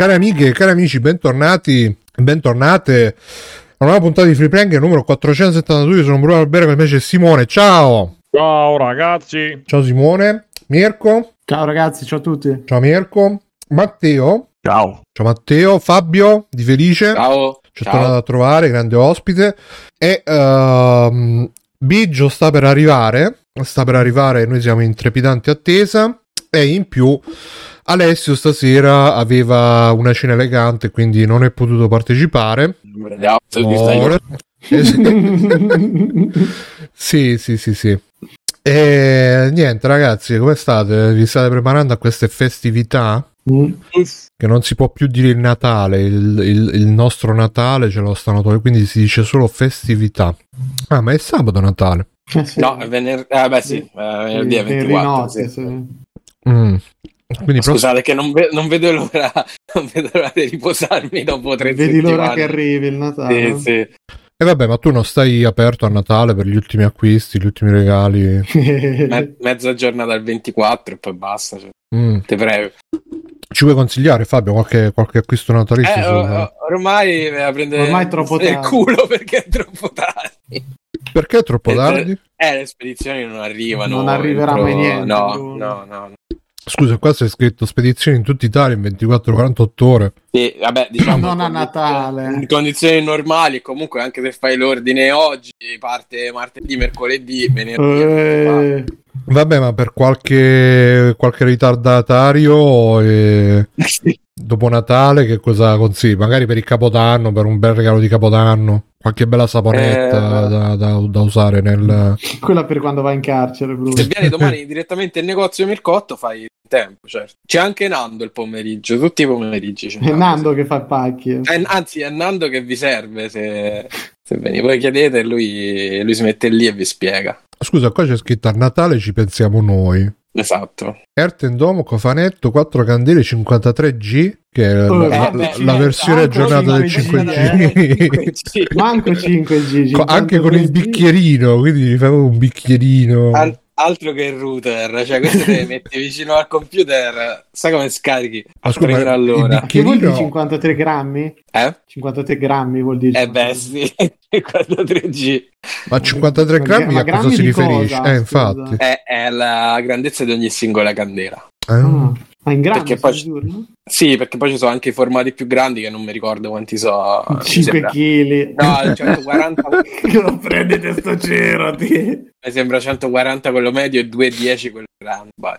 Cari amiche, cari amici, bentornati, bentornate a una nuova puntata di Free Prank numero 472. Io sono Bruno Albergo, invece c'è Simone. Ciao! Ciao ragazzi! Ciao Simone. Mirko. Ciao ragazzi, ciao a tutti. Ciao Mirko. Matteo. Ciao. Ciao Matteo. Fabio di Felice. Ciao. Ci è tornato a trovare, grande ospite. E uh, Biggio sta per arrivare. Sta per arrivare, noi siamo in trepidante attesa. E in più Alessio stasera aveva una cena elegante, quindi non è potuto partecipare. Ora- sì, sì, sì, sì. E niente, ragazzi, come state? Vi state preparando a queste festività? Mm. Che non si può più dire il Natale, il, il- il nostro Natale ce lo stanno togliendo, quindi si dice solo festività. Ah, ma è sabato Natale. Eh sì. No, è venerdì. Eh, beh, sì, eh, venerdì è Venerdì 24. notte, sì. sì. Mm. Quindi Scusate, che non, ve- non vedo l'ora, non vedo l'ora di riposarmi dopo tre Vedi l'ora settimane. che arrivi il Natale. Sì, sì. E vabbè, ma tu non stai aperto a Natale per gli ultimi acquisti, gli ultimi regali? Me- mezza giornata al 24 e poi basta. Cioè, Mm. te prego. Ci vuoi consigliare, Fabio, qualche, qualche acquisto natalizio? Eh, o- ormai me la prende Ormai è troppo tardi. culo perché è troppo tardi. Perché è troppo Eh, tardi? Eh, le spedizioni non arrivano. Non arriverà entro- mai niente, No, no, no. no. Scusa, qua c'è scritto spedizioni in tutta Italia in 24-48 ore. Sì, vabbè, diciamo Non a in Natale. In condizioni normali, comunque anche se fai l'ordine oggi, parte martedì, mercoledì, venerdì. Eh, Vabbè, ma per qualche, qualche ritardatario eh, dopo Natale che cosa consigli? Magari per il Capodanno, per un bel regalo di Capodanno, qualche bella saponetta Eh. da, da- da usare nel... quella per quando vai in carcere, Bruno. Se vieni domani direttamente in negozio Mircotto, fai in tempo, certo. C'è anche Nando il pomeriggio, tutti i pomeriggi. c'è È Nando che fa pacchi. Eh, anzi, è Nando che vi serve se, se veni. Voi chiedete e lui, lui si mette lì e vi spiega. Scusa, qua c'è scritto a Natale ci pensiamo noi. Esatto. Erten Domo, cofanetto, 4 candele 53G, che è la, Oh, la- eh, beh, la versione aggiornata del 5G, 5G. Manco 5G. Co- anche con il 53G. bicchierino, quindi gli fai un bicchierino. Al- altro che il router, cioè questo te metti vicino al computer, sai come scarichi? Ah, scusa, all'ora. Che vuol dire bicchierino 53 grammi? Eh? 53 grammi vuol dire. Eh beh sì, 43G ma 53 Ma grammi ma a cosa si riferisce? cosa, eh, infatti. è, è la grandezza di ogni singola candela. Eh, Ah, ma in grammi Perché poi- sei sicuro, no? Sì, perché poi ci sono anche i formati più grandi che non mi ricordo quanti so. mi 5 sembra- kg. No, 140, non prendete sto cero, ti. mi sembra 140 quello medio e 210 quello grande. vai.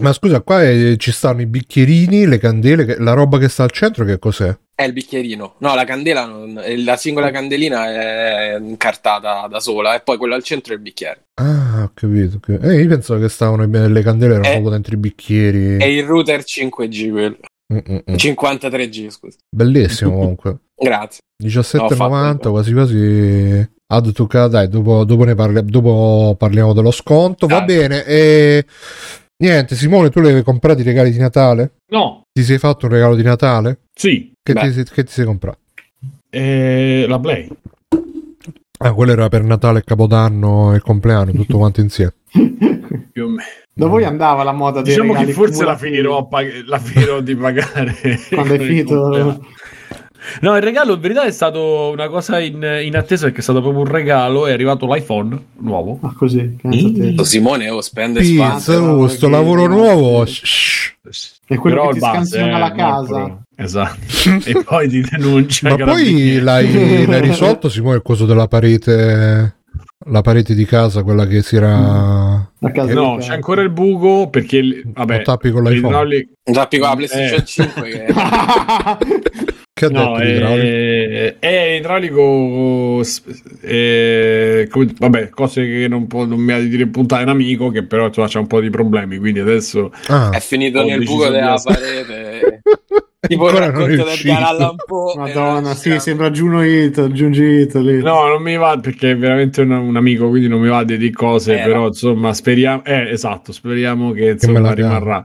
Ma scusa, qua eh, ci stanno i bicchierini, le candele, che- la roba che sta al centro, che cos'è? È il bicchierino. No, la candela, non- la singola candelina è incartata da sola e poi quello al centro è il bicchiere. Ah, ho capito. ok. Eh, io pensavo che stavano le candele erano Eh. proprio dentro i bicchieri. È il router 5G quello. Mm, mm, mm. 53G, scusa. Bellissimo comunque. Grazie. 17,90 No, quasi quasi add to cart. Dai, dopo, dopo ne parli- dopo parliamo dello sconto. Va bene. E niente, Simone, tu le hai comprati i regali di Natale? No, Ti sei fatto un regalo di Natale? sì, Che, ti, sei- che ti sei comprato? eh, la Play. Ah, quello era per Natale, Capodanno e compleanno, tutto quanto insieme. Più o meno. Da voi andava la moda dei Diciamo che regali forse la finirò, a pag- la finirò di pagare. Quando è finito compleanno. No, il regalo in verità è stato una cosa in, in attesa perché è stato proprio un regalo. È arrivato l'iPhone nuovo. Ah, così, Mm. Simone oh, spende Pizza, spazio. no, oh, sto perché- lavoro nuovo. shh. È quello Però che ti base, scansiona eh, la casa. proprio- Esatto. e poi ti denuncia. Ma poi l'hai, l'hai risolto, Simone, il coso della parete, la parete di casa, quella che si era... A casa No, c'è ancora il buco perché vabbè, Lo tappi con l'iPhone. l'idraulico- Zappi con la PlayStation Eh. 5 che Che ha No, detto l'idraulico? è, è idraulico. eh, come- vabbè, cose che non, può, non mi ha di dire puntare un amico, che però insomma, c'ha un po' di problemi. Quindi adesso Ah, è finito Ho nel buco di della essere- parete. Tipo il è racconto del Allan Poe. Madonna, Eh, sì, sembra Juno Ito, Junji Ito lì. no, non mi va perché è veramente un, un amico, quindi non mi va di dire cose. Eh, però no. insomma, speriamo. Eh, esatto, speriamo che insomma cavo. rimarrà.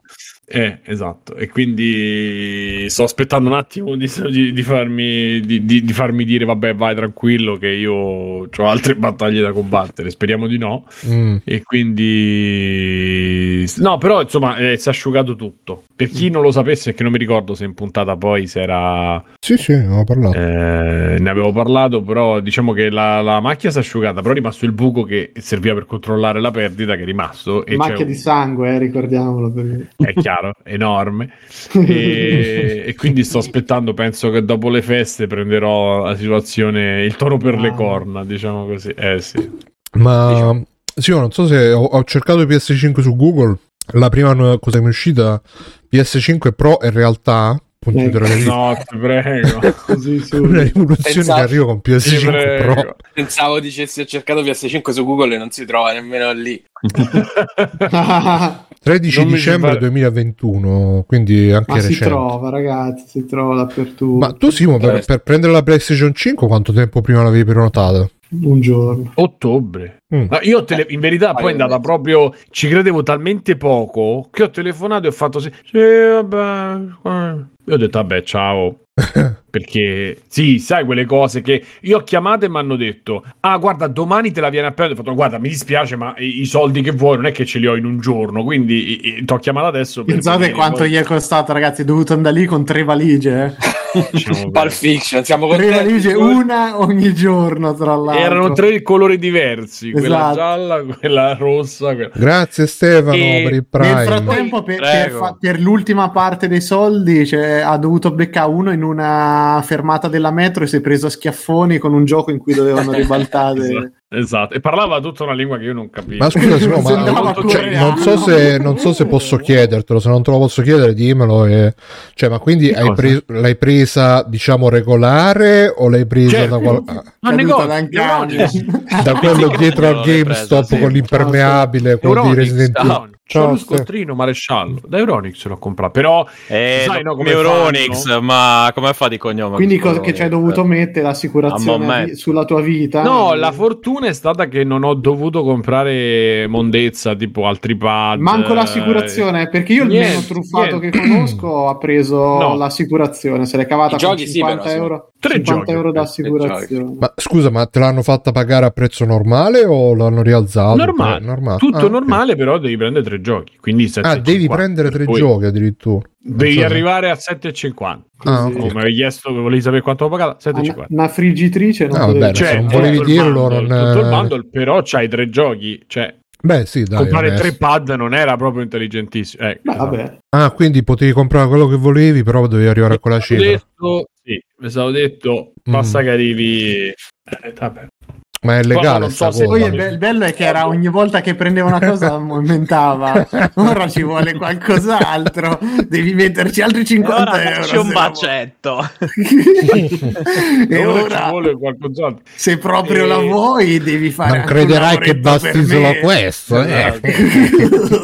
Eh, esatto. E quindi sto aspettando un attimo di, di- di farmi, di, di- di farmi dire, vabbè, vai tranquillo che io ho altre battaglie da combattere. Speriamo di no. Mm. E quindi... No, però insomma eh, si è asciugato tutto. Per chi non lo sapesse e che non mi ricordo se in puntata poi si era... Sì, sì, ne ho parlato. eh, ne avevo parlato, però diciamo che la, la macchia si è asciugata, però è rimasto il buco che serviva per controllare la perdita che è rimasto. E Macchia c'è di un- sangue, eh, ricordiamolo. perché- è chiaro, enorme. E, e quindi sto aspettando, penso che dopo le feste prenderò la situazione, il toro per le corna, diciamo così. Eh sì. Ma diciamo. sì, io non so se ho, ho cercato il PS5 su Google. La prima cosa che mi è uscita PS5 Pro in realtà. No, ti prego. Così su. Una rivoluzione Pensavo- che arriva con Ti PS5 prego. Pro. Pensavo dicessi ho cercato PS5 su Google e non si trova nemmeno lì. 13 Non mi dicembre pare- 2021, quindi anche Ma si recente. trova, ragazzi, si trova dappertutto. Ma tu Simo, per, Eh. per prendere la PlayStation 5 quanto tempo prima l'avevi prenotata? Un giorno. Ottobre. Mm. No, io tele- in verità poi è andata proprio. Ci credevo talmente poco che ho telefonato e ho fatto sì. sì, vabbè. eh. Io ho detto, vabbè, ciao. Perché sì, sai quelle cose che io ho chiamato e mi hanno detto: Ah, guarda, domani te la viene a prendere. Ho fatto, guarda, mi dispiace, ma i, i soldi che vuoi non è che ce li ho in un giorno. Quindi ti ho chiamato adesso. Pensate quanto poi- gli è costato, ragazzi. È dovuto andare lì con tre valigie. eh. diciamo, Pulp Fiction, siamo Tre valigie, una ogni giorno, tra l'altro. Erano tre colori diversi: quella Esatto. gialla, quella rossa. Quella... Grazie Stefano E per il Nel Prime. frattempo, per, per fa- per l'ultima parte dei soldi, cioè, ha dovuto beccare uno in una fermata della metro e si è preso a schiaffoni con un gioco in cui dovevano ribaltare. Esatto, esatto. E parlava tutta una lingua che io non capivo. Ma scusa, Simo, ma cioè, non, so se, non so se posso chiedertelo, se non te lo posso chiedere dimmelo. E... Cioè, ma quindi preso- l'hai presa, diciamo, regolare o l'hai presa Certo. da, qual- ah, da quello dietro al GameStop presa, sì. con l'impermeabile, quello di Resident Evil? C'ho Ciao, lo scontrino maresciallo da Euronics l'ho comprato però Eh, sai no, come Euronix, fanno? ma come fa di cognome? Quindi cosa che ci hai Euronix? dovuto mettere l'assicurazione momento. sulla tua vita? no la fortuna è stata che non ho dovuto comprare mondezza tipo altri pad Manco eh, l'assicurazione, perché io il niente, meno truffato niente. che conosco ha preso No. l'assicurazione, se l'è cavata I con giochi sì, 50 però, euro, Tre 50 giochi, euro tre d'assicurazione. Ma scusa, ma te l'hanno fatta pagare a prezzo normale o l'hanno rialzato? normale, Eh, normale. tutto Ah, normale però devi prendere tre giochi quindi Ah, 7,50. devi prendere tre Poi giochi addirittura. devi so se- arrivare a 7,50 Ah, Così. ok. come avevi chiesto volevi sapere quanto ho pagato Una, 7,50 una friggitrice non Ah, vabbè, cioè, non tutto volevi il dirlo, bundle, non- tutto il bundle, però c'hai tre giochi cioè Beh, sì, dai. comprare tre pad non era proprio intelligentissimo Beh, esatto. vabbè. Ah, quindi potevi comprare quello che volevi, però dovevi arrivare a quella cifra. detto, sì, mi stavo detto, basta Mm. che arrivi. Eh, vabbè. Ma è legale sta so se- cosa. Poi il, be- il bello è che era ogni volta che prendeva una cosa aumentava. Ora ci vuole qualcos'altro. Devi metterci altri 50 Ora euro. se un bacetto. e ora, ora, ci vuole qualcos'altro. se proprio Eh, la vuoi, devi fare. Non crederai che basti solo questo. eh.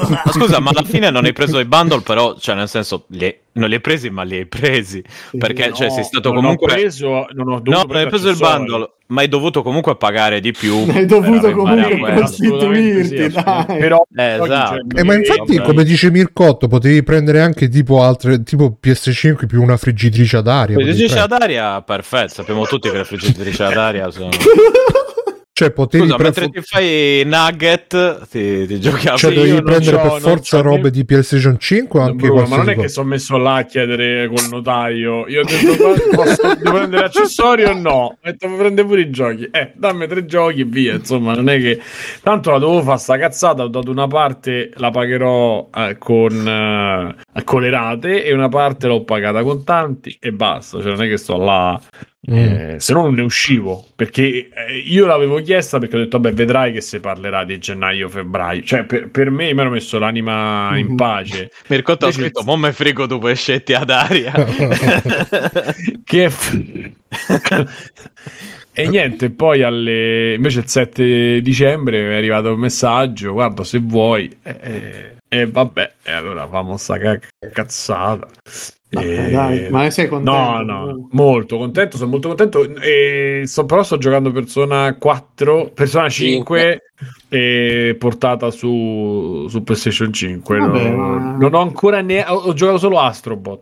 Ma scusa, ma alla fine non hai preso i bundle, però, cioè, nel senso, li hai- non li hai presi, ma li hai presi. Perché, No, cioè, sei stato non comunque. Ho preso, non ho No, non hai preso il bundle, ma hai dovuto comunque pagare di più. Hai dovuto comunque assolutamente sì. Però, Eh, esatto. Eh, ma infatti, vabbè. come dice Mircotto, potevi prendere anche tipo altre, tipo PS5 più una friggitrice ad aria. Friggitrice ad aria, perfetto. Sappiamo tutti che le friggitrici ad aria sono. Cioè, potevi Scusa, pre- mentre ti fai Nugget, ti, ti giochi a cioè, dovevi prendere per forza robe di PlayStation 5 o anche Bruno, ma non è che sono messo là a chiedere col notaio. Io ho detto "Qua posso devo prendere accessori o no? Ho detto "Mi prende pure i giochi. Eh, dammi tre giochi e via. Insomma, non è che tanto la dovevo fare sta cazzata. Ho dato una parte, la pagherò eh, con, eh, con le rate, e una parte l'ho pagata con tanti e basta. Cioè, non è che sto là. Mm. Eh, se no non ne uscivo perché eh, io l'avevo chiesta perché ho detto vabbè vedrai che si parlerà di gennaio febbraio cioè per, per me mi hanno messo l'anima in Mhm. pace Mircotto ha Invece- scritto: Mo me frigo tu pescetti ad aria. che f- e niente poi alle invece il 7 dicembre è arrivato un messaggio guarda se vuoi e, e- e vabbè e allora famo sta ca- cazzata E- dai, ma ne sei contento? No, no, molto contento, sono molto contento. E sto, però sto giocando Persona 4, Persona 5 e portata su, su PlayStation 5. Vabbè, non, ma- non ho ancora ne ho, ho giocato solo Astrobot.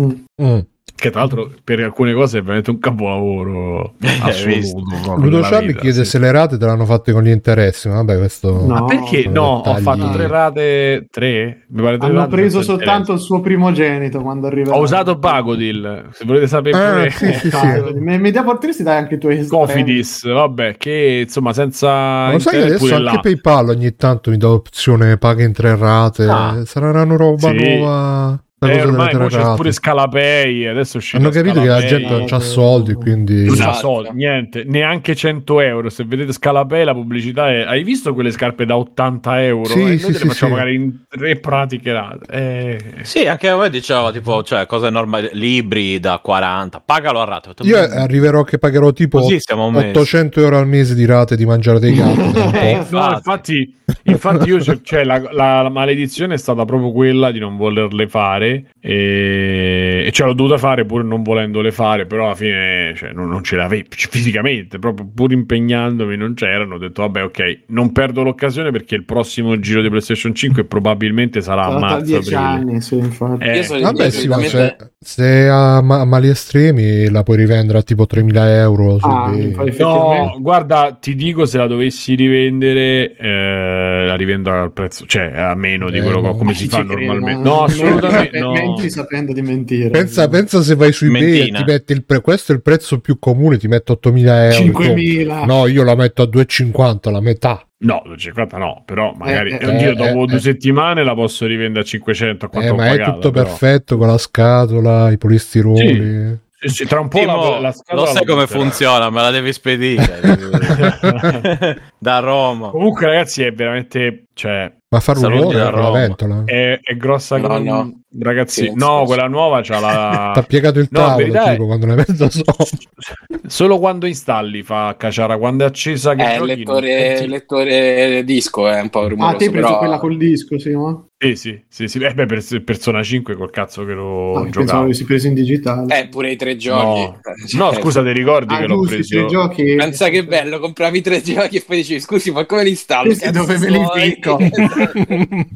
Mm. Mm. Che tra l'altro per alcune cose è veramente un capolavoro assoluto. proprio Ludo vita, chiede sì. se le rate te l'hanno fatte con gli interessi. ma Vabbè, questo. No. Ma perché no? Ho dettagli. fatto tre rate, tre? Mi pare tre Hanno rate preso soltanto il suo primogenito quando arriva. Ho usato Pagodil, se volete sapere Ah, pure sì, sì, sì. Media potresti dare anche i tuoi Cofidis, vabbè, che insomma senza Ma lo sai adesso anche là. PayPal ogni tanto mi dà opzione paga in tre rate. Ah. Sarà una roba Sì. nuova. Eh, ormai tre c'è pure Scalapay, adesso Hanno capito che la gente non c'ha soldi, quindi. Non c'ha Esatto. soldi, niente, neanche 100 euro. Se vedete Scalapay, la pubblicità è. Hai visto quelle scarpe da 80 euro? Sì, Eh, noi sì, te le sì, facciamo sì. magari in tre pratiche. Eh, Sì, anche a me diceva tipo, cioè, cose normali, libri da 40, pagalo a rate. Io "Mm, arriverò che pagherò tipo Così siamo messi." 800 euro al mese di rate di mangiare dei gatti. po'. Eh, No, infatti, infatti io cioè, la, la- la maledizione è stata proprio quella di non volerle fare e, e ce l'ho dovuta fare pur non volendole fare, però alla fine cioè, non, non ce l'avevo cioè, fisicamente, proprio pur impegnandomi non c'erano, ho detto vabbè ok, non perdo l'occasione perché il prossimo giro di PlayStation 5 probabilmente sarà a marzo. 10 aprile. anni, sì, infatti. Eh, Io sono Vabbè, sì, ma se, se ha ma- mali estremi la puoi rivendere a tipo 3000 euro. Ah, poi- No, guarda, ti dico se la dovessi rivendere, eh, la rivendo al prezzo, cioè a meno di Eh, quello che- no. come Chi si fa normalmente. No, assolutamente no. Menti sapendo di mentire. Pensa, pensa se vai su eBay Mentina. e ti metti il pre- questo è il prezzo più comune, ti metto 8000 euro. 5.000. No, io la metto a 2,50 la metà. No, 250 no, però magari Eh, eh, oddio, eh, dopo eh, due eh. settimane la posso rivendere a 500 a quanto Eh, ma è tutto però. perfetto con la scatola, i polistiroli. Sì, sì, tra un po' Timo, la, la scatola lo sai come funziona, me la devi spedire. da Roma. Comunque ragazzi è veramente cioè Ma fa rumore con la Roma. ventola. è, è grossa No, come no. ragazzi. Sì, no, quella nuova c'ha la T'ha piegato il No, tavolo verità è- tipo quando ne mezzo so. Solo quando installi fa cacciara, quando è accesa che Eh, il giochi, lettore, il lettore disco è un po' rumoroso, Ah, te hai preso però... quella col disco, sì, no? Sì, sì, sì, sì. Eh, beh, per Persona 5 col cazzo che lo Ah, pensavo giocavo. avessi preso in digitale. Eh, pure i tre giochi. No. Eh, no, scusa, ti ricordi ah, che l'ho giusto, i preso? tre giochi. Pensa che bello, compravi tre giochi e poi dicevi, scusi, ma come li installo? Questi dove me li suoi?" Picco?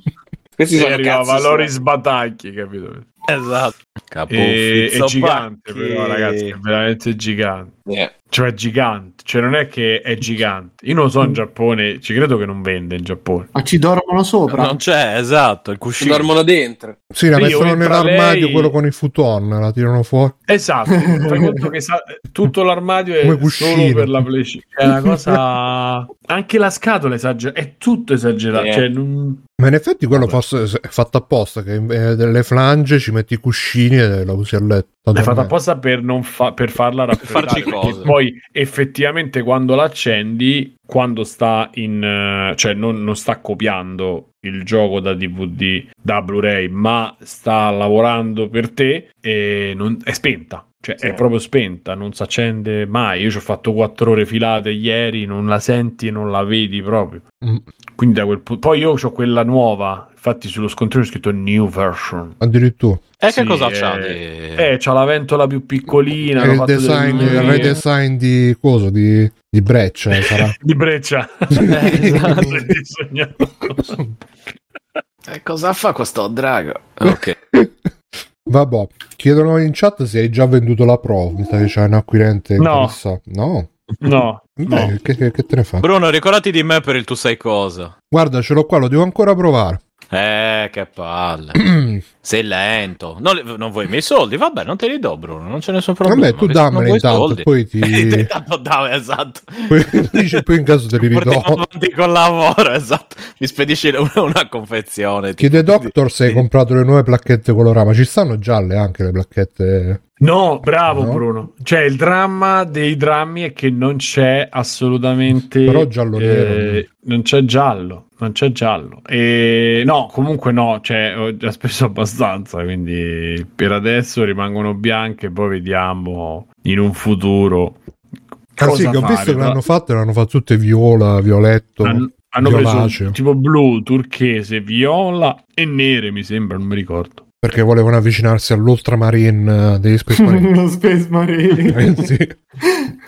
Questi sono arrivava Loris. Batacchi, capito? Esatto. E, è gigante, Pacchi. però, ragazzi, è veramente gigante. Eh, Cioè, gigante. Cioè, non è che è gigante. Io non lo so in Giappone, ci credo che non vende in Giappone. Ma ci dormono sopra. Non c'è, esatto, il ci cuscino. dormono dentro. Sì, la mettono nell'armadio lei- quello con il futon, la tirano fuori. Esatto, fai conto che sa- tutto l'armadio è solo per la PlayStation. È una cosa. Anche la scatola è esagerata, è tutto esagerato. Eh. Cioè, non- Ma in effetti quello Vabbè. forse è fatto apposta, che delle flange ci metti i cuscini e la usi a letto. Fatto ormai. apposta per, non fa- per farla raffreddare. cose. Poi effettivamente quando l'accendi, quando sta in... eh, cioè non, non sta copiando il gioco da DVD, da Blu-ray, ma sta lavorando per te e non- è spenta. Cioè Sì. è proprio spenta, non si accende mai. Io ci ho fatto quattro ore filate ieri, non la senti e non la vedi proprio. Mm. Quindi da quel punto... Poi io ho quella nuova, infatti sullo scontrino è scritto New Version. Addirittura. E Sì, che cosa eh, c'ha di... Eh, c'ha la ventola più piccolina. Il design, il redesign di coso, di, di breccia sarà. di breccia. esatto. Disegnato. E cosa fa questo drago? Ok. Vabbè, chiedono in chat se hai già venduto la Pro, mi sa che c'è un acquirente No. No. no, Beh, no. che, che- che te ne fa? Bruno, ricordati di me per il tu sai cosa. Guarda, ce l'ho qua, lo devo ancora provare. Eh, che palle. Sei lento. Non, non vuoi i miei soldi? Vabbè, non te li do, Bruno. Non c'è nessun problema. Vabbè, tu dammeli intanto, soldi- poi ti... Intanto dammi, esatto. poi, dici, poi in caso te li ridò. avanti col lavoro, esatto. Mi spedisci una, una confezione. Chiede tipo. Doctor se hai comprato le nuove placchette colorama. Ci stanno gialle anche le placchette. No, bravo No? Bruno. Cioè, il dramma dei drammi è che non c'è assolutamente. Però giallo nero. eh, non c'è giallo, non c'è giallo. E no, comunque no, cioè, ho già speso abbastanza. Quindi per adesso rimangono bianche. Poi vediamo in un futuro. Ah, che ho visto che l'hanno fatto, l'hanno fatto tutte viola, violetto. Hanno, hanno violaceo. preso tipo blu, turchese, viola e nere, mi sembra, non mi ricordo. Perché volevano avvicinarsi all'ultramarine eh, degli Space Marine. Lo Space Marine. Eh, sì.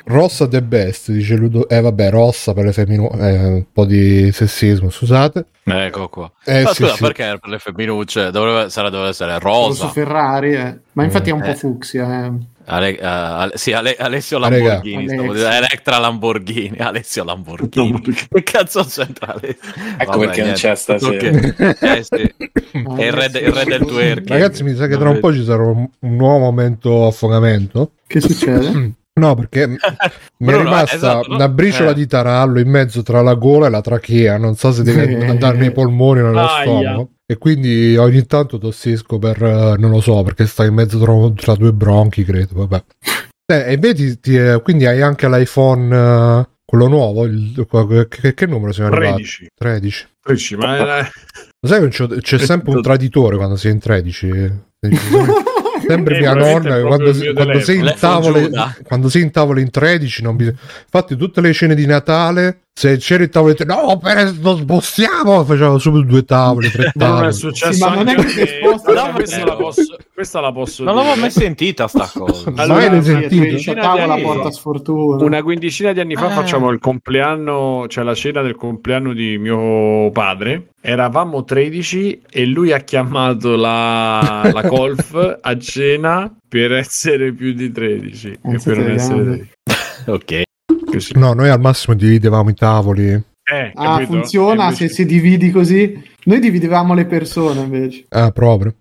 Rossa the best, dice Ludo. Eh vabbè, rossa per le femminili, eh, un po' di sessismo, scusate. Ecco qua. Eh, Ma sì, scusa, sì. perché per le femminucce dovrebbe, sarà, dovrebbe essere Rosso rosa? Ferrari, eh. ma infatti è un po' Eh. fucsia. Eh. Ale- eh, Ale- sì, Ale- Alessio. Lamborghini, dicendo. Electra Lamborghini, Alessio Lamborghini. che cazzo c'entra Alessio? Ecco perché non c'è stasera. Ok. Eh sì, è il re, il re del twerking. Ragazzi, mi sa che tra un po' ci sarà un, un nuovo momento affogamento. Che succede? No, perché mi è rimasta eh, esatto, no? una briciola Eh. di tarallo in mezzo tra la gola e la trachea. Non so se deve Eh. andare nei polmoni o nello Aia. stomaco. E quindi ogni tanto tossisco per eh, non lo so, perché sta in mezzo tra, tra due bronchi, credo. Vabbè. Eh, e vedi, ti- eh, quindi hai anche l'iPhone, eh, quello nuovo. il- che, che numero siamo arrivati? 13. 13. 13, ma eh, Lo sai che c'è, c'è sempre un traditore quando sei in 13? Sempre Eh, mia nonna quando, si- quando sei in tavole, quando sei in tavole in 13 non bisogna... infatti tutte le scene di Natale se c'era il tavolo in 13 no per non spostiamo facevamo subito due tavole tre ma non è tavole successo Sì, ma non è che sposta da questa, la posso, questa la posso Non l'avevo mai sentita sta cosa. Mai Allora, l'hai Sì, sentito? a 13 a tavola porta sfortuna. Una quindicina di anni fa Ah. facciamo il compleanno, cioè la cena del compleanno di mio padre. Eravamo 13 e lui ha chiamato la, la golf a cena per essere più di 13 e per non essere grandi. 13. ok. Così. no noi al massimo dividevamo i tavoli Eh, Ah, funziona Invece- se si dividi così. Noi dividevamo le persone invece. ah proprio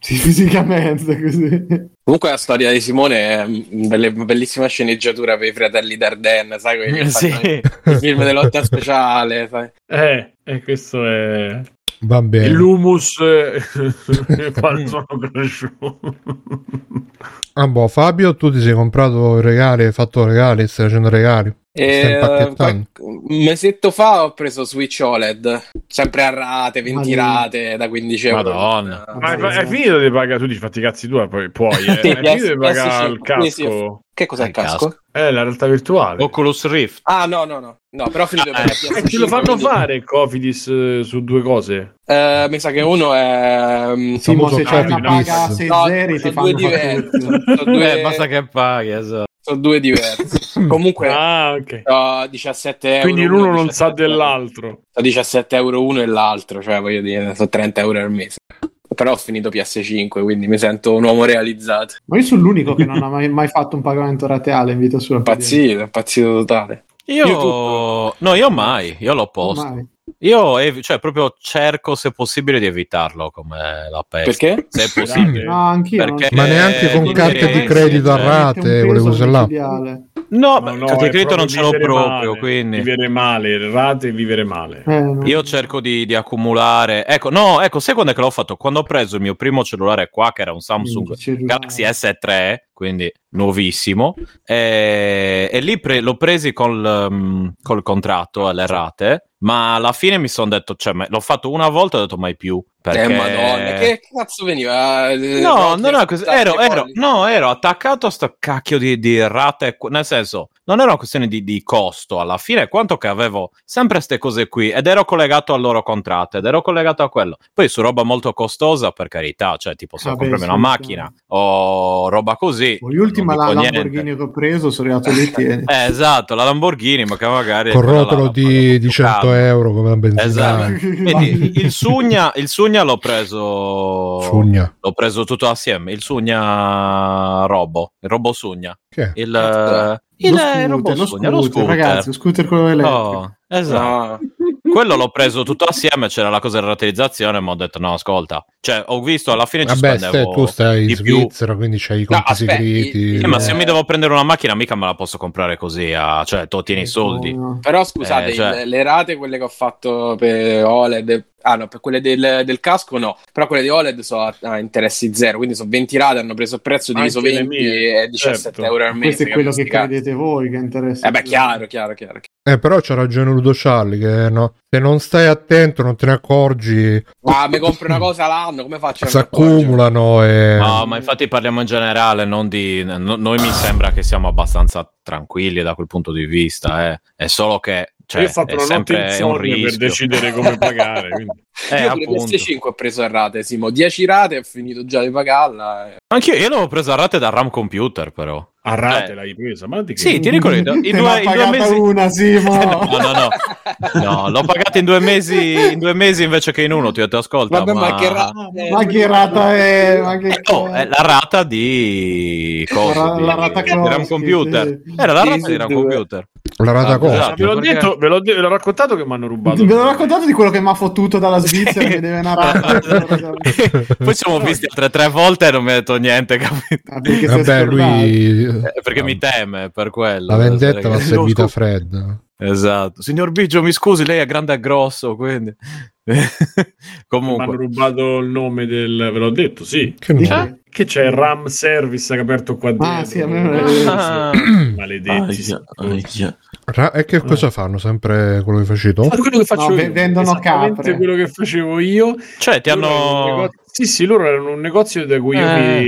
Sì, fisicamente così. Comunque la storia di Simone è una belle- bellissima sceneggiatura per i fratelli Darden, sai? quelli che Sì. fanno Il film di lotta speciale, sai? Eh, e questo è va bene l'humus eh, quale sono cresciuto. ah, boh, Fabio tu ti sei comprato i regali hai fatto regali stai facendo regali E, qual- un mesetto fa ho preso Switch OLED, sempre a rate, 20 rate da 15 euro. Madonna. Ma hai, hai finito di pagare? Tu dici fatti i cazzi tua, poi puoi. Eh. Sì, hai finito di pagare yes, il sì, casco? sì, sì. Che cos'è il casco? casco. Eh, la realtà virtuale. Oculus Rift. Ah, no, no, no. No, però finito per Eh, E PS5, ce lo fanno quindi- fare il Cofidis eh, su due cose. Eh, mi sa che uno è... mm, Simo, famoso se c'è una paga a Bis. 6 No, zeri ti sono fanno due fare diversi. Sono due, Eh, basta che paghi, esatto. sono due diversi. Comunque, Ah, ok. ho 17 euro. Quindi uno, l'uno non sa 17 euro. dell'altro. Sto 17 euro uno e l'altro, cioè voglio dire, sono 30 euro al mese. Però ho finito PS5, quindi mi sento un uomo realizzato. Ma io sono l'unico che non ha mai, mai fatto un pagamento rateale in vita sua. Impazzito, impazzito totale. Io, YouTube. no, io mai, io l'ho posto. Mai. Io ev- cioè, proprio cerco se possibile di evitarlo come la peste. Perché? Se è possibile. No, anch'io. non- Perché- ma neanche con carte di credito a sì, rate là micidiale. No, Ma beh, no, carte di credito non ce l'ho proprio, male. quindi Vivere male, rate e vivere male. Eh, no. io cerco di, di accumulare. Ecco, no, ecco, sai quando è che l'ho fatto? Quando ho preso il mio primo cellulare qua, che era un Samsung. Galaxy S3, quindi nuovissimo, e, e lì pre- l'ho presi col, um, col contratto alle rate, ma alla fine mi sono detto, cioè, l'ho fatto una volta e ho detto mai più. Perché... Eh, madonna, che cazzo veniva? Eh, No, è così. tante Ero, ero- no, ero attaccato a sto cacchio di, di rate. Nel senso, non era una questione di, di costo alla fine, quanto che avevo sempre queste cose qui ed ero collegato al loro contratto ed ero collegato a quello. Poi su roba molto costosa, per carità, cioè tipo se Vabbè, comprarmi sì, una sì. macchina o roba così. L'ultima la Lamborghini niente. che ho preso sono arrivato lì tieni. Eh, esatto, la Lamborghini, ma che magari. con là rotolo la di, di più 100 caro. euro come una benzina Esatto. Quindi il Sugna, il Sugna l'ho preso. Sugna L'ho preso tutto assieme. Il Sugna Robo, il Robo Sugna. che Il, Cazzo. il, lo il scooter, Robo lo Sugna, lo scooter, scooter. ragazzi, lo scooter quello elettrico. Oh, esatto. No. Quello l'ho preso tutto assieme, c'era la cosa della rateizzazione, ma ho detto no, ascolta. Cioè, ho visto alla fine ci vabbè spendevo tu stai in di più. Svizzera quindi c'hai i conti aspetta, segreti Eh, ma se Eh. mi devo prendere una macchina, mica me la posso comprare così. a- Cioè, tu tieni i soldi. No, no. Però scusate, Eh, cioè- le, rate, quelle che ho fatto per OLED, ah no, per quelle del, del casco no, però quelle di OLED sono a, a interessi zero, quindi sono 20 rate, hanno preso il prezzo diviso Anche le 20 mie, e 17 certo. euro al mese. Questo è quello che credete voi che interessa. Eh beh, chiaro, chiaro, chiaro. Eh però c'ha ragione Ludo Charlie che no, se non stai attento non te ne accorgi Ma mi compro una cosa l'anno, come faccio? a si accumulano e No, ma infatti parliamo in generale, non di... no- noi mi sembra che siamo abbastanza tranquilli da quel punto di vista, eh. È solo che cioè, Io ho fatto è una notte sempre un insonne per rischio. decidere come pagare. quindi. Eh, Io appunto. PS5 ho preso a rate, Simo. 10 rate, ho finito già di pagarla. Anch'io io l'avevo presa a rate da RAM computer, però. A rate Eh. l'hai presa? Ma di che? Sì, ti ricordi? I Te due, i due mesi. una, Simo. No, no, no. No, l'ho pagata in due mesi, in due mesi invece che in uno. Ti ho detto, ascolta, Vabbè, ma, ma... che rate? Ma che rata è? Ma che Eh, oh, è la rata di cosa? La- di, la rata di RAM computer. sì. Era la Sì, rata sì, di RAM computer. La rata Ah, costa. esatto. Ve l'ho perché- detto, ve l'ho, de- ve l'ho raccontato che mi hanno rubato. Ve l'ho raccontato di quello che mi ha fottuto dalla Svizzera che deve rata. Poi ci siamo visti altre tre volte e non mi ha detto niente, capito? Ah, perché Vabbè, lui... Eh, Perché mi teme per quello. La vendetta l'ha servita fredda. Esatto. Signor Biggio, mi scusi, lei è grande e grosso, quindi... Mi hanno Comunque... rubato il nome del. Ve l'ho detto, sì. Che no? Eh? Che c'è il RAM service che ha aperto qua dentro. Ah, sì, a me non è- Ah. Maledetti. Aia, aia. Ra- e che cosa fanno? Sempre quello che facevi tu? Quello che faccio No, io, ve- vendono capre. quello che facevo io. Cioè, ti hanno... Sì, sì, loro erano un negozio da cui io Eh.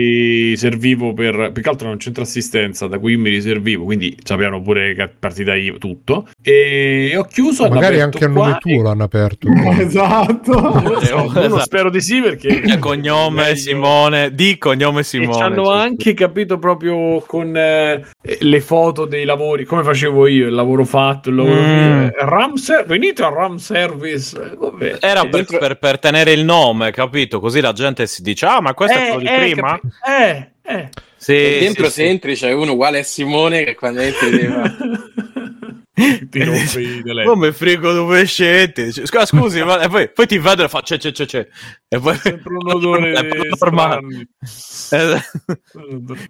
mi servivo per. Più che altro era un centro assistenza da cui io mi riservivo, quindi sapevano pure che partita io tutto. E ho chiuso. Magari anche qua nome tuo e- l'hanno aperto. Esatto. Non lo Esatto. spero di sì perché. Cioè, cognome. Simone, di cognome E Simone. ci hanno anche capito proprio con eh, le foto dei lavori, come facevo io, il lavoro fatto, il lavoro Mm. eh, RAM ser- venite al RAM service. eh, vabbè. Era E per, dentro- per- per tenere il nome, capito? Così la gente si dice, ah, ma questo è quello di prima? capi- eh, eh. Sì, dentro sì, se sì. entri c'è uno uguale a Simone che quando entri deve... Ti rompi i telefoni. Come frigo dove siete? Cioè, Scusa, scusi, ma e poi, poi ti vedo e fa c'è, c'è, c'è, c'è. E poi Sempre un odore normale. strano. Eh,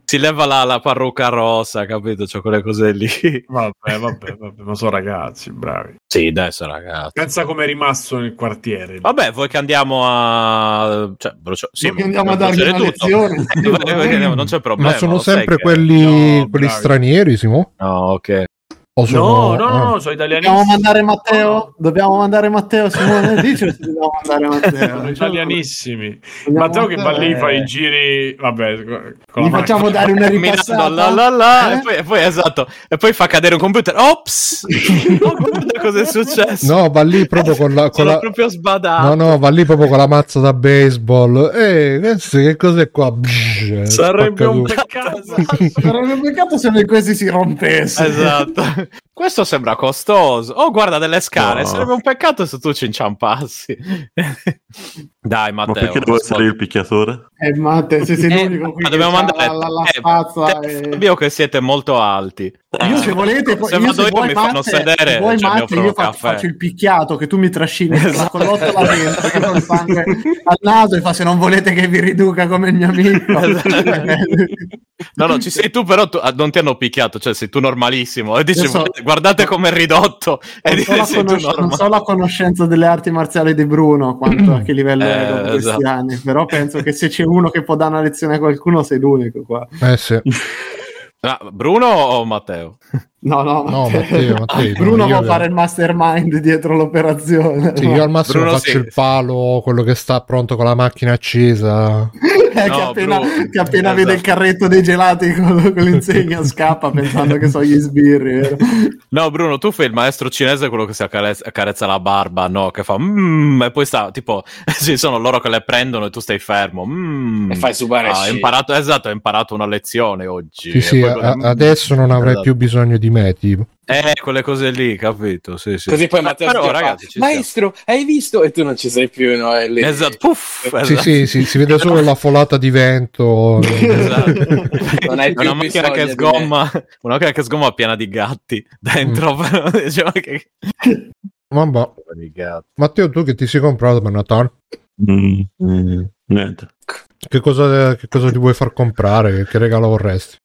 si leva la, la parrucca rossa, capito? C'è quelle cose lì. Vabbè, vabbè, vabbè, ma sono ragazzi, bravi. Sì, adesso ragazzi. Pensa come è rimasto nel quartiere. Vabbè, vuoi che andiamo a... Cioè, brucio... sì, Vuoi che andiamo a dargli una tutto. lezione? Non c'è problema. Ma sono sempre che- quelli, No, quelli stranieri, Simo? No, ok. O No, sono... no, no, ah. no, sono italiani. Dobbiamo mandare Matteo? Dobbiamo mandare Matteo, Simone? Dici se dobbiamo mandare Matteo? Sono italianissimi. Dobbiamo Matteo che va lì, fa i giri. Vabbè, con Gli facciamo macchina. dare una ripassata? la, la, la, Eh? e, poi, e poi esatto, e poi fa cadere un computer. Ops! Oh, guarda cosa è successo. No, va lì proprio con la... Con la... proprio sbadato. No, no, va lì proprio con la mazza da baseball. Ehi, questo che cos'è qua? Bsh, Sarebbe un peccato. Sarebbe un peccato se noi questi si rompesse. Esatto. Questo sembra costoso. Oh, guarda delle scale. No. Sarebbe un peccato se tu ci inciampassi. Dai, Ma Matteo. perché devo essere io il picchiatore? Eh, Matte, se sei Eh, l'unico qui ma dobbiamo c'ha mandare la, la, la eh, spazza te- e- Fabio che siete molto alti. Io se volete, Se io vado se io vuoi mi fanno Matte, sedere, se vuoi cioè, Matte, io faccio, faccio il picchiato che tu mi trascini con la Esatto. collotta là dentro che al naso e fa se non volete che vi riduca come il mio amico. No, no, ci sei tu, però tu- ah, non ti hanno picchiato, cioè sei tu normalissimo. E dici, so- guardate come è ridotto. Non so, conosc- non so la conoscenza delle arti marziali di Bruno, quanto a che livello è Eh, dopo questi esatto. anni, però penso che se c'è uno che può dare una lezione a qualcuno sei l'unico qua. Eh sì. Ah, Bruno o Matteo? No, no, No, Matteo. Matteo, Matteo, Bruno io- può fare il mastermind dietro l'operazione. Sì, no? io al massimo Bruno faccio sì. il palo, quello che sta pronto con la macchina accesa. Eh, No, che appena, che appena Esatto. vede il carretto dei gelati con, con l'insegna scappa pensando che sono gli sbirri. vero? No, Bruno, tu fai il maestro cinese, quello che si accarezza, accarezza la barba, no? Che fa mm, e poi sta tipo, ci sono loro che le prendono e tu stai fermo. mm. E fai supare Ah, imparato, esatto, hai imparato una lezione oggi. Sì, sì, poi- a- mm, adesso non avrei esatto. più bisogno di tipo. Eh, quelle cose lì, capito? Sì, sì. Così poi Matteo però, fa, ragazzi, stiamo. maestro, hai visto? E tu non ci sei più, no? È lì. Esatto, puff, Sì, esatto. sì, sì, si vede solo la folata di vento. Esatto. Non hai più una macchina che sgomma, una macchina che sgomma piena di gatti dentro, però diciamo che... Gatti. Matteo, tu che ti sei comprato per Natale? Mm, mm, niente. Che cosa, che cosa ti vuoi far comprare? Che regalo vorresti?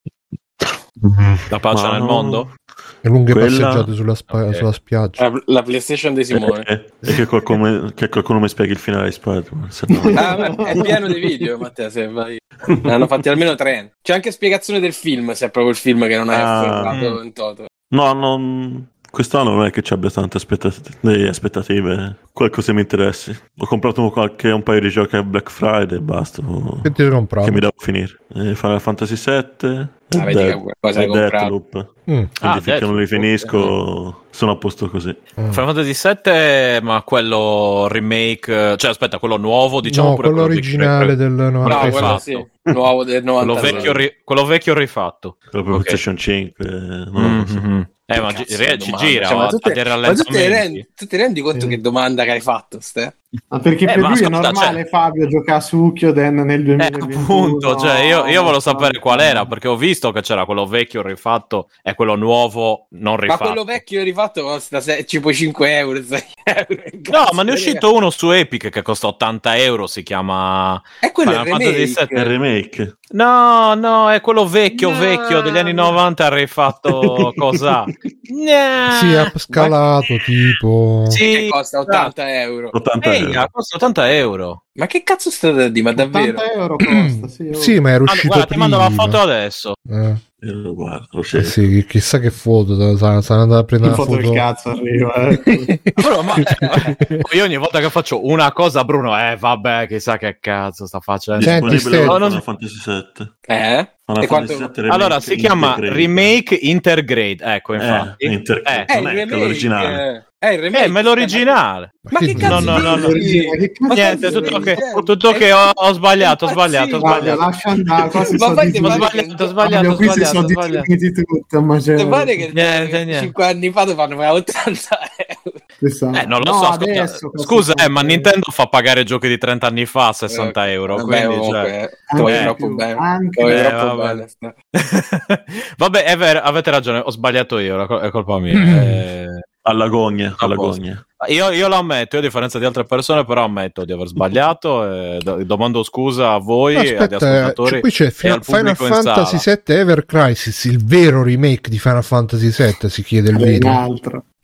La pace Ma nel no. mondo? Le lunghe Quella- passeggiate sulla, spa- Ok. sulla spiaggia. La, la PlayStation di Simone. Eh, E che qualcuno, che qualcuno mi spieghi il finale di Spider-Man. se no- Ah, è pieno di video, Matteo. Se vai. Ne hanno fatti almeno tre. C'è anche spiegazione del film, se è proprio il film che non hai Ah. afferrato in toto. No, non... quest'anno non è che ci abbia tante aspettat- delle aspettative. Qualcosa mi interessi. Ho comprato qualche, un paio di giochi a Black Friday e basta. Che ti sei comprato? Che mi devo finire. Eh, Final Fantasy VII, Ah, vedi che qualcosa è hai comprato. Mm. Ah, finché non li finisco sono a posto così. Mm. Final Fantasy VII, ma quello remake, cioè aspetta, quello nuovo, diciamo no, pure quello di- originale del No, 96. quello rifatto. sì, nuovo del quello 96. vecchio, ri- quello vecchio rifatto. Quello per Ok. PlayStation 5. eh, non. Mhm. Eh, ma Cazzo gi- ci gira Cioè, ma tu te- ma tu te rendi, tu ti rendi conto Sì. che domanda che hai fatto, Ste? Ma perché Eh, per ma lui è ascolta, normale cioè- Fabio giocare a Sukkyoden nel Eh, 2021 appunto, cioè io, io volevo no, sapere qual era perché ho visto che c'era quello vecchio rifatto e quello nuovo non Ma rifatto. quello vecchio rifatto costa se- tipo 5 euro, 6 euro. No, ma ne è uscito uno su Epic che costa 80 euro. Si chiama. E quello è il Final remake. È il remake. No, no, è quello vecchio, No. vecchio degli anni 90. Ha rifatto cosa? No. Sì, ha scalato tipo... Sì, Che costa 80 euro. 80 Ehi, euro. costa 80 euro. Ma che cazzo state a dire? Ma davvero? 80 euro costa, sì. oh. Sì, ma era Ah, uscito guarda, ti mando la prima. foto adesso. Eh, Io lo guardo, lo eh sì, chi- chissà che foto, sarà sarà andato a prendere Il una foto foto. del cazzo arriva. eh. Bruno, ma io ogni volta che faccio una cosa, Bruno, eh, vabbè, chissà che cazzo sta facendo. Senti, Disponibile con non- Final Fantasy 7. Eh? E quanto- 7 remake Allora, si chiama Intergrade. Remake Intergrade. Ecco, infatti. Eh, Inter- Eh, È il Non è remake. l'originale. È il remake. Eh, ma è l'originale. Ma che cazzo no, no, no. Niente, tutto che, tutto che ho, ho sbagliato, ho sbagliato, ho. Guarda, sbagliato. lascia andare, qua si Ma sono Ho sbagliato, ho sbagliato, ho qui si sbagliato, sono distribuiti tutto, ma c'è... Pare che Niente, niente. 5 anni fa dovevano pagare 80 euro. Eh, non lo No, so, adesso scusa, eh, ma 80 Nintendo fa pagare giochi di 30 anni fa a 60 euro, Vabbè, quindi, cioè... eh, Anche troppo bene. anche. Eh, troppo vabbè. Ste. Vabbè, è vero, avete ragione, ho sbagliato io, è colpa mia. Mm. Eh, Alla gogna, alla gogna. Io, io lo ammetto, io a differenza di altre persone, però ammetto di aver sbagliato. E do- domando scusa a voi e agli Aspetta, eh, ascoltatori. cioè, qui c'è e Final, al pubblico Final in Fantasy. VII Ever Crisis, il vero remake di Final Fantasy VII, si chiede il video.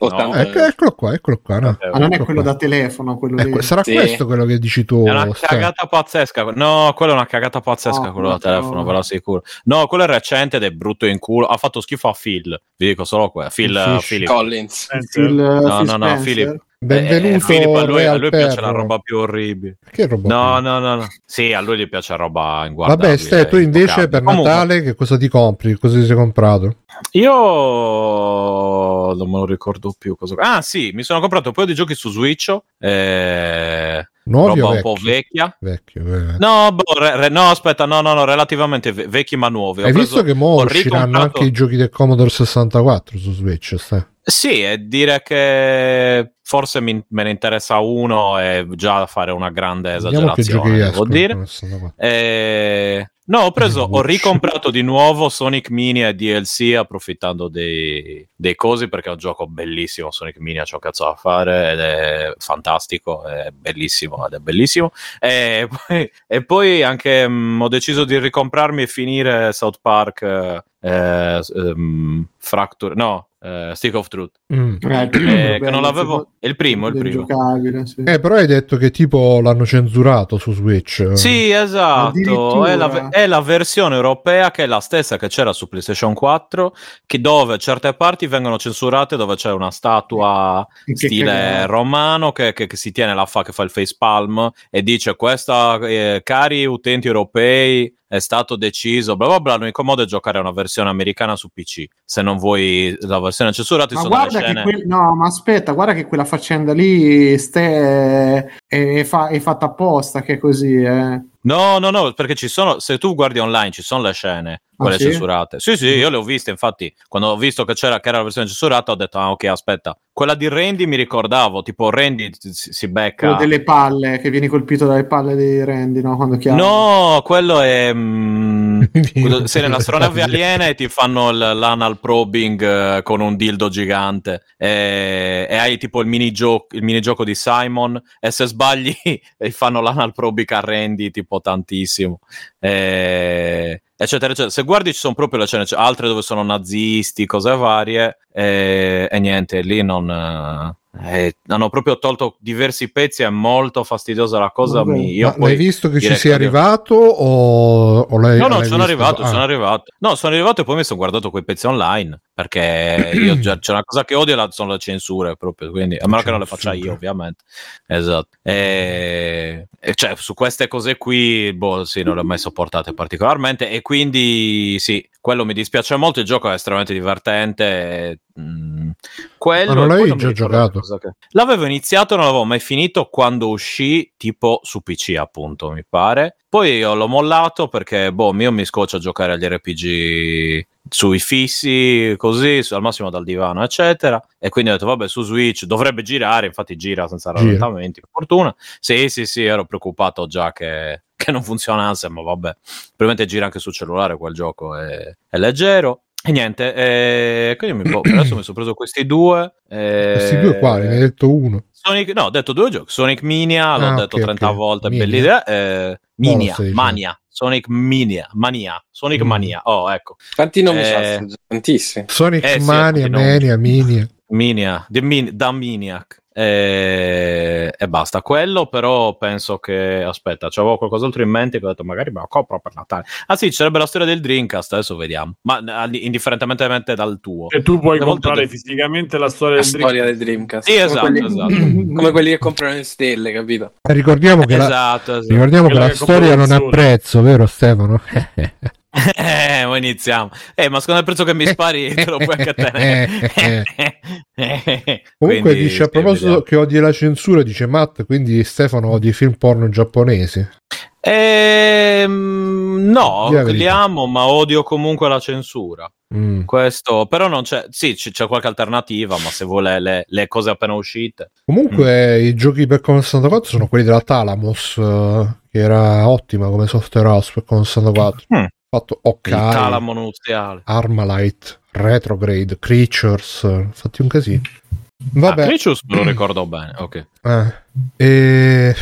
80 Ecco, eccolo qua, eccolo qua. no. Eh, Ma non è quello qua. da telefono, quello Ecco, lì. sarà Sì. questo quello che dici tu, È una cagata pazzesca. No, quello è una cagata pazzesca, No, quello da no. telefono, ve lo assicuro. No, quello è recente ed è brutto in culo. Ha fatto schifo a Phil. Vi dico solo quello. Phil. Philip. Collins. Il, No, Phil no, no. Philip. Benvenuto Eh, Philip, a lui, a lui piace la roba più orribile. Che roba No, no, no, no. Sì, a lui gli piace roba inguardabile. Vabbè, Ste, tu invece intoccabile. per Comunque, Natale che cosa ti compri? Cosa ti sei comprato? Io non me lo ricordo più. Cosa... Ah, sì, mi sono comprato un paio di giochi su Switch. Eh... Nuovi roba un po' vecchi? vecchia. Vecchio, eh. No, boh, re- re- no, aspetta, no, no, no, relativamente ve- vecchi ma nuovi. Ho Hai preso- visto che mo usciranno anche i giochi del Commodore 64 su Switch? Ste? Sì, e dire che forse mi- me ne interessa uno è già fare una grande esagerazione, escono dire. con il 64. Eh, no, ho preso, ho ricomprato di nuovo Sonic Mini e DLC approfittando dei, dei cosi perché è un gioco bellissimo. Sonic Mini ha ciò cazzo da fare ed è fantastico, è bellissimo ed è bellissimo. E poi, e poi anche mm, ho deciso di ricomprarmi e finire South Park eh, eh, ehm, Fracture, no, eh, Stick of Truth. Mm. Eh, Eh, è che non l'avevo. È il primo, è il primo. sì. Eh, però hai detto che tipo l'hanno censurato su Switch. Sì, esatto. È la, è la versione europea che è la stessa che c'era su PlayStation 4, che dove certe parti vengono censurate, dove c'è una statua Che stile cagata. romano che, che- che si tiene la fa, che fa il face palm e dice questa, eh, cari utenti europei, è stato deciso, bla bla bla, l'unico modo è giocare a una versione americana su PC. Se non vuoi la versione censurata, Ma guarda che scene... quel- no, ma aspetta, guarda che quella faccenda lì ste, è, è fa- è fatta apposta che è così, eh. No, no, no, perché ci sono, se tu guardi online ci sono le scene, quelle Ah, sì? censurate. Sì, sì, io le ho viste, infatti, quando ho visto che c'era che era la versione censurata ho detto, ah ok, aspetta. Quella di Randy mi ricordavo, tipo Randy si, si becca... Quello delle palle, che vieni colpito dalle palle dei Randy, no? Quando chiami. No, quello è... mm, sei nell'astronave aliena e ti fanno l- l'anal probing eh, con un dildo gigante e, e hai tipo il minigioco, il minigioco di Simon e se sbagli e fanno l'anal probing a Randy tipo tantissimo. E- eccetera, eccetera. Se guardi ci sono proprio le scene, c'è altre dove sono nazisti, cose varie e, e niente, lì non... eh, eh, hanno proprio tolto diversi pezzi, è molto fastidiosa la cosa. Vabbè. mi- io poi l'hai visto che ci sei che- arrivato o, o l'hai No, no, sono arrivato, Ah. sono arrivato. No, sono arrivato e poi mi sono guardato quei pezzi online. Perché io già, c'è una cosa che odio, la- sono le censure proprio. Quindi, a meno che non le faccia io, ovviamente. Esatto. E, e cioè, su queste cose qui, boh, sì, non le ho mai sopportate particolarmente. E quindi sì, quello mi dispiace molto. Il gioco è estremamente divertente. Mm, quello, Ma non l'avevi già giocato? che- L'avevo iniziato, non l'avevo mai finito quando uscì, tipo su PC, appunto, mi pare. Poi io l'ho mollato perché, boh, io mi scoccio a giocare agli RPG sui fissi, così, al massimo dal divano, eccetera. E quindi ho detto, vabbè, su Switch dovrebbe girare, infatti gira senza rallentamenti, per fortuna. Sì, sì, sì, ero preoccupato già che, che non funzionasse, ma vabbè, probabilmente gira anche sul cellulare quel gioco, è, è leggero. E niente, eh, quindi mi, boh, adesso mi sono preso questi due. eh, Questi due quali? Ne hai detto uno. Sonic, no, ho detto due giochi. Sonic Mania, l'ho Ah, detto ok, 30 ok. volte, Mania. bella idea. Eh, Minia. Mania, Sonic Mania, Mania, Sonic Mm. Mania. Oh, ecco, Quanti nomi Eh, gioco? Tantissimi. Sonic Eh, sì, Mania, nomi. Mania, Minia. Minia, The Min- da Miniac. E... e basta. Quello però penso che... Aspetta, c'avevo qualcos'altro in mente che ho detto magari me lo compro per Natale. Ah sì, ci sarebbe la storia del Dreamcast, adesso vediamo. Ma eh, indifferentemente dal tuo. E tu puoi comprare de- fisicamente la storia La del storia Dreamcast. del Dreamcast. Sì, Come esatto, quelli- esatto. Come quelli che comprano le stelle, capito? Eh, Ricordiamo che la, Esatto, esatto. ricordiamo che la che storia non ha prezzo, vero Stefano? Eh, ma iniziamo. Eh, ma secondo il prezzo che mi spari te lo puoi anche tenere. Comunque Quindi, dice a proposito vediamo. che odi la censura, dice Matt, quindi Stefano odi i film porno giapponesi. Ehm, no, verità. li amo, ma odio comunque la censura. Mm. Questo, però non c'è. Sì, c'è qualche alternativa, ma se vuole le, le cose appena uscite. Comunque Mm. i giochi per Commodore 64 sono quelli della Talamos, eh, che era ottima come software house per Commodore 64. Mm. Fatto Il ok, talamo nuziale. Armalite, Retrograde, Creatures, fatti un casino. Ah, Vabbè, Cricius me lo ricordo bene. Ok. eh. E...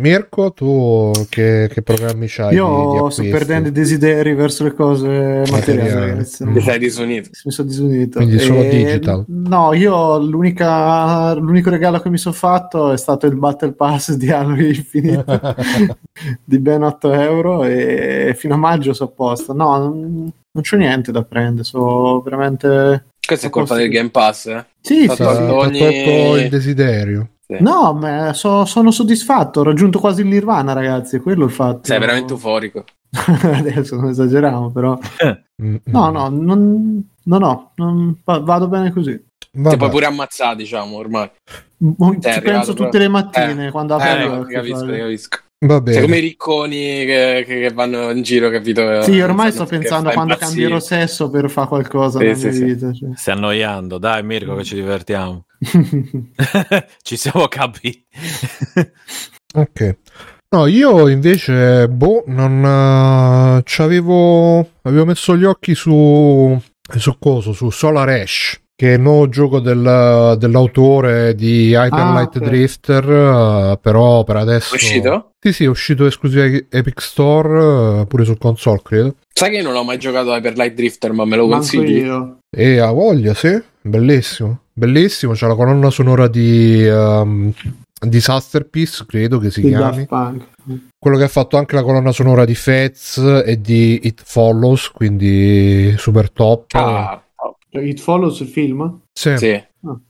Mirko, tu che, che programmi c'hai? di- di Io sto perdendo i desideri verso le cose materiali, Materiali. Mm. Ti sei disunito. Mi sono disunito. Quindi solo E- digital. No, io l'unica, l'unico regalo che mi sono fatto è stato il Battle Pass di Halo Infinite di ben 8 euro e fino a maggio sono a posto. No, non, non c'è niente da prendere, so veramente... Questo è Sono colpa del Game Pass, eh? Sì, sì, sì. ogni- tolto il desiderio. No, ma so- sono soddisfatto, ho raggiunto quasi il Nirvana, ragazzi, è quello il fatto. Sei veramente euforico. Adesso non esageriamo, però. Mm, No, no, non, no, no, non- va- vado bene così. Vabbè. Ti puoi pure ammazzare, diciamo, ormai. Sei Ci arrivato penso proprio. tutte le mattine Eh, quando Eh, apro gli no, capisco, ti capisco. Va Sei come i ricconi che, che- che vanno in giro, capito? Sì, ormai sto pensando quando impazzire. cambierò sesso per fare qualcosa Sì, nella sì, mia sì. vita. cioè. Stai annoiando. Dai, Mirko, che ci divertiamo. ci siamo capiti. Ok. No, io invece, boh, non eh, c'avevo. Avevo messo gli occhi su. su coso, su Solar Ash, che è il nuovo gioco del- dell'autore di Hyper Ah, Light ok. Drifter. eh, però per adesso. È uscito? Sì, sì, è uscito esclusivo Epic Store, eh, pure sul console, credo. Sai che io non ho mai giocato a Hyper Light Drifter, ma me lo Manco consigli? io. E ha voglia, sì, bellissimo. Bellissimo, c'è la colonna sonora di. ehm, Disaster Piece, credo che si Di chiami. Quello che ha fatto anche la colonna sonora di Fez e di It Follows, quindi super top. Ah, It Follows il film? Sì. sì.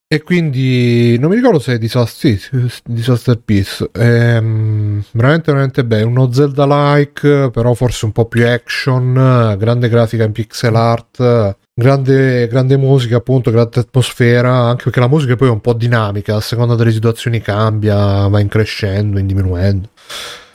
E quindi non mi ricordo se è Disaster, sì, Disaster Piece. Ehm, veramente, veramente bello. Uno Zelda-like, però forse un po' più action. Grande grafica in pixel art. Grande, grande musica, appunto, grande atmosfera. Anche perché la musica poi è un po' dinamica. A seconda delle situazioni cambia, va in crescendo, in diminuendo.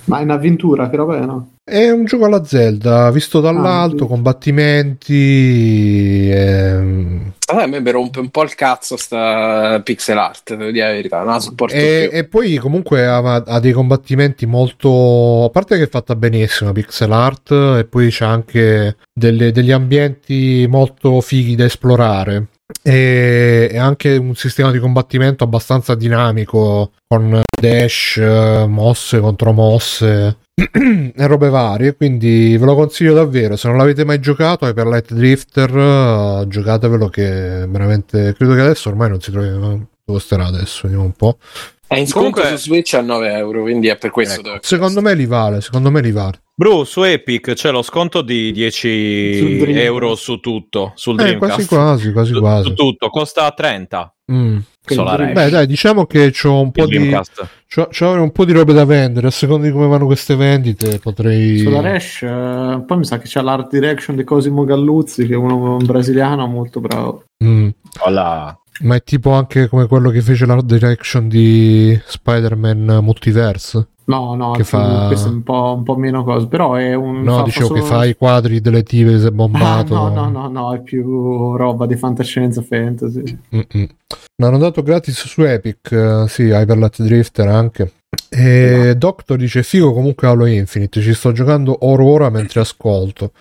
Ma è un'avventura, che roba è, no? È un gioco alla Zelda, visto dall'alto, sì. combattimenti. ehm, Allora, a me mi rompe un po' il cazzo sta pixel art, devo dire la verità, non la sopporto e, più. e poi comunque ha, ha dei combattimenti molto. A parte che è fatta benissimo la pixel art, e poi c'è anche delle- degli ambienti molto fighi da esplorare. E, e anche un sistema di combattimento abbastanza dinamico con dash, mosse contro mosse e robe varie. Quindi ve lo consiglio davvero. Se non l'avete mai giocato, Hyper Light Drifter, eh, giocatevelo che veramente credo che adesso ormai non si trovi. Dove starà adesso? Vediamo un po'. È in sconto Comunque- su Switch a 9 euro, quindi è per questo. Ecco, Secondo me li vale, secondo me li vale. Bru, su Epic c'è lo sconto di 10 Sul Dreamcast. euro su tutto, sul Eh, Dreamcast. quasi quasi, quasi Su, quasi. su tutto, costa 30. Mm. Solar Ash. Beh, dai, diciamo che c'ho un po' di c'ho, c'ho un po' di robe da vendere, a seconda di come vanno queste vendite, potrei Sulla Rash, eh, poi mi sa che c'è l'art direction di Cosimo Galluzzi, che è uno un brasiliano molto bravo. Mm. Ma è tipo anche come quello che fece l'art direction di Spider-Man Multiverse. No, no, Che fa- questo è un po', un po' meno cosa, però è un... No, fa- dicevo fa che solo- fa i quadri delle tipe se Ah, bombato. no, no, no, no, è più roba di fantascienza fantasy. Mm-mm. L'hanno dato gratis su Epic, eh, sì, Hyper Light Drifter anche. E Doctor dice figo comunque Halo Infinite, ci sto giocando ora ora mentre ascolto.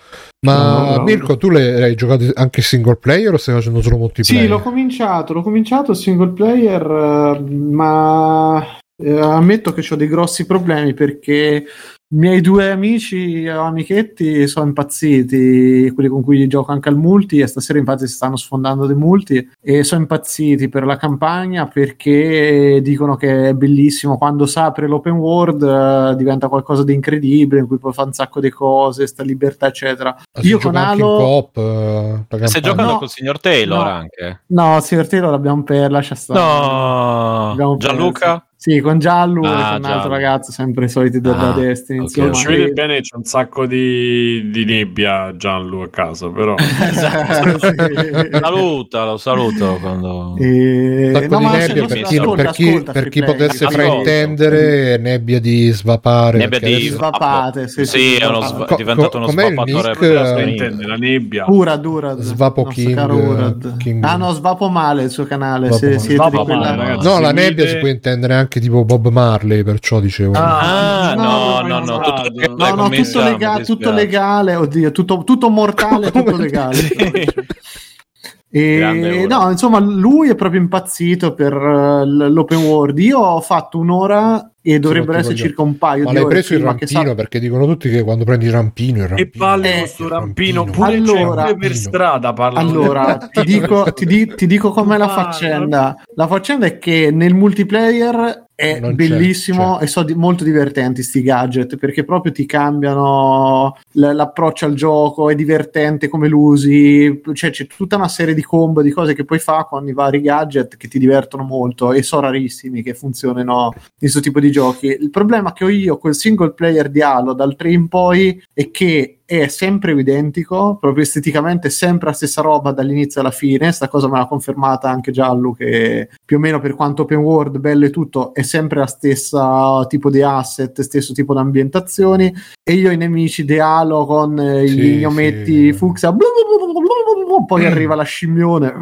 Ma No, no. Mirko, tu le hai giocato anche single player o stai facendo solo multiplayer? Sì, l'ho cominciato, l'ho cominciato single player, eh, ma eh, ammetto che ho dei grossi problemi perché i miei due amici o amichetti sono impazziti, quelli con cui gioco anche al multi, e stasera infatti si stanno sfondando dei multi, e sono impazziti per la campagna perché dicono che è bellissimo. Quando si apre l'open world eh, diventa qualcosa di incredibile, in cui puoi fare un sacco di cose, sta libertà, eccetera. Ah, si Io gioca con Halo... coop, eh, Stai giocando No. col signor Taylor No. anche? No, signor Taylor l'abbiamo per lascia stare. No. Gianluca? Sì, con Giallo e Ah, con un altro Giallo. ragazzo, sempre i soliti della Ah, Destiny. ok. insomma. Non ci vede bene, c'è un sacco di, di nebbia Gianlu a casa, però Esatto, sì. Salutalo, salutalo quando... E... Un sacco No, di ma nebbia ascolta, per chi, ascolta, per chi- ascolta, per chi potesse ascolta. fraintendere nebbia di svapare Nebbia di adesso- Svapate, sì, sì, sì, è uno sva- Co- diventato uno co- svappatore nick? la intende la nebbia. Urad, Urad. Svapo King. King. Ah no, Svapo male il suo canale. Svapo Se male. ragazzi. No, la nebbia si può intendere anche tipo Bob Marley, perciò dicevo. Ah, No, no, no, no, no, no, tutto no, legale, No, no, tutto, lega- tutto legale, oddio, tutto, tutto mortale, tutto legale. E, no, insomma, lui è proprio impazzito per eh, l'open world. Io ho fatto un'ora e dovrebbero essere circa un paio Ma di l'hai ore preso il rampino sa- perché dicono tutti che quando prendi il rampino, il E rampino palle Eh, questo rampino, rampino. pure Allora- c'è pure per strada parlano Allora, ti dico, ti, di- ti dico com'è la faccenda. La faccenda è che nel multiplayer è Non c'è, bellissimo c'è. e sono di- molto divertenti sti gadget perché proprio ti cambiano l- l'approccio al gioco, è divertente come lo usi, cioè c'è tutta una serie di combo di cose che puoi fare con i vari gadget che ti divertono molto e sono rarissimi che funzionino in questo tipo di giochi. Il problema che ho io col single player di Halo dal 3 in poi è che è sempre identico, proprio esteticamente è sempre la stessa roba dall'inizio alla fine. Sta cosa me l'ha confermata anche Giallo, che più o meno per quanto open world, bello e tutto, è sempre la stessa tipo di asset, stesso tipo di ambientazioni. E io i nemici di Halo con eh, Sì, gli gnometti sì. fucsia, blu blu blu poi arriva la scimmione.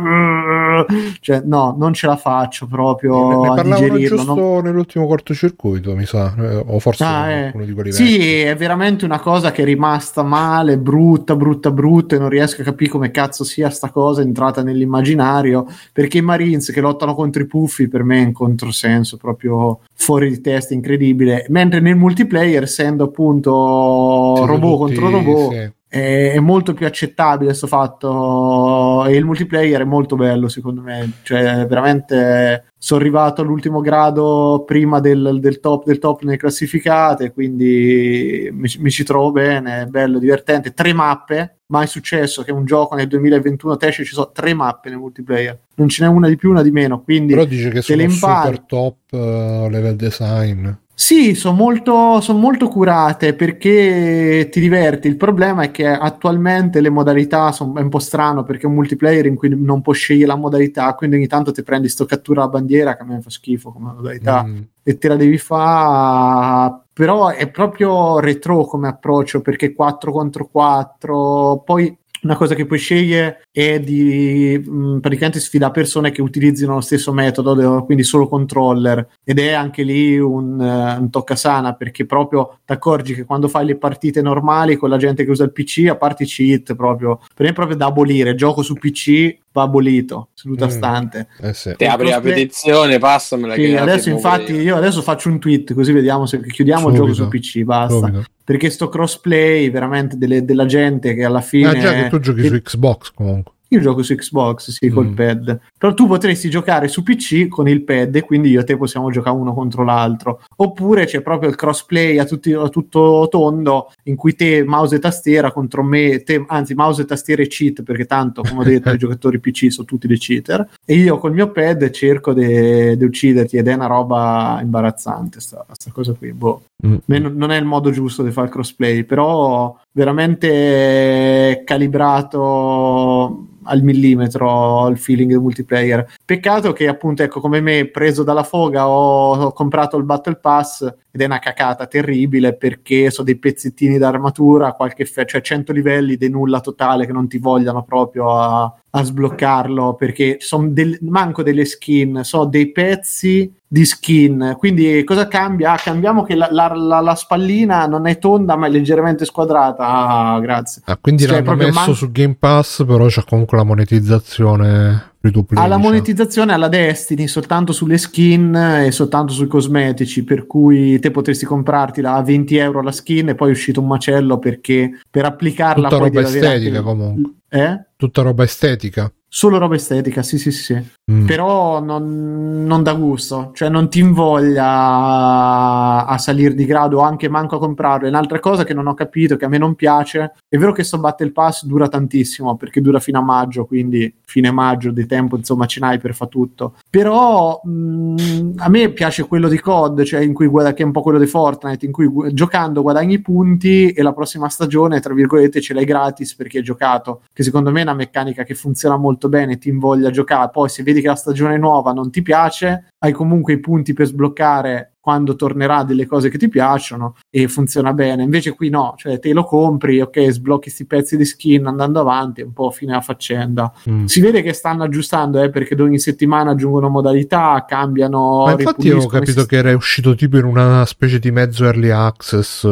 Cioè, no, non ce la faccio proprio Ne, ne a digerirlo. giusto non- nell'ultimo cortocircuito, mi sa, eh, o forse Ah, eh. di quelli vecchi. Sì, è veramente una cosa che è rimasta male, brutta, brutta, brutta, e non riesco a capire come cazzo sia sta cosa entrata nell'immaginario, perché i Marines che lottano contro i puffi per me è un controsenso proprio fuori di testa, incredibile, mentre nel multiplayer, essendo appunto Siete robot tutti- contro robot, sì. È, molto più accettabile questo fatto e il multiplayer è molto bello secondo me cioè veramente sono arrivato all'ultimo grado prima del, del top del top nelle classificate quindi mi, mi ci trovo bene è bello divertente tre mappe mai successo che un gioco nel 2021 te esce ci sono tre mappe nel multiplayer non ce n'è una di più una di meno quindi Però dice che sono impari. super top eh, level design. Sì, sono molto, son molto curate perché ti diverti. Il problema è che attualmente le modalità sono un po' strano perché è un multiplayer in cui non puoi scegliere la modalità, quindi ogni tanto ti prendi sto cattura la bandiera che a me fa schifo come modalità Mm. e te la devi fare. Però è proprio retro come approccio perché 4 contro 4. Poi una cosa che puoi scegliere è di mh, praticamente sfida persone che utilizzino lo stesso metodo, quindi solo controller. Ed è anche lì un, eh, un toccasana perché proprio ti accorgi che quando fai le partite normali con la gente che usa il PC, a parte i cheat, proprio per me è proprio da abolire. Gioco su PC va abolito, seduta Mm. stante. Eh sì. Te apri la petizione, passamela. Sì, che adesso infatti io. io adesso faccio un tweet così vediamo se chiudiamo il Subito. gioco su PC, basta. Subito. Perché sto crossplay veramente delle- della gente che alla fine Ah già che tu giochi che- su Xbox comunque. Io gioco su Xbox, sì, col Mm. pad. Però tu potresti giocare su PC con il pad e quindi io e te possiamo giocare uno contro l'altro. Oppure c'è proprio il crossplay a, tutti- a tutto tondo in cui te mouse e tastiera contro me, te, anzi mouse e tastiera e cheat, perché tanto, come ho detto, i giocatori PC sono tutti dei cheater. E io col mio pad cerco di ucciderti ed è una roba imbarazzante sta, sta cosa qui. Boh. Mm. Non è il modo giusto di fare il crossplay, però veramente calibrato al millimetro il feeling del multiplayer. Peccato che appunto ecco come me preso dalla foga ho, ho comprato il Battle Pass ed è una cacata terribile perché so dei pezzettini d'armatura, qualche fe- cioè 100 livelli di nulla totale che non ti vogliano proprio a, a sbloccarlo perché sono del- manco delle skin, so dei pezzi di skin. Quindi cosa cambia? Ah, cambiamo che la, la- la- la spallina non è tonda ma è leggermente squadrata. Ah, grazie. Ah, quindi Cioè, l'hanno messo man- su Game Pass, però c'è comunque la monetizzazione free to play. Ha la diciamo. monetizzazione alla Destiny soltanto sulle skin e soltanto sui cosmetici, per cui te potresti comprartila a 20 euro la skin e poi è uscito un macello perché per applicarla Tutta poi roba devi avere estetica, comunque. Eh? Tutta roba estetica. Solo roba estetica, sì, sì, sì. Mm. Però non, non dà gusto, cioè non ti invoglia a, a salire di grado o anche manco a comprarlo. E un'altra cosa che non ho capito, che a me non piace, è vero che sto Battle Pass dura tantissimo perché dura fino a maggio, quindi fine maggio di tempo, insomma, ce n'hai per fa tutto. Però mh, a me piace quello di COD, cioè in cui guada- che è un po' quello di Fortnite, in cui gu- giocando guadagni punti e la prossima stagione, tra virgolette, ce l'hai gratis perché hai giocato. Che secondo me è una meccanica che funziona molto bene, ti invoglia a giocare. Poi se vedi che la stagione nuova non ti piace, hai comunque i punti per sbloccare quando tornerà delle cose che ti piacciono e funziona bene. Invece qui no, cioè te lo compri, ok, sblocchi questi pezzi di skin andando avanti, un po' fine a faccenda. Mm. Si vede che stanno aggiustando, eh, perché ogni settimana aggiungono modalità, cambiano. Ma infatti io ho capito che era uscito tipo in una specie di mezzo early access.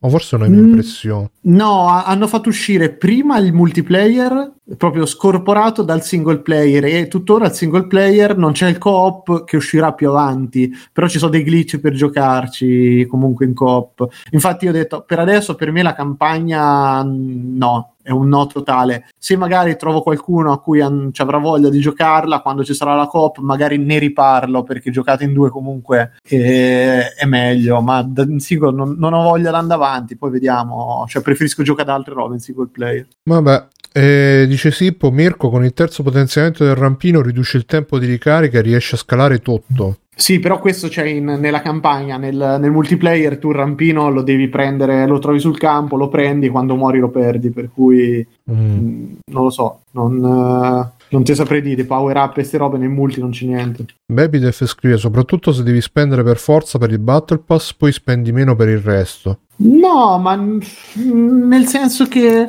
O forse è una mia Mm. impressione. No, ha- hanno fatto uscire prima il multiplayer, proprio scorporato dal single player, e tuttora il single player non c'è il co-op che uscirà più avanti, però ci sono dei glitch per giocarci comunque in co-op. Infatti io ho detto, per adesso per me la campagna mm, no, è un no totale. Se magari trovo qualcuno a cui an- ci avrà voglia di giocarla, quando ci sarà la coop, magari ne riparlo perché giocate in due comunque eh, è meglio. Ma da- in single non, non ho voglia di andare avanti. Poi vediamo. Cioè, preferisco giocare ad altre robe in single player. Vabbè, eh, dice Sippo, Mirko con il terzo potenziamento del rampino riduce il tempo di ricarica e riesce a scalare tutto. Sì, però questo c'è in- nella campagna, nel, nel multiplayer tu il rampino lo devi prendere, lo trovi sul campo, lo prendi, quando muori lo perdi, per cui Mm. mh, non lo so, non, eh, non ti saprei dire, power up e queste robe nel multi non c'è niente. Babydef scrive, soprattutto se devi spendere per forza per il Battle Pass, poi spendi meno per il resto. No, ma mm, nel senso che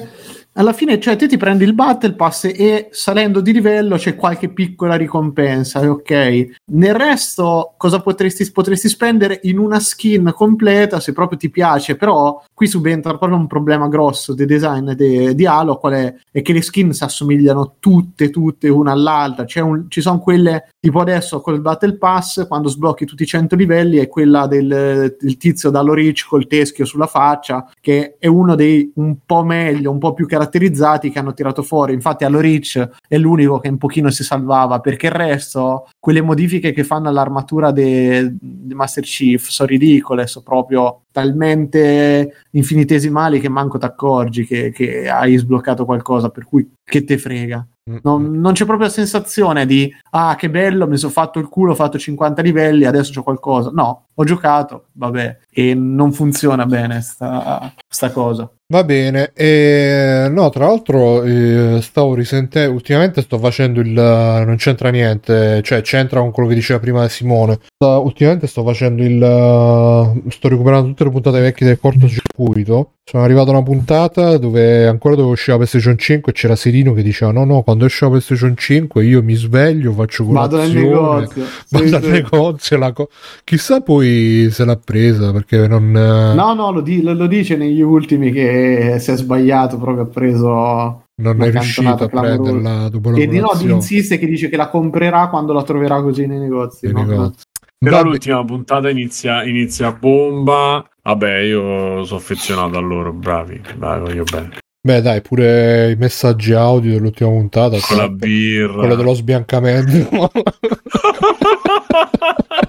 alla fine, cioè, te ti prendi il Battle Pass e salendo di livello c'è qualche piccola ricompensa, ok. Nel resto, cosa potresti, potresti spendere in una skin completa se proprio ti piace? Però qui subentra proprio un problema grosso di design de- di Halo, qual è? È che le skin si assomigliano tutte, tutte una all'altra. Un- ci sono quelle, tipo adesso col Battle Pass, quando sblocchi tutti i 100 livelli, è quella del, del tizio dallo Rich col teschio sulla faccia, che è uno dei un po' meglio, un po' più caratterizzati che hanno tirato fuori. Infatti, Allo Rich è l'unico che un pochino si salvava, perché il resto, quelle modifiche che fanno all'armatura di Master Chief sono ridicole, sono proprio talmente infinitesimali che manco ti accorgi che, che hai sbloccato qualcosa, per cui che te frega. Non, non c'è proprio la sensazione di ah che bello, mi sono fatto il culo, ho fatto 50 livelli, adesso c'ho qualcosa. No, ho giocato, vabbè, e non funziona bene sta, sta cosa. Va bene, e, no, tra l'altro eh, stavo risentendo, ultimamente sto facendo il, non c'entra niente, cioè c'entra con quello che diceva prima Simone, Sto- ultimamente sto facendo il, eh, sto recuperando tutte le puntate vecchie del cortocircuito, sono arrivato a una puntata dove ancora dove usciva PlayStation 5 e c'era Serino che diceva no no, quando esce la PlayStation 5 io mi sveglio, faccio Vado nel colazione, negozio. vado Sì, al sì. negozio, la co- chissà poi se l'ha presa perché non... eh, No, no, lo, di- lo dice negli ultimi che si è sbagliato, proprio ha preso non è riuscito a prenderla dopo la E di no, insiste che dice che la comprerà quando la troverà così nei negozi. Nei no? negozi. Però Vabbè, l'ultima puntata inizia, inizia a bomba. Vabbè, io sono affezionato a loro, bravi, bravi, voglio bene. Beh, dai, pure i messaggi audio dell'ultima puntata. Con la birra. quello dello sbiancamento.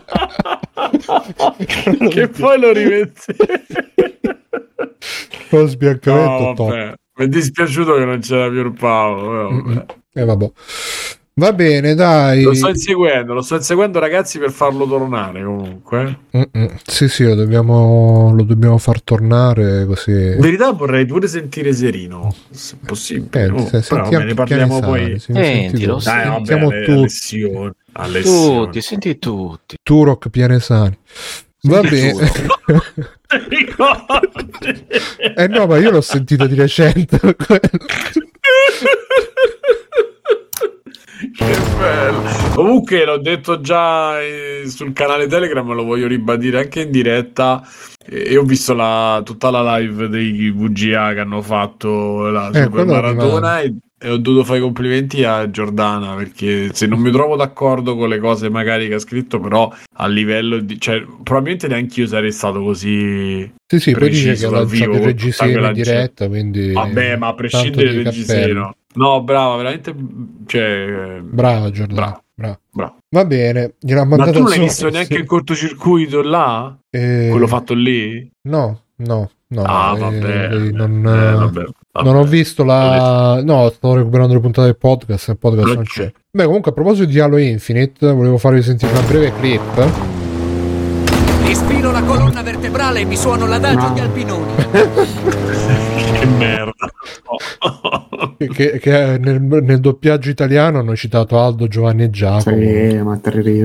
che poi lo rimetti. Lo sbiancamento No. Mi è dispiaciuto che non c'era più il Paolo. Eh, vabbè. Va bene, dai. Lo sto inseguendo, lo sto inseguendo ragazzi per farlo tornare comunque. Mm-mm. Sì, sì, lo dobbiamo, lo dobbiamo far tornare così. In verità vorrei pure sentire Serino, se possibile. Eh, Oh, se- però sentiamo ne parliamo poi. sai, sì, Sentilo, sentilo. Dai, vabbè, Sentiamo alle, tutti. Alle. Tutti, senti tutti. Turok Pianesani. Va bene. Eh no, ma io l'ho sentito di recente. Che bello. Comunque l'ho detto già eh, sul canale Telegram, lo voglio ribadire anche in diretta. E ho visto la- tutta la live dei VGA che hanno fatto la Eh, Super Maratona e, e ho dovuto fare i complimenti a Giordana perché se non mi trovo d'accordo con le cose magari che ha scritto, però a livello di... cioè probabilmente neanche io sarei stato così... Sì, sì, poi dice che dal lanciato il reggiseno in diretta, quindi... Vabbè, ma a prescindere dal reggiseno. No, brava, veramente... Cioè... Brava Giordano. Bravo. brava. Bravo. Va bene, gliel'ha Ma mandato tu non hai visto neanche sì. il cortocircuito là? Eh, Quello fatto lì? No, no, no. ah, eh, vabbè. non, Eh, vabbè, vabbè. non ho visto la... No, sto recuperando le puntate del podcast, il podcast non Ok. c'è. Beh, comunque a proposito di Halo Infinite, volevo farvi sentire una breve clip. Ispiro la colonna vertebrale e mi suono l'adagio No. di Albinoni. Che merda. Che, che nel, nel doppiaggio italiano hanno citato Aldo, Giovanni e Giacomo. Sì, ma.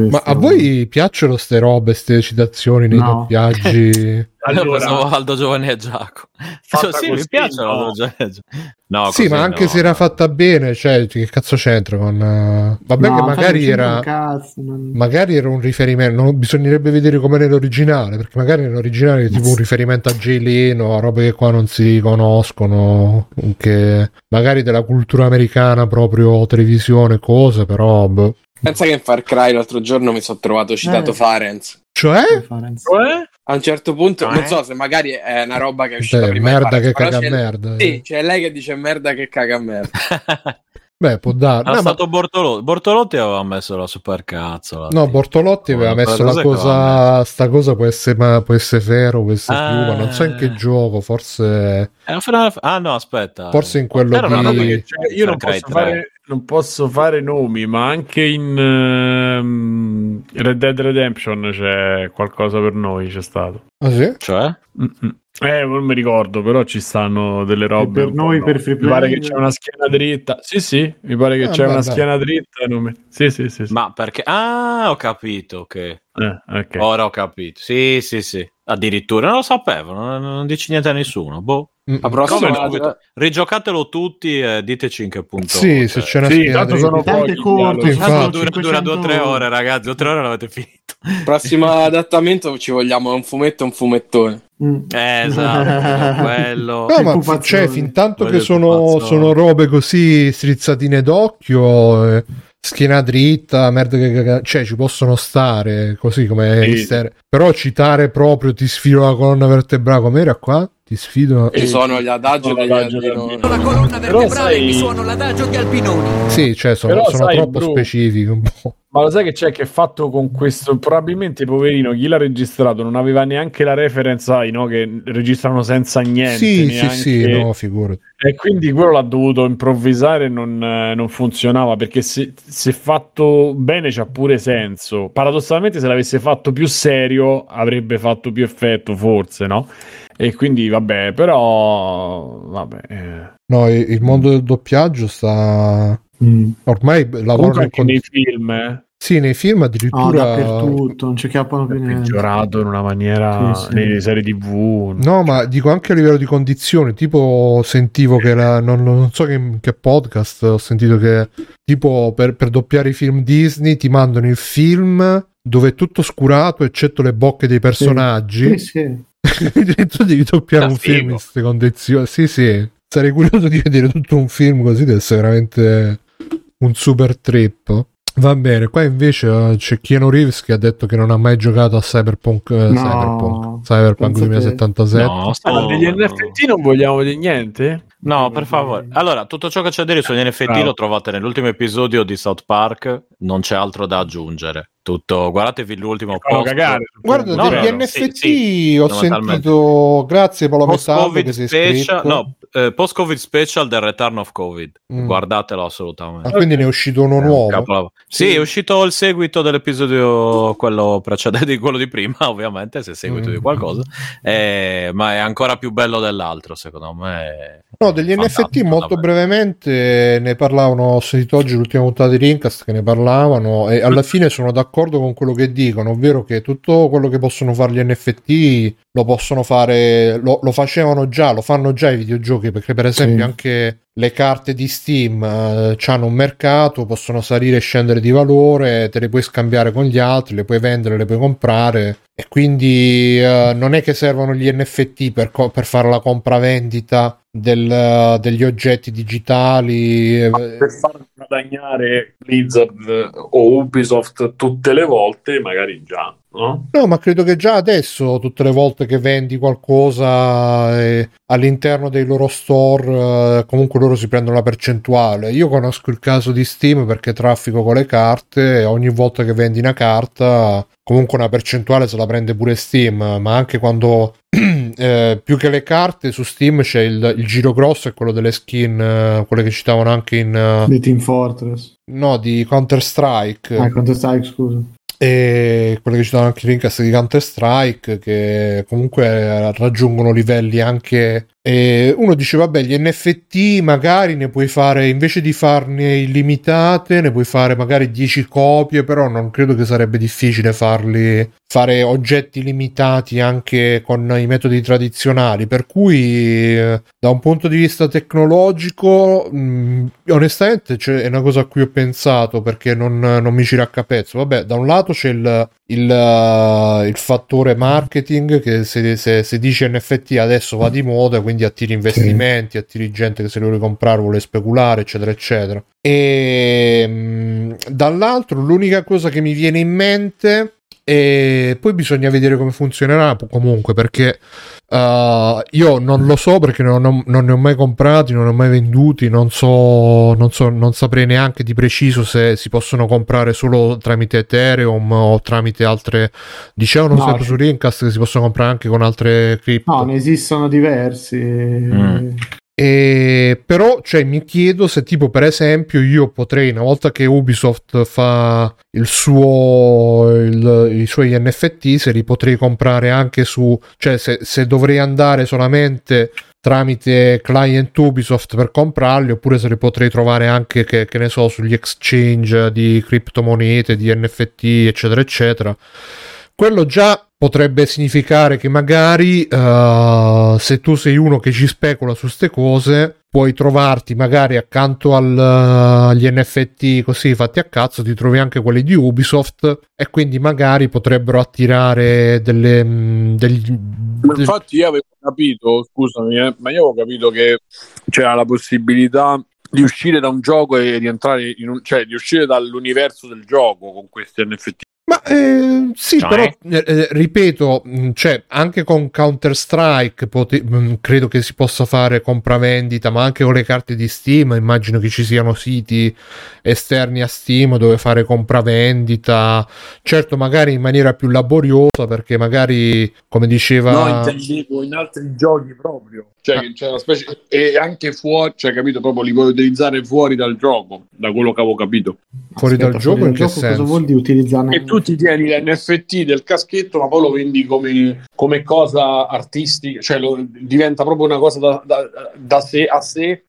Ma a voi piacciono ste robe, ste citazioni nei No. doppiaggi? Allora, Allora, Aldo Giovanni e Giacomo. Fatta sì, così, mi piacciono no. Aldo e Giacomo. No, sì, ma anche no. se era fatta bene, cioè, che cazzo c'entra con... eh, Vabbè No, che magari era... un cazzo, non- Magari era un riferimento, non- bisognerebbe vedere com'è nell'originale, perché magari nell'originale è tipo un riferimento a Jay Leno, a robe che qua non si conoscono, che magari della cultura americana proprio televisione, cose, però... boh. Pensa che in Far Cry l'altro giorno mi sono trovato citato Eh. Farenz. Cioè? Farenz. Cioè? A un certo punto, Ah, non eh? so se magari è una roba che è uscita Beh, prima di merda Farenz, che però caga c'è- merda. Sì, c'è lei che dice merda che caga merda. Beh, può dare. Era No, ma- stato Bortolotti. Bortolotti aveva messo la supercazzola. No, Bortolotti aveva messo la cosa. Sta cosa può essere, ma può essere vero, può essere Ah. piuma. Non so in che gioco, forse. Era Final- Ah, no, aspetta. Forse in quello di- Cioè, io non posso, 3. fare, non posso fare nomi, ma anche in ehm, Red Dead Redemption c'è qualcosa per noi, c'è stato. Ah, sì? Cioè? Mm-mm. Eh, non mi ricordo, però ci stanno delle robe. per un po' noi, no. per free Mi pare che play? c'è una schiena dritta. Sì, sì, mi pare che Ah, c'è beh, una dai. schiena dritta. mi- Sì, sì, sì. sì. Ma perché? Ah, ho capito. Ok. Eh, ok. Ora ho capito. Sì, sì, sì. Addirittura non lo sapevo. Non, non dici niente a nessuno. Boh. La prossima no? Rigiocatelo tutti e diteci in che punto. Sì, se c'è una Sì, tanto sono infatti. Tanto dura, dura 500 due o tre ore, ragazzi. Due o tre ore l'avete finito. Prossimo adattamento ci vogliamo un fumetto e un fumettone. Mm. Eh, esatto. quello. No, ma pupazzone. cioè, fin tanto Voglio che sono, sono robe così strizzatine d'occhio, eh, schiena dritta, merda che caga- cioè ci possono stare così come Sì. easter. Però citare proprio ti sfido la colonna vertebrale com'era qua? Ti sfido. Ci sono gli adagio degli l'adagio albinoni. La colonna Però vertebrale e sai- mi suono l'adagio di Albinoni. Sì, cioè sono, sono sai, troppo bro, specifiche un po'. Ma lo sai che c'è che è fatto con questo? Probabilmente, poverino, chi l'ha registrato non aveva neanche la reference, sai, no? Che registrano senza niente. Sì, sì, neanche... sì, no, figurati. E quindi quello l'ha dovuto improvvisare e non, eh, non funzionava perché se, se fatto bene c'ha pure senso. Paradossalmente, se l'avesse fatto più serio, avrebbe fatto più effetto, forse, no? E quindi, vabbè, però, vabbè. eh. No, il mondo del doppiaggio sta... Mm. Ormai lavorano con- nei film, eh, Sì, nei film No, addirittura... dappertutto, non ci chiappano più è niente. peggiorato in una maniera Sì, sì. nelle serie tv. No, ma dico anche a livello di condizioni, tipo sentivo che la, non, non so che, che podcast ho sentito che tipo per, per doppiare i film Disney ti mandano il film dove è tutto scurato eccetto le bocche dei personaggi Sì, sì. e tu devi doppiare Ah, un film in queste condizioni. Sì, sì, sarei curioso di vedere tutto un film così, deve essere veramente un super trip. Va bene, qua invece eh, c'è Keanu Reeves che ha detto che non ha mai giocato a Cyberpunk, eh, No, Cyberpunk, Cyberpunk penso che- 2077. No, stavo- degli NFT non vogliamo dire niente? No, per favore. Allora, tutto ciò che c'è da dire sugli NFT Bravo. lo trovate nell'ultimo episodio di South Park. Non c'è altro da aggiungere. Tutto, guardatevi l'ultimo post. cagare. Guarda, No, degli no, no, NFT sì, sì, ho sentito, grazie Paolo Metallo che sei special, no, eh, post-Covid special del Return of Covid. Mm. Guardatelo assolutamente. Ah, quindi ne è uscito uno È nuovo. capolavoro. Sì, è uscito il seguito dell'episodio quello precedente, quello di prima, ovviamente, se è seguito Mm. di qualcosa, Eh, ma è ancora più bello dell'altro, secondo me. No, degli NFT molto brevemente ne parlavano, ho sentito oggi l'ultima puntata di Rincast che ne parlavano e alla fine sono d'accordo con quello che dicono, ovvero che tutto quello che possono fare gli NFT lo possono fare, lo, lo facevano già, lo fanno già i videogiochi, perché per esempio Sì. anche le carte di Steam eh, hanno un mercato, possono salire e scendere di valore, te le puoi scambiare con gli altri, le puoi vendere, le puoi comprare e quindi eh, non è che servono gli NFT per, co- per fare la compravendita del- degli oggetti digitali. per far guadagnare Blizzard o Ubisoft tutte le volte, magari già, no? No, ma credo che già adesso, tutte le volte che vendi qualcosa eh, all'interno dei loro store, eh, comunque loro si prendono la percentuale. Io conosco il caso di Steam perché traffico con le carte e ogni volta che vendi una carta, comunque una percentuale se la prende pure Steam, ma anche quando eh, più che le carte su Steam c'è il, il giro grosso e quello delle skin, eh, quelle che citavano anche in... eh, Di Team Fortress. no, di Counter Strike. Ah, Counter Strike, scusa. E quelle che ci danno anche in Rincast di Counter Strike che comunque raggiungono livelli anche e uno dice vabbè gli NFT magari ne puoi fare invece di farne illimitate ne puoi fare magari 10 copie però non credo che sarebbe difficile farli fare oggetti limitati anche con i metodi tradizionali. Per cui eh, da un punto di vista tecnologico mh, onestamente cioè, è una cosa a cui ho pensato perché non, non mi ci raccapezzo vabbè da un lato c'è il, il, eh, il fattore marketing che se, se, se dice NFT adesso va di moda quindi attiri investimenti attiri gente che se lo vuole comprare vuole speculare eccetera eccetera. E mh, dall'altro l'unica cosa che mi viene in mente e poi bisogna vedere come funzionerà comunque perché uh, io non lo so perché non, ho- non ne ho mai comprati, non ne ho mai venduti, non so, non so, non saprei neanche di preciso se si possono comprare solo tramite Ethereum o tramite altre. Dicevano No, sempre su Rincast che si possono comprare anche con altre cripto. No, ne esistono diversi. Mm. E però, cioè, mi chiedo se, tipo, per esempio, io potrei, una volta che Ubisoft fa il suo, il- i suoi NFT, se li potrei comprare anche su, cioè, se, se dovrei andare solamente tramite client Ubisoft per comprarli, oppure se li potrei trovare anche, che, che ne so, sugli exchange di criptomonete, di NFT, eccetera, eccetera. Quello già potrebbe significare che magari eh, se tu sei uno che ci specula su ste cose, puoi trovarti magari accanto al, eh, agli NFT così fatti a cazzo, ti trovi anche quelli di Ubisoft e quindi magari potrebbero attirare delle, mm, degli, Infatti io avevo capito, scusami, eh, ma io avevo capito che c'era la possibilità di uscire da un gioco e rientrare in un, cioè di uscire dall'universo del gioco con questi NFT. Ma eh, sì, Cioè? però eh, eh, ripeto, mh, cioè, anche con Counter Strike pote- mh, credo che si possa fare compravendita, ma anche con le carte di Steam. Immagino che ci siano siti esterni a Steam dove fare compravendita. Certo, magari in maniera più laboriosa, perché magari, come diceva. No, intendevo in altri giochi proprio. Cioè, che c'è una specie. E anche fuori, cioè, capito? Proprio li puoi utilizzare fuori dal gioco, da quello che avevo capito. Fuori dal gioco, in che Cosa senso? vuol dire utilizzarne? Tu ti tieni l'NFT del caschetto, ma poi lo vendi come, come cosa artistica, cioè lo- diventa proprio una cosa da, da- da sé a sé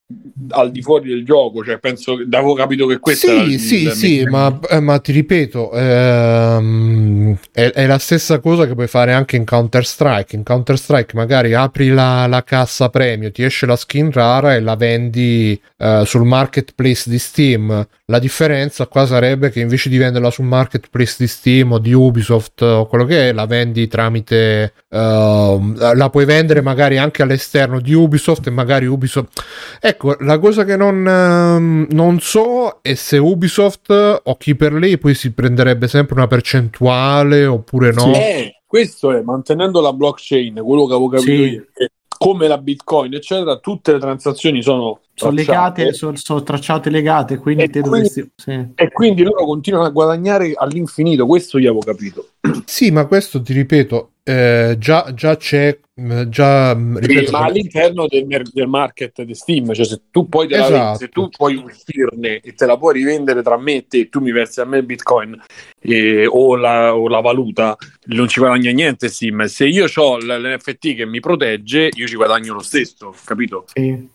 al di fuori del gioco. Cioè, penso che avevo capito che questo era Sì, il- sì, il sì, ma, eh, ma ti ripeto, ehm, è, è la stessa cosa che puoi fare anche in Counter Strike. In Counter Strike magari apri la, la cassa premio, ti esce la skin rara e la vendi eh, sul marketplace di Steam. La differenza qua sarebbe che invece di venderla sul marketplace di Steam o di Ubisoft o quello che è, la vendi tramite... ehm, la puoi vendere magari anche all'esterno di Ubisoft e magari Ubisoft... Ecco, la cosa che non, ehm, non so è se Ubisoft o chi per lei poi si prenderebbe sempre una percentuale oppure no. Eh, questo è mantenendo la blockchain, quello che avevo capito Sì. io. che come la Bitcoin, eccetera, tutte le transazioni sono Sono legate, sono, sono tracciate legate, quindi E te quindi- dovresti... Sì. E quindi loro continuano a guadagnare all'infinito, questo io avevo capito. Sì, ma questo ti ripeto, eh, già, già c'è, mh, già, mh, ripeto, ma all'interno del, mer- del market di Steam, cioè se tu la Esatto. se tu puoi uscirne e te la puoi rivendere tra me e te, tu mi versi a me il Bitcoin eh, o, la, o la valuta, non ci guadagna niente Steam. Se io ho l'NFT che mi protegge, io ci guadagno lo stesso, capito? Sì.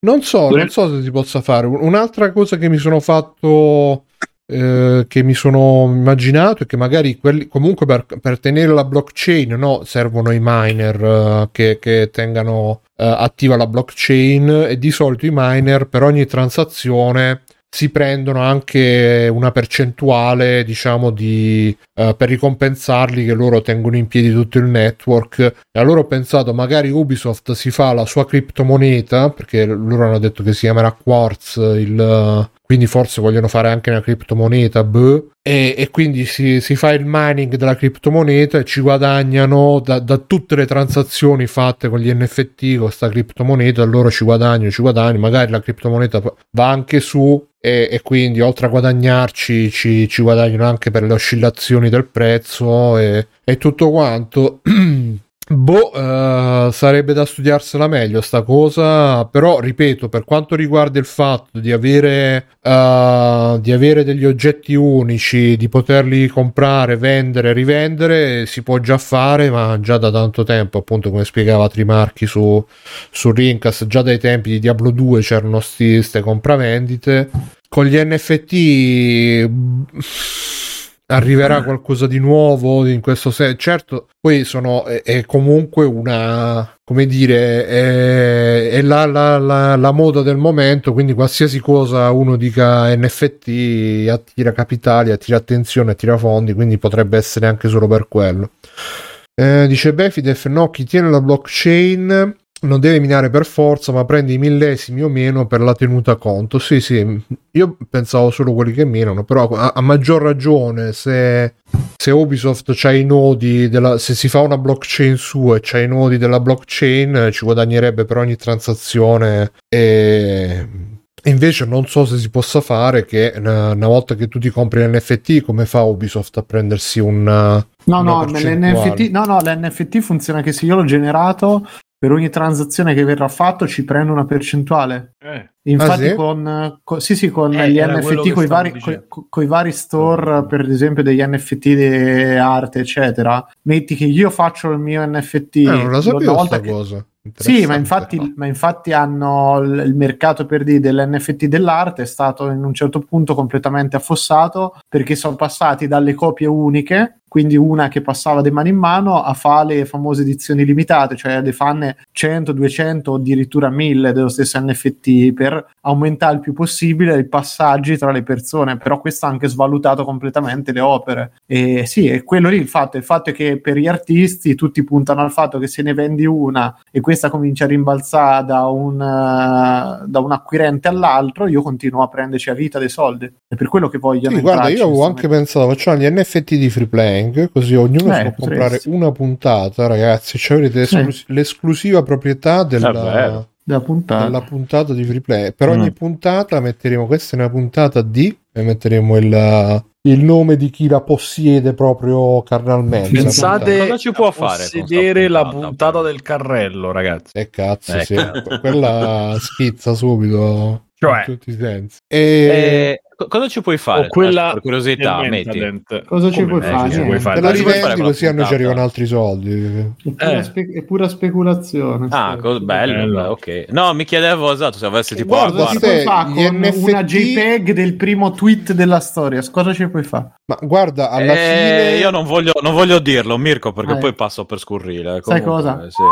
Non so, non so se si possa fare. Un'altra cosa che mi sono fatto, eh, che mi sono immaginato è che magari quelli, comunque per, per tenere la blockchain no, servono i miner eh, che, che tengano eh, attiva la blockchain e di solito i miner per ogni transazione si prendono anche una percentuale, diciamo, di, eh, per ricompensarli che loro tengono in piedi tutto il network. E allora ho pensato, magari Ubisoft si fa la sua criptomoneta, perché loro hanno detto che si chiamerà Quartz, il, quindi forse vogliono fare anche una criptomoneta, boh. e, e quindi si, si fa il mining della criptomoneta e ci guadagnano da, da tutte le transazioni fatte con gli NFT, con questa criptomoneta, loro ci guadagnano, ci guadagnano, magari la criptomoneta va anche su e, e quindi oltre a guadagnarci ci, ci guadagnano anche per le oscillazioni del prezzo e, e tutto quanto. Boh, eh, sarebbe da studiarsela meglio sta cosa, però ripeto, per quanto riguarda il fatto di avere, eh, di avere degli oggetti unici, di poterli comprare, vendere, rivendere, si può già fare, ma già da tanto tempo, appunto come spiegava Trimarchi su, su Rincas, già dai tempi di Diablo 2 c'erano queste compravendite. Con gli NFT arriverà qualcosa di nuovo in questo senso. Certo, poi sono è, è comunque una come dire, è, è la, la, la, la, moda del momento, quindi qualsiasi cosa uno dica NFT attira capitali, attira attenzione, attira fondi, quindi potrebbe essere anche solo per quello. Eh, dice Befidef, no, chi tiene la blockchain non deve minare per forza, ma prende i millesimi o meno per la tenuta conto. Sì, sì, io pensavo solo quelli che minano, però a, a maggior ragione se, se Ubisoft c'ha i nodi, della, se si fa una blockchain sua e c'ha i nodi della blockchain, ci guadagnerebbe per ogni transazione e... Invece non so se si possa fare che una, una volta che tu ti compri l'NFT, come fa Ubisoft a prendersi un... No, no, l'NFT, no, no, l'NFT funziona che se io l'ho generato, per ogni transazione che verrà fatto ci prende una percentuale. Eh. Infatti, Ah, sì? con, con- sì, sì, con Eh, gli NFT, con i vari, vari store, per esempio, degli NFT di arte, eccetera. Metti che io faccio il mio NFT. Eh, non la una sapevo volta sta che- cosa. Sì, ma infatti, ma infatti hanno il il mercato per dire dell'NFT dell'arte è stato in un certo punto completamente affossato perché sono passati dalle copie uniche, quindi una che passava di mano in mano, a fare le famose edizioni limitate, cioè le fanne 100, 200 o addirittura 1000 dello stesso NFT per aumentare il più possibile i passaggi tra le persone, però questo ha anche svalutato completamente le opere. E sì, è quello lì il fatto, il fatto è che per gli artisti tutti puntano al fatto che se ne vendi una e questa comincia a rimbalzare da un, eh, da un acquirente all'altro, io continuo a prenderci a vita dei soldi. È per quello che vogliono Sì, guarda, io avevo anche pensato, facciamo gli NFT di free playing, così ognuno Eh, può comprare una puntata, ragazzi. Cioè, l'esclus- l'esclusiva proprietà della, da puntata. della puntata di free play. Per ogni Mm. puntata metteremo questa è una puntata di e metteremo il, il nome di chi la possiede proprio carnalmente. Pensate. Cosa ci può fare possedere la puntata? del carrello, ragazzi. E cazzo, Eh, sì. quella schizza subito Cioè. in tutti i sensi. E... Eh, cosa ci puoi fare? O quella Per curiosità, metti. Cosa ci puoi fare? Ci puoi fare? te la rivendi così a noi ci arrivano altri soldi. È pura, Eh. spe- è pura speculazione. Ah, sì. co- bello, Bello. beh, ok. No, mi chiedevo esatto se avessi tipo Guarda, guarda, se- gli con NFT una JPEG del primo tweet della storia? Cosa ci puoi fare? Ma guarda, alla Eh, fine io non voglio, non voglio dirlo, Mirko, perché Eh. poi passo per scurrile. Sai Comunque, cosa? sì.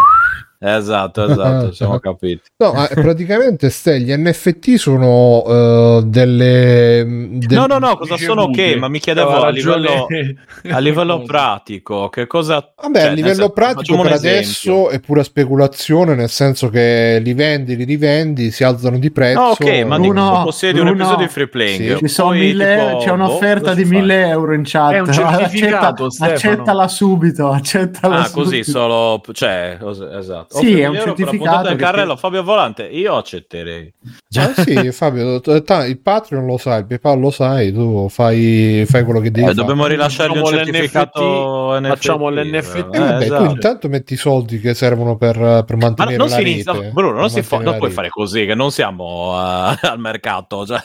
Esatto, esatto, siamo capiti. No, ma praticamente Ste, gli NFT sono eh, delle eh, del- No, no, no, cosa sono ok, ricevute. ma mi chiedevo a livello, a livello pratico, che cosa... Vabbè, cioè, a livello senso, pratico per adesso è pura speculazione, nel senso che li vendi, li rivendi, si alzano di prezzo. No, ok, ma dico, tu possiedi un episodio di free playing. sì. Ci sono poi, mille- tipo, c'è un'offerta boh, di cosa fai? 1000 euro in chat. È un certificato, Accetta- accettala subito. Accettala Ah, così subito. solo, cioè, esatto. Sì, è un 1000 euro per la certificato puntata del che- carrello Fabio Volante, io accetterei. Ah, sì, Fabio, il Patreon lo sai, PayPal lo sai, tu fai, fai quello che devi Eh, fare. dobbiamo rilasciargli un Facciamo certificato NFT. facciamo l'NFT. Eh, vabbè, esatto. tu intanto metti i soldi che servono per, per Ma mantenere non la si rete. inizia, Bruno, non, si fa, non puoi fare così, che non siamo eh, al mercato. Cioè.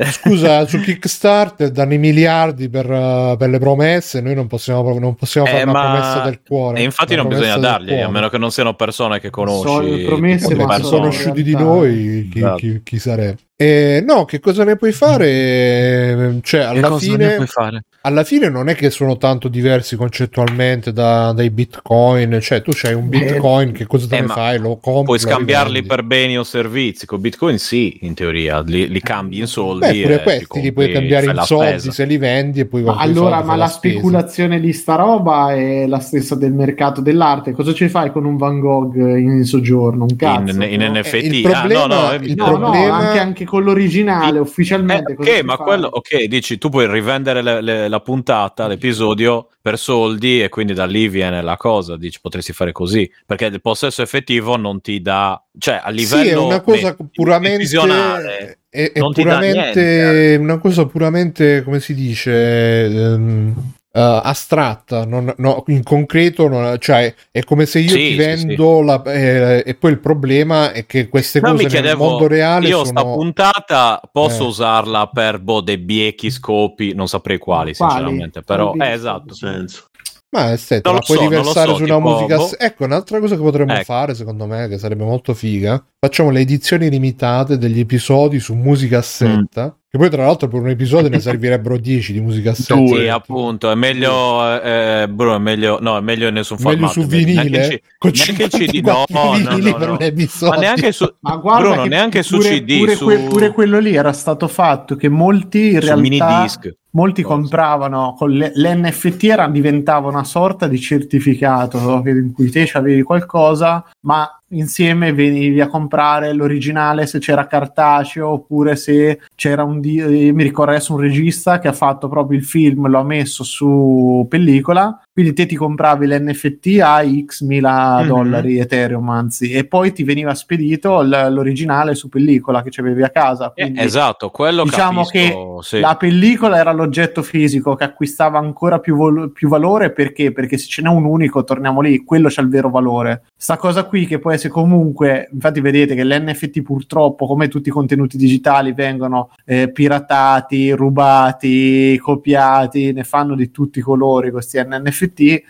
Scusa, su Kickstarter danno i miliardi per, uh, per le promesse, noi non possiamo, non possiamo fare Eh, una ma- promessa del cuore. E infatti una non bisogna dargli, a meno che non siano persone che conosci. le promesse, se sono sono in usciti di noi, chi, Esatto. chi- chi sarebbe? Eh, no, che cosa ne puoi fare? Cioè, alla fine, fare? alla fine non è che sono tanto diversi concettualmente da- dai bitcoin. Cioè, tu c'hai un bitcoin, che cosa te Eh, ne fai? Lo compri, Puoi scambiarli rivendi. per beni o servizi. Con Bitcoin sì, in teoria, li, li cambi in soldi. Beh, pure questi ti li puoi compri, cambiare in la soldi spesa. se li vendi e poi Ma allora, ma la spesa. speculazione di sta roba è la stessa del mercato dell'arte. Cosa ci fai con un Van Gogh in soggiorno? Un cazzo. in, in no? NFT. il Ah, problema- no, no, è- il No, problema- no, anche, anche con l'originale, Eh, ufficialmente. cosa ok, ma fai? quello, ok, dici tu puoi rivendere le- le- la puntata, l'episodio per soldi e quindi da lì viene la cosa. Dici potresti fare così perché il possesso effettivo non ti dà, cioè a livello sì, è una cosa me- puramente visionale, è, è puramente niente, eh. una cosa puramente come si dice ehm, eh, astratta non- no, in concreto non- cioè è come se io Sì, ti sì, vendo la- eh, e poi il problema è che queste No, cose mi nel chiedevo, mondo reale io sta sono puntata posso Eh. usarla per boh, dei biechi scopi, non saprei quali, Quali? sinceramente, però Quali eh, esatto. senso. Ma aspetta, Non la puoi so, riversare so, su una musica boh. ecco un'altra cosa che potremmo Ecco. fare secondo me che sarebbe molto figa facciamo le edizioni limitate degli episodi su musicassetta che poi tra l'altro per un episodio ne servirebbero 10 di musicassetta Due. Sì, appunto, è meglio eh, Bruno, è meglio no, è meglio nessun meglio formato. su vinile con neanche in CD, no, 54 no, vinili no, no. Ma neanche su Ma guarda Bruno, che neanche su pure, CD, pure, su, que- pure quello lì era stato fatto che molti in su realtà molti compravano con le- l'NFT era, diventava una sorta di certificato in cui te avevi qualcosa ma insieme venivi a comprare l'originale se c'era cartaceo oppure se c'era un di- io mi ricordo adesso un regista che ha fatto proprio il film lo ha messo su pellicola quindi te ti compravi l'NFT a x mila Mhm. dollari Ethereum anzi e poi ti veniva spedito l- l'originale su pellicola che c'avevi a casa Eh, quindi esatto, quello diciamo capisco, che sì. la pellicola era l'oggetto fisico che acquistava ancora più, vol- più valore perché? Perché se ce n'è un unico, torniamo lì, quello c'ha il vero valore. Sta cosa qui che può essere comunque, infatti vedete che l'NFT purtroppo, come tutti i contenuti digitali, vengono eh, piratati, rubati, copiati, ne fanno di tutti i colori questi NFT,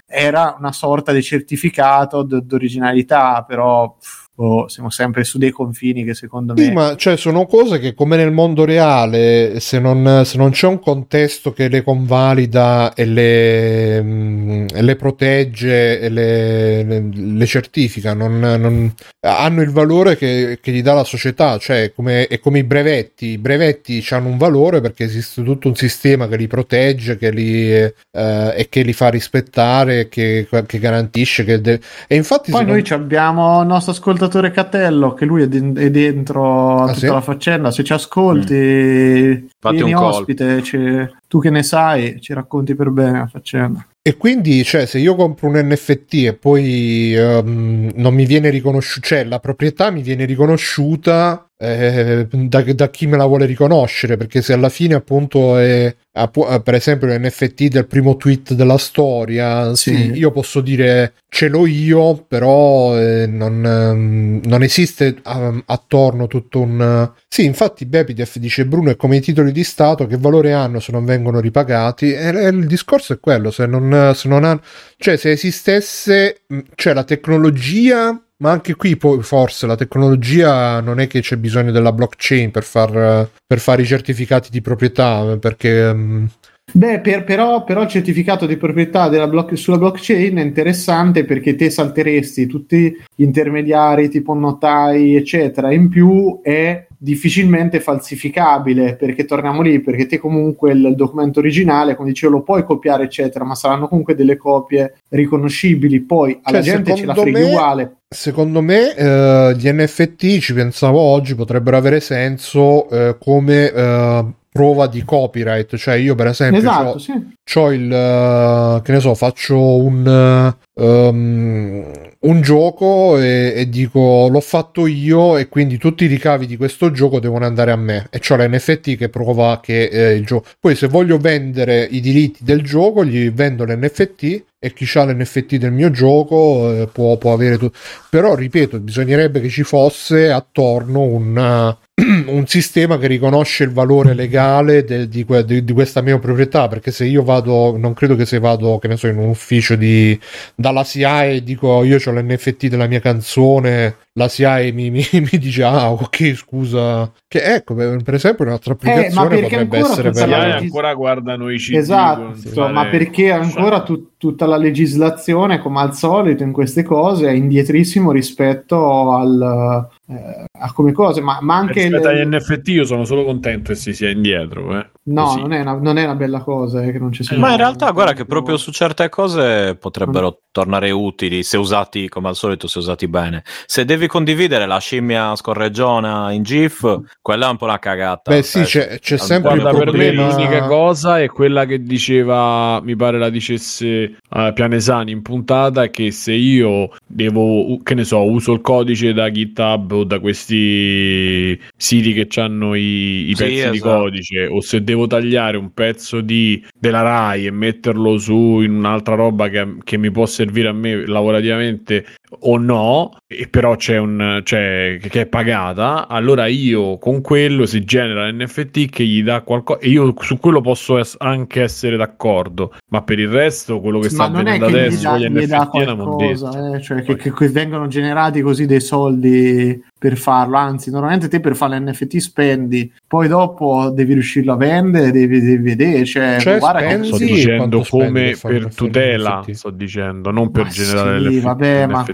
era una sorta di certificato d- d'originalità, però pff, boh, siamo sempre su dei confini che secondo me... Sì, ma cioè, sono cose che come nel mondo reale, se non, se non c'è un contesto che le convalida e le, mm, e le protegge e le, le- le certifica, non, non- hanno il valore che, che gli dà la società, cioè come, è come i brevetti. I brevetti hanno un valore perché esiste tutto un sistema che li protegge che li, eh, e che li fa rispettare, che, che garantisce che... de- e infatti Poi noi non- abbiamo il nostro ascoltatore Catello, che lui è, den- è dentro a Ah, tutta sì? la faccenda. Se ci ascolti, Fatti vieni ospite, ci- tu che ne sai, ci racconti per bene la faccenda. E quindi, cioè, se io compro un NFT e poi ehm, non mi viene riconosciuta, cioè la proprietà mi viene riconosciuta eh, da, da chi me la vuole riconoscere, perché se alla fine appunto è, eh, per esempio, l'NFT del primo tweet della storia, sì, Sì. io posso dire ce l'ho io, però eh, non, ehm, non esiste um, attorno tutto un... Sì, infatti Bepidef dice Bruno è come i titoli di Stato, che valore hanno se non vengono ripagati? E, e il discorso è quello, se non, se non hanno... Cioè, se esistesse, cioè la tecnologia, ma anche qui poi forse la tecnologia non è che c'è bisogno della blockchain per, far, per fare i certificati di proprietà, perché... mh, Beh, per- però, però il certificato di proprietà block- sulla blockchain è interessante perché te salteresti tutti gli intermediari tipo notai, eccetera. In più è difficilmente falsificabile perché torniamo lì, perché te comunque il, il documento originale, come dicevo, lo puoi copiare, eccetera, ma saranno comunque delle copie riconoscibili. Poi alla Cioè, gente ce la freghi me- uguale. Secondo me eh, gli NFT, ci pensavo oggi, potrebbero avere senso eh, come eh, prova di copyright. Cioè io per esempio Esatto, c'ho- sì. il eh, che ne so faccio un um, un gioco e, e dico l'ho fatto io e quindi tutti i ricavi di questo gioco devono andare a me e c'ho l'NFT che prova che eh, il gioco poi se voglio vendere i diritti del gioco gli vendo l'NFT e chi ha l'NFT del mio gioco eh, può, può avere tutto però ripeto bisognerebbe che ci fosse attorno un un sistema che riconosce il valore legale de- di, di- di questa mia proprietà perché se io vado non credo che se vado che ne so in un ufficio di dalla SIAE e dico io ho l'NFT della mia canzone la SIAE mi, mi- mi dice ah ok scusa che ecco per per esempio un'altra applicazione perché potrebbe essere per la ancora guardano i CD Esatto, insomma, fare- perché ancora tu- tutta la legislazione, come al solito in queste cose, è indietrissimo rispetto al, eh, a come cose, ma, ma anche... Rispetto le- agli NFT io sono solo contento che si sia indietro eh. No, non è, una, non è una bella cosa eh, che non ci sia. Ma in realtà, guarda che proprio su certe cose potrebbero tornare utili se usati come al solito, se usati bene. Se devi condividere la scimmia scorreggiona in GIF, quella è un po' una cagata. beh sì Cioè, c'è, c'è sempre il Guarda, per me problema l'unica cosa è quella che diceva, mi pare la dicesse eh, Pianesani in puntata, è che se io devo, che ne so, uso il codice da GitHub o da questi siti che hanno i, i Sì, pezzi di esatto. codice, o se devo tagliare un pezzo di, della RAI e metterlo su in un'altra roba che, che mi può servire a me lavorativamente o no, e però c'è un cioè, che è pagata, allora io con quello si genera l'NFT che gli dà qualcosa e io su quello posso es- anche essere d'accordo, ma per il resto quello che ma sta avvenendo che gli adesso dà, gli NFT è una eh, cioè che, che- che vengono generati così dei soldi per farlo, anzi normalmente te per fare l'NFT spendi, poi dopo devi riuscirlo a vendere, devi, devi vedere, cioè, Cioè, guarda che Sto dicendo come per tutela, NFT? sto dicendo, non per Ma generare sì, l'NFT. vabbè, ma-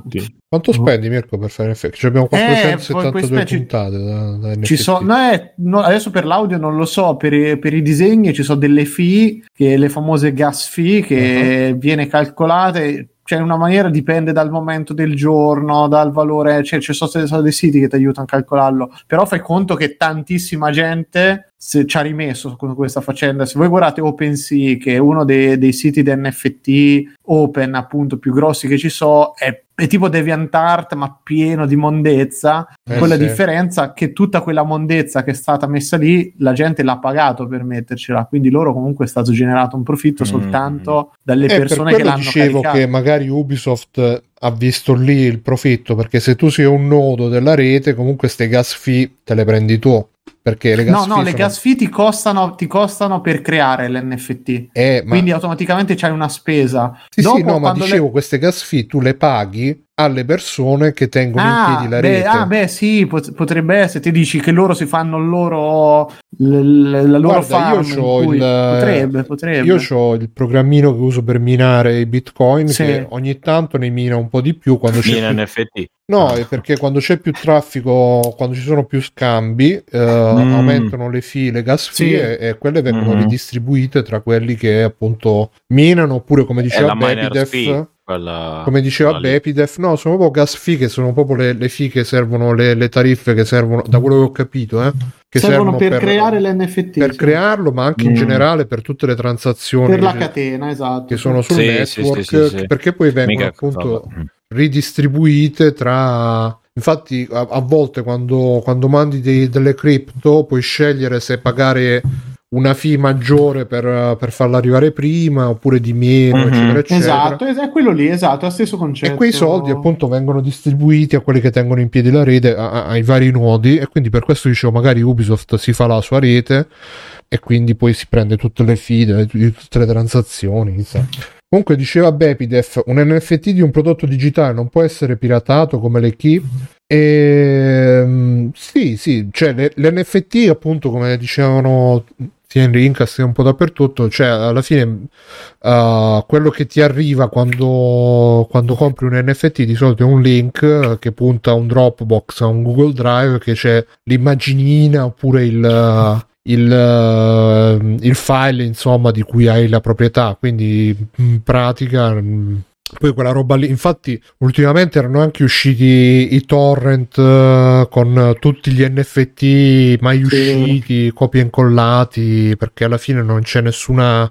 quanto spendi Mirko per fare effetto? Cioè, abbiamo Eh, poi 472 queste ci- puntate da, da NFT. Ci so- no, eh, no, adesso per l'audio non lo so, per, i- per i disegni ci sono delle fee, che le famose gas fee, che Uh-huh. viene calcolate, cioè in una maniera dipende dal momento del giorno, dal valore, cioè ci sono, dei siti che ti aiutano a calcolarlo, però fai conto che tantissima gente se, ci ha rimesso con questa faccenda. Se voi guardate OpenSea, che è uno dei, dei siti di NFT open appunto più grossi che ci sono, è, è tipo DeviantArt ma pieno di mondezza, Eh, con la sì. differenza che tutta quella mondezza che è stata messa lì, la gente l'ha pagato per mettercela, quindi loro comunque è stato generato un profitto Mm. soltanto dalle Eh, per persone che quello l'hanno dicevo caricato. che magari Ubisoft ha visto lì il profitto perché se tu sei un nodo della rete comunque ste gas fee te le prendi tu perché le gas No, fee no, le sono- gas fee ti costano, ti costano per creare l'NFT. Eh, ma- Quindi automaticamente c'hai una spesa. sì, Dopo, sì, no, ma quando le- dicevo queste gas fee tu le paghi alle persone che tengono in Ah piedi la beh, rete ah, beh, sì, pot- potrebbe essere. Ti dici che loro si fanno il loro, l- l- la loro Guarda, io farm in cui- il- Potrebbe, potrebbe. Io ho il programmino che uso per minare i bitcoin Sì. che ogni tanto ne mina un po' di più quando c'è in più NFT. No, è perché quando c'è più traffico, quando ci sono più scambi, eh, Mm. aumentano le fee, le gas fee Sì. e, e quelle vengono Mhm. ridistribuite tra quelli che appunto minano oppure come diceva la Bepidef, quella- come diceva. Bepidef, no, sono proprio gas fee che sono proprio le, le fee che servono, le, le tariffe che servono, da quello che ho capito, eh, che servono per, creare l'NFT. per sì. crearlo, ma anche in Mm. generale per tutte le transazioni per la che- catena, esatto. che sono sul Sì, network, sì, sì, sì, sì. perché poi vengono Mica- appunto vabbè. ridistribuite tra infatti a, a volte quando, quando mandi dei- delle cripto puoi scegliere se pagare una fee maggiore per, per farla arrivare prima oppure di meno Mhm. eccetera eccetera Esatto, es- è quello lì, esatto, è lo stesso concetto. e quei soldi appunto vengono distribuiti a quelli che tengono in piedi la rete a- a- ai vari nodi e quindi per questo dicevo magari Ubisoft si fa la sua rete e quindi poi si prende tutte le fide di tutte le transazioni chissà. comunque diceva Bepidef un NFT di un prodotto digitale non può essere piratato come le key e sì sì cioè le- l'NFT appunto come dicevano in Rincast un po' dappertutto, cioè alla fine uh, quello che ti arriva quando, quando compri un NFT di solito è un link che punta a un Dropbox, a un Google Drive che c'è l'immaginina oppure il... Il, uh, il, file insomma di cui hai la proprietà. Quindi in pratica mm, poi quella roba lì, infatti, ultimamente erano anche usciti i torrent uh, con tutti gli NFT mai sì. usciti, copie incollati, perché alla fine non c'è nessuna.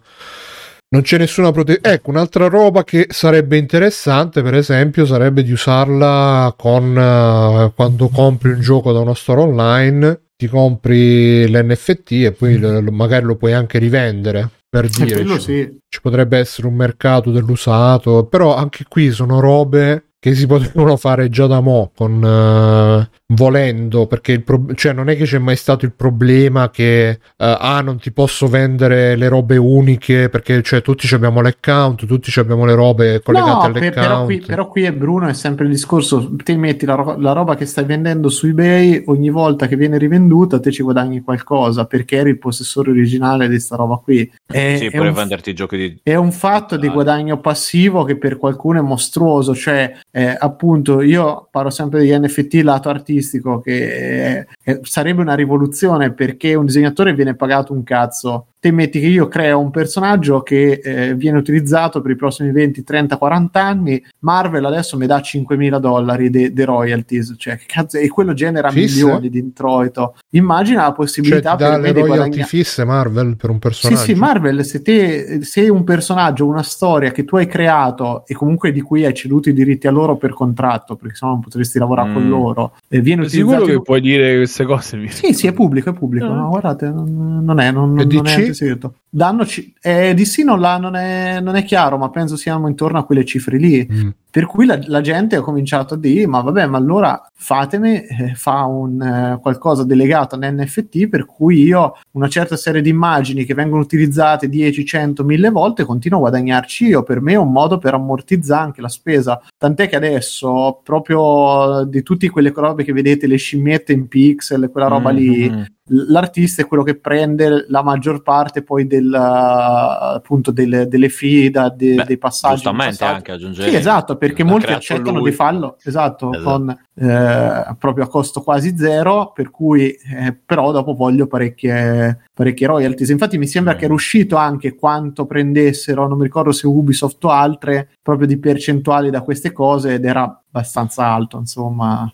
Non c'è nessuna protezione. Ecco, un'altra roba che sarebbe interessante, per esempio, sarebbe di usarla con uh, quando compri un gioco da uno store online, ti compri l'NFT e poi mm. lo, magari lo puoi anche rivendere per dire ci, sì. ci, potrebbe essere un mercato dell'usato però anche qui sono robe che si potevano fare già da mo' con uh, volendo perché il pro- cioè non è che c'è mai stato il problema che uh, ah non ti posso vendere le robe uniche perché cioè tutti abbiamo l'account tutti abbiamo le robe collegate no, all'account. però qui, però qui è Bruno è sempre il discorso te metti la, ro- la, roba che stai vendendo su ebay ogni volta che viene rivenduta te ci guadagni qualcosa perché eri il possessore originale di sta roba qui. È, sì, puoi venderti i giochi di è un fatto di guadagno passivo che per qualcuno è mostruoso cioè eh, appunto io parlo sempre di NFT lato artistico che eh, sarebbe una rivoluzione perché un disegnatore viene pagato un cazzo te metti che io creo un personaggio che eh, viene utilizzato per i prossimi 20, 30, 40 anni. Marvel adesso mi dà 5.000 dollari dei royalties, cioè che cazzo, e quello genera Fisse. milioni di introito. Immagina la possibilità cioè, per me di guadagnare. fisse Marvel per un personaggio. Sì, sì, Marvel, se te sei un personaggio, una storia che tu hai creato e comunque di cui hai ceduto i diritti a loro per contratto, perché sennò non potresti lavorare mm. con loro, e viene sicuro che puoi dire queste cose? Sì, sì, è pubblico, è pubblico. No, guardate, non, non è, non, non è segreto. Dannoci, eh, DC non, la, non, è, non, è, chiaro, ma penso siamo intorno a quelle cifre lì. Mm. Per cui la, la, gente ha cominciato a dire: Ma vabbè, ma allora fatemi eh, fa un eh, qualcosa delegato all'NFT per cui io una certa serie di immagini che vengono utilizzate 10, 100, 1000 volte continuo a guadagnarci io. Per me è un modo per ammortizzare anche la spesa. Tant'è che adesso, proprio di tutte quelle robe che vedete, le scimmiette in pixel, quella roba mm-hmm. lì l'artista è quello che prende la maggior parte poi del, appunto delle, delle fee da, de, Beh, dei passaggi giustamente passaggi. anche aggiungere sì, esatto perché molti accettano lui. di farlo esatto, esatto. Con, eh, proprio a costo quasi zero per cui eh, però dopo voglio parecchie, parecchie royalties infatti mi sembra mm. che era uscito anche quanto prendessero non mi ricordo se Ubisoft o altre proprio di percentuali da queste cose ed era abbastanza alto insomma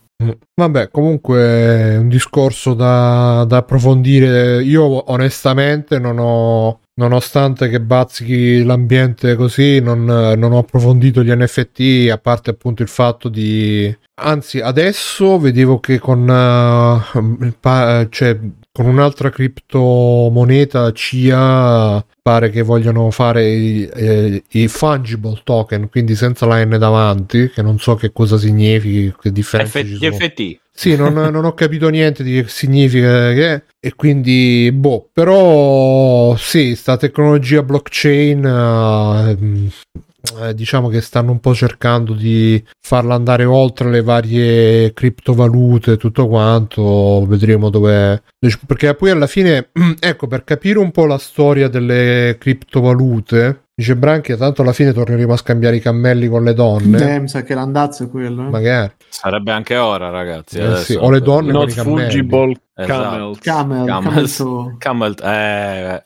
Vabbè, comunque è un discorso da, da, approfondire. Io onestamente non ho, nonostante che bazzichi l'ambiente così, non, non, ho approfondito gli NFT, a parte appunto il fatto di... Anzi, adesso vedevo che con, uh, cioè, con un'altra criptomoneta CIA pare che vogliono fare i, eh, i, fungible token, quindi senza la N davanti, che non so che cosa significhi, che differenza F- ci FT. Sì, non, non, ho capito niente di che significa che e quindi boh, però sì, sta tecnologia blockchain uh, eh, diciamo che stanno un po' cercando di farla andare oltre le varie criptovalute tutto quanto vedremo dove perché poi alla fine ecco per capire un po' la storia delle criptovalute Dice Branchi, tanto alla fine torneremo a scambiare i cammelli con le donne. Eh, mi sa che l'andazzo è quello. Eh. Magari. Sarebbe anche ora, ragazzi. Eh, sì. O le donne Not con i cammelli. fungible esatto. camel. Camel. Camel. camel. Eh.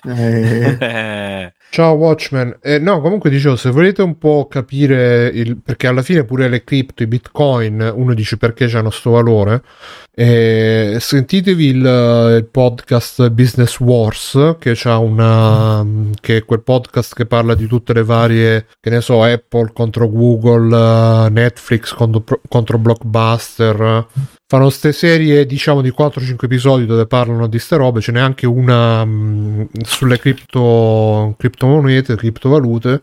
Eh. Ciao Watchman. Eh, no, comunque dicevo, se volete un po' capire il... perché alla fine pure le cripto, i bitcoin, uno dice perché c'hanno sto valore. Eh, sentitevi il, il, podcast Business Wars, che una che è quel podcast che parla di tutte le varie, che ne so, Apple contro Google, Netflix contro, contro Blockbuster. Fanno queste serie, diciamo, di 4-5 episodi dove parlano di ste robe. Ce n'è anche una mh, sulle cripto, criptomonete, criptovalute.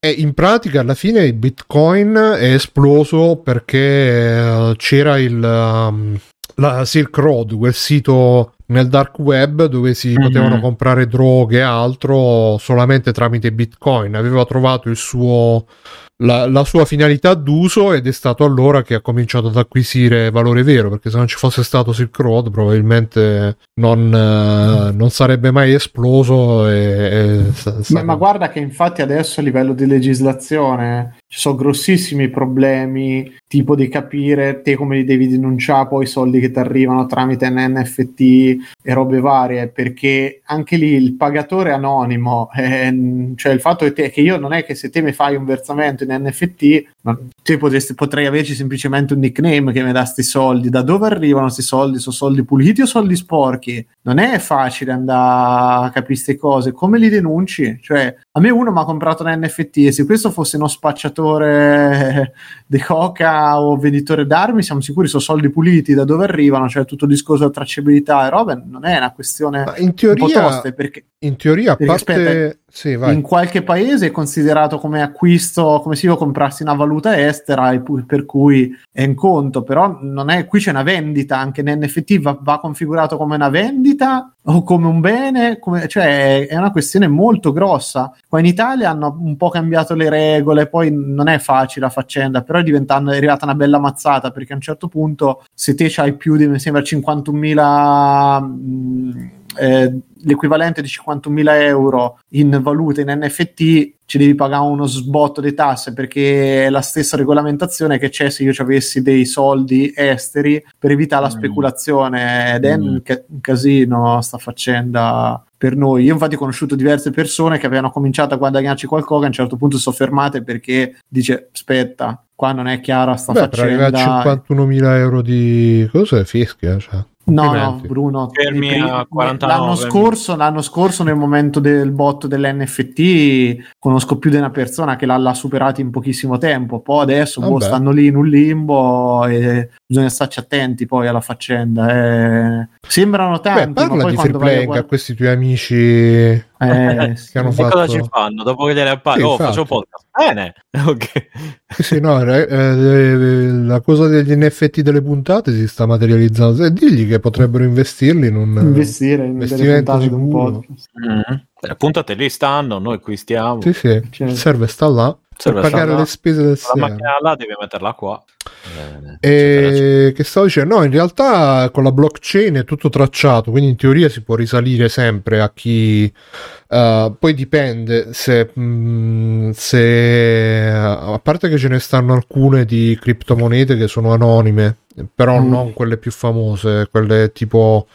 E in pratica alla fine il Bitcoin è esploso perché uh, c'era il, um, la Silk Road, quel sito nel dark web dove si Mhm. potevano comprare droghe e altro solamente tramite bitcoin aveva trovato il suo la, la sua finalità d'uso ed è stato allora che ha cominciato ad acquisire valore vero perché se non ci fosse stato Silk Road probabilmente non, eh, non sarebbe mai esploso e, e Ma, ma guarda che infatti adesso a livello di legislazione ci sono grossissimi problemi, tipo di capire te come li devi denunciare poi i soldi che ti arrivano tramite NFT e robe varie, perché anche lì il pagatore anonimo, eh, cioè il fatto che, te- che io non è che se te mi fai un versamento in NFT, te potresti, potrei averci semplicemente un nickname che mi dà sti soldi, da dove arrivano sti soldi? Sono soldi puliti o soldi sporchi? Non è facile andare a capire queste cose, come li denunci? Cioè, a me uno mi ha comprato un NFT e se questo fosse uno spacciatore di coca o venditore d'armi, siamo sicuri sono soldi puliti, da dove arrivano? Cioè, tutto il discorso della tracciabilità e robe non è una questione Ma in teoria perché in teoria a parte aspetta, sì in qualche paese è considerato come acquisto, come se io comprassi una valuta estera, e pu- per cui è in conto, però non è, qui c'è una vendita, anche in NFT va, va configurato come una vendita o come un bene, come- cioè è una questione molto grossa. Qua in Italia hanno un po' cambiato le regole, poi non è facile la faccenda, però è, è arrivata una bella mazzata perché a un certo punto se te c'hai più di, mi sembra, 51.000... mh, eh, l'equivalente di 50.000 euro in valuta in NFT ci devi pagare uno sbotto di tasse perché è la stessa regolamentazione che c'è se io ci avessi dei soldi esteri per evitare la Mm. speculazione ed è Mm. un, ca- un casino sta faccenda per noi. Io infatti ho conosciuto diverse persone che avevano cominciato a guadagnarci qualcosa a un certo punto si sono fermate perché dice aspetta qua non è chiara sta Beh, faccenda a 51.000 euro di cosa fischia cioè. No, no. Bruno. Primi- a 49. L'anno scorso, l'anno scorso, nel momento del botto dell'NFT, conosco più di una persona che l'ha, l'ha superato in pochissimo tempo. Poi adesso boh, stanno lì in un limbo e bisogna starci attenti poi alla faccenda. eh. Sembrano tanti, Beh, ma parla poi di free a playing a guard- questi tuoi amici Eh, che hanno E fatto cosa ci fanno? Dopo che gliene parli, Sì, oh, faccio podcast. Bene, ok. Sì, no, eh, eh, la cosa degli NFT delle puntate si sta materializzando. E digli che potrebbero investirli in un investire in delle investimento puntate di un podcast. Mm. Le puntate lì stanno, noi qui stiamo. Sì, sì, Certo. il server sta là per pagare là. le spese del La macchina là devi metterla qua. Eh, eccetera, eccetera. E che stavo dicendo? No, in realtà con la blockchain è tutto tracciato, quindi in teoria si può risalire sempre a chi. eh, poi dipende se, mh, se. A parte che ce ne stanno alcune di criptomonete che sono anonime, però Mm. non quelle più famose, quelle tipo.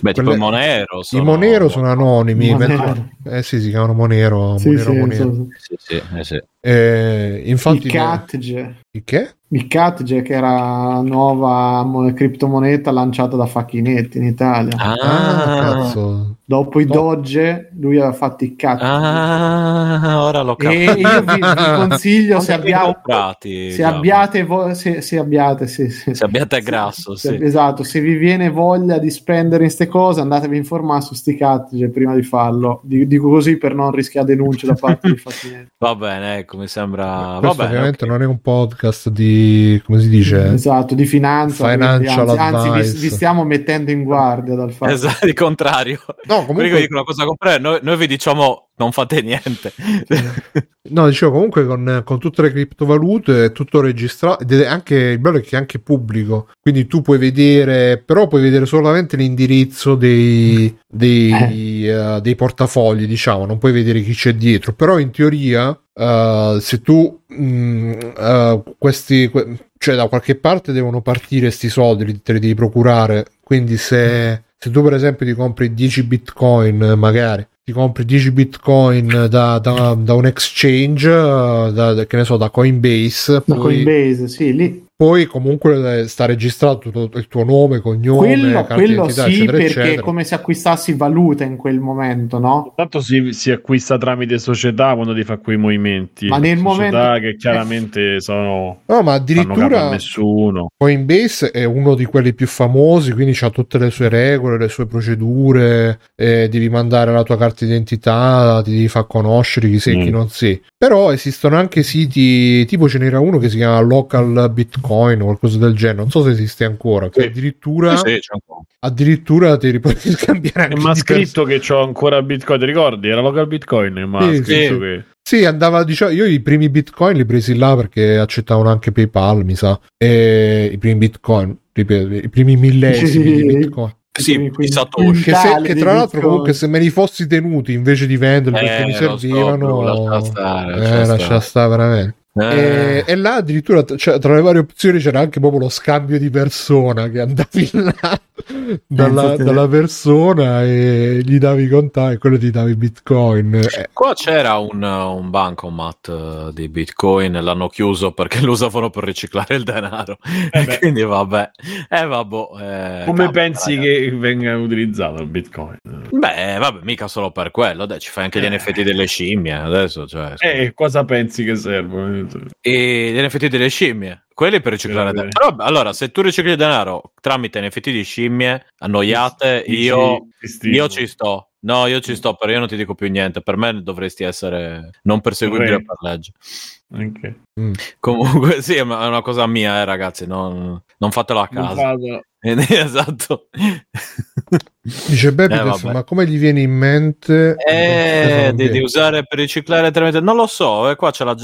Beh, tipo quelle- i Monero. I Monero sono anonimi. Monero. Eh sì, si chiamano Monero. Sì, Monero, sì, Monero. so- Sì, sì, eh, sì. Eh, infatti, il Catge. il che? Il Catge che era la nuova mo- criptomoneta lanciata da Facchinetti in Italia. Ah, Ah, cazzo. Dopo i No. Doge, lui aveva fatto i Catge. ah, ora l'ho e capito. io vi, vi consiglio se abbiate, comprati, se Giacomo? abbiate, vo- se, se abbiate, se, se- Se abbiate grasso, se- sì. esatto, se vi viene voglia di spendere in queste cose, andatevi a informare su sti Catge prima di farlo. Di- Dico così per non rischiare denunce da parte di Facchinetti. Va bene, ecco, mi sembra... Va Questo bene, ovviamente ok. non è un podcast di come si dice Esatto, di finanza. Financial quindi, anzi, anzi vi, advice. vi stiamo mettendo in guardia dal fatto. Esatto, il contrario. no Quelli che comunque dicono cosa comprare, noi, noi vi diciamo non fate niente. no dicevo comunque con, con tutte le criptovalute è tutto registrato ed è anche il bello è che è anche pubblico quindi tu puoi vedere però puoi vedere solamente l'indirizzo dei dei, eh, dei portafogli diciamo non puoi vedere chi c'è dietro però in teoria eh, se tu mh, eh, questi que- cioè da qualche parte devono partire sti soldi li- te li devi procurare. Quindi se se tu per esempio ti compri 10 bitcoin magari ti compri 10 bitcoin da, da- da un exchange eh, da, da- che ne so da Coinbase Da poi, Coinbase, sì, lì poi comunque sta registrato tutto il tuo nome cognome quello, carta quello sì, eccetera perché è come se acquistassi valuta in quel momento, no? Tanto si, si acquista tramite società quando ti fa quei movimenti. Ma nel società momento- che chiaramente sono no ma addirittura nessuno. Coinbase è uno di quelli più famosi, quindi ha tutte le sue regole, le sue procedure, eh, devi mandare la tua carta d'identità, ti devi far conoscere chi sei e chi Mm. non sei. Però esistono anche siti, tipo ce n'era uno che si chiama Local Bitcoin o qualcosa del genere, non so se esiste ancora, che Sì. addirittura Sì, sì, addirittura ti puoi scambiare anche Ma ha di pers- scritto che c'ho ancora Bitcoin, ti ricordi? Era local Bitcoin, ma Sì, ha scritto sì. che... Sì, andava, diciamo, io i primi bitcoin li presi là perché accettavano anche PayPal, mi sa. E i primi bitcoin, ripeto, i primi millesimi di Sì. bitcoin. Sì, Quindi- i Satoshi. Che, se- che tra l'altro Bitcoin. comunque se me li fossi tenuti invece di venderli perché Eh, mi lo so, servivano lascia stare, eh, lascia lascia stare. stare veramente Eh, e, e là addirittura cioè, tra le varie opzioni c'era anche proprio lo scambio di persona che andavi là dalla, dalla persona e gli davi i contatti e quello ti davi bitcoin Eh, Qua c'era un, un bancomat eh, di Bitcoin, l'hanno chiuso perché lo usavano per riciclare il denaro. Eh. Quindi vabbè. Eh, vabbè eh, Come cambia, pensi ragazzi. che venga utilizzato il Bitcoin? Beh, vabbè, mica solo per quello. Dai, ci fai anche gli NFT delle scimmie adesso. Cioè, Eh, cosa pensi che servono? E gli NFT delle scimmie. Quelli per riciclare denaro. Però, allora, se tu ricicli denaro tramite NFT di scimmie annoiate, io, io ci sto. No, io ci sto, però io non ti dico più niente. Per me dovresti essere non perseguibile per legge. Ok. mm. Comunque, sì, ma è una cosa mia, eh, ragazzi. Non, non fatelo a Non casa. vado- esatto. dice Beppe Eh, ma come gli viene in mente Eh, di, usare per riciclare tramite. Non lo so, eh, qua c'è la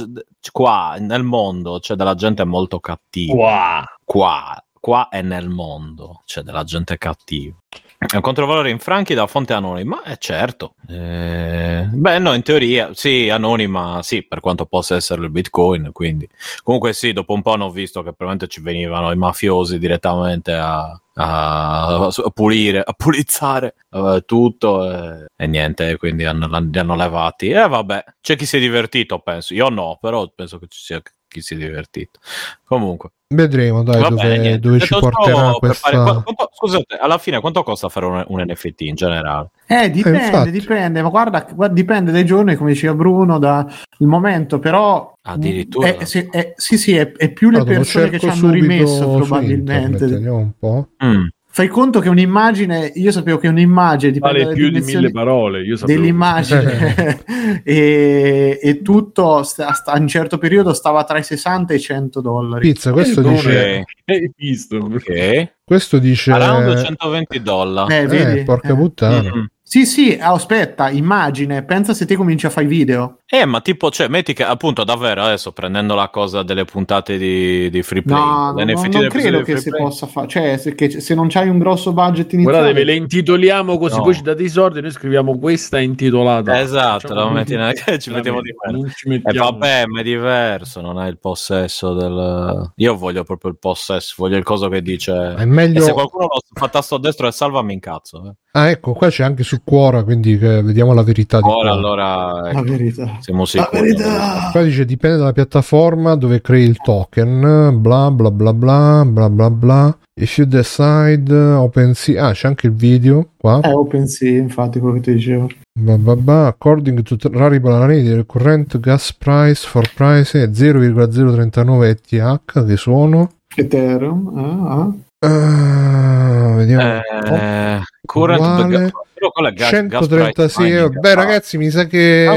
qua nel mondo c'è della gente molto cattiva. Wow. Qua, qua e nel mondo c'è della gente cattiva. È un controvalore in franchi da fonte anonima? Eh certo. Eh, beh, no, in teoria sì, anonima, sì, per quanto possa essere il Bitcoin, quindi. Comunque sì, dopo un po' hanno visto che probabilmente ci venivano i mafiosi direttamente a, a- a pulire, a pulizzare eh, tutto eh, e niente, quindi hanno, li hanno levati. E vabbè, c'è chi si è divertito, penso. Io no, però penso che ci sia chi si è divertito. Comunque. vedremo dai dove, bene, dove ci porterà questa fare- qua- quanto- scusate, alla fine quanto costa fare un, un NFT in generale? Eh, dipende, infatti. dipende, ma guarda, guarda, dipende dai giorni, come diceva Bruno, dal momento, però... Addirittura? Eh, sì, eh, sì, sì, è, è più le lo persone che ci hanno rimesso probabilmente. internet, vediamo un po' Mm. Fai conto che un'immagine, io sapevo che un'immagine dipende Vale più di mille parole. Io sapevo. dell'immagine e, e tutto sta- sta- a un certo periodo stava tra i 60 e i 100 dollari. pizza questo Bruno dice Hai visto? ok. questo dice Around 120 dollari. Eh, eh, porca Eh. puttana Mm. Sì, sì, aspetta, immagine, pensa se te cominci a fare video. Eh, ma tipo, cioè, metti che appunto, davvero adesso prendendo la cosa delle puntate di, di free play, No, le non, credo che si play- possa fare, cioè se, che- se non c'hai un grosso budget iniziale. Guardate, ve le intitoliamo così, No. poi ci date i soldi, noi scriviamo questa intitolata. Esatto, la metti nella- ci mettiamo di ci E mettiamo. vabbè, ma è diverso, non hai il possesso del... Io voglio proprio il possesso, voglio il coso che dice... è E meglio se qualcuno lo fa tasto destro e salva, mi incazzo. Eh. Ah ecco qua c'è anche su Quora quindi che vediamo la verità di Ora, Quora. allora, La ecco, verità. siamo La sicuri. verità. Qua dice dipende dalla piattaforma dove crei il token, bla bla bla bla bla bla bla. If you decide OpenSea, ah c'è anche il video qua. È OpenSea, infatti, quello che ti dicevo. Ba, ba, ba. According to Rarible Analytics, the current gas price for price è 0,039 ETH che sono. Ethereum, ah, ah. Ah, vediamo. Eh, current Uguale. però quella gas, 136 gas euro. Beh, ragazzi, mi sa che. Ah,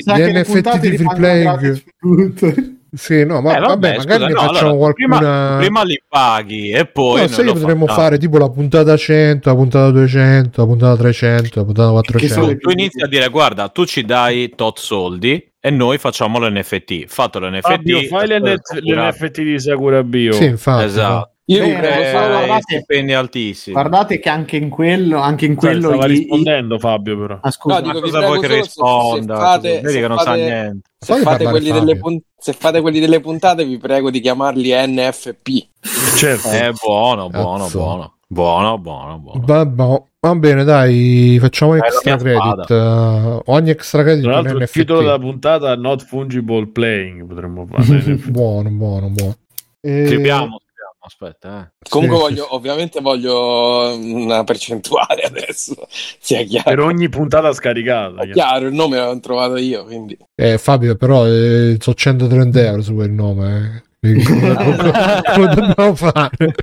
sa Gli che le NFT di Free tutte. Sì, no, ma Eh, vabbè, magari scusa, ne no, facciamo allora, qualcuna. Prima, prima li paghi e poi. No, noi sai lo che potremmo facciamo. fare tipo la puntata 100, la puntata 200, la puntata 300, la puntata sono 400. le- Tu inizi a dire: Guarda, tu ci dai tot soldi e noi facciamo l'NFT. Fatto l'NFT. Fabio, fai le, aspetta, net- le assicurato. NFT di Sakura Bio. Sì, infatti. Esatto. Io Bene, lo so, guardate- stipendi altissimi. Guardate che anche in quello, anche in Sai, quello stava i- i- rispondendo Fabio però. Ah, scusa, No, dico, cosa vuoi che solo se- se risponda? fate- Vedi se che non sa niente. Se fate, pun- se fate quelli delle puntate, vi prego di chiamarli NFP. Certo. Eh, buono, buono, Cazzo. buono. Buono, buono, buono. Vabbè, va bene, dai, facciamo Eh, extra credit. Uh, ogni extra credit Tra è un l'altro il titolo della puntata Not Fungible Playing potremmo fare. buono, buono, buono. E- Scriviamo, scriviamo, aspetta, eh. Comunque Sì, voglio, sì, ovviamente voglio una percentuale adesso, sia chiaro. per ogni puntata scaricata. È chiaro, il nome l'ho trovato io, quindi... Eh, Fabio, però eh, so 130 euro su quel nome. eh. Come dobbiamo fare?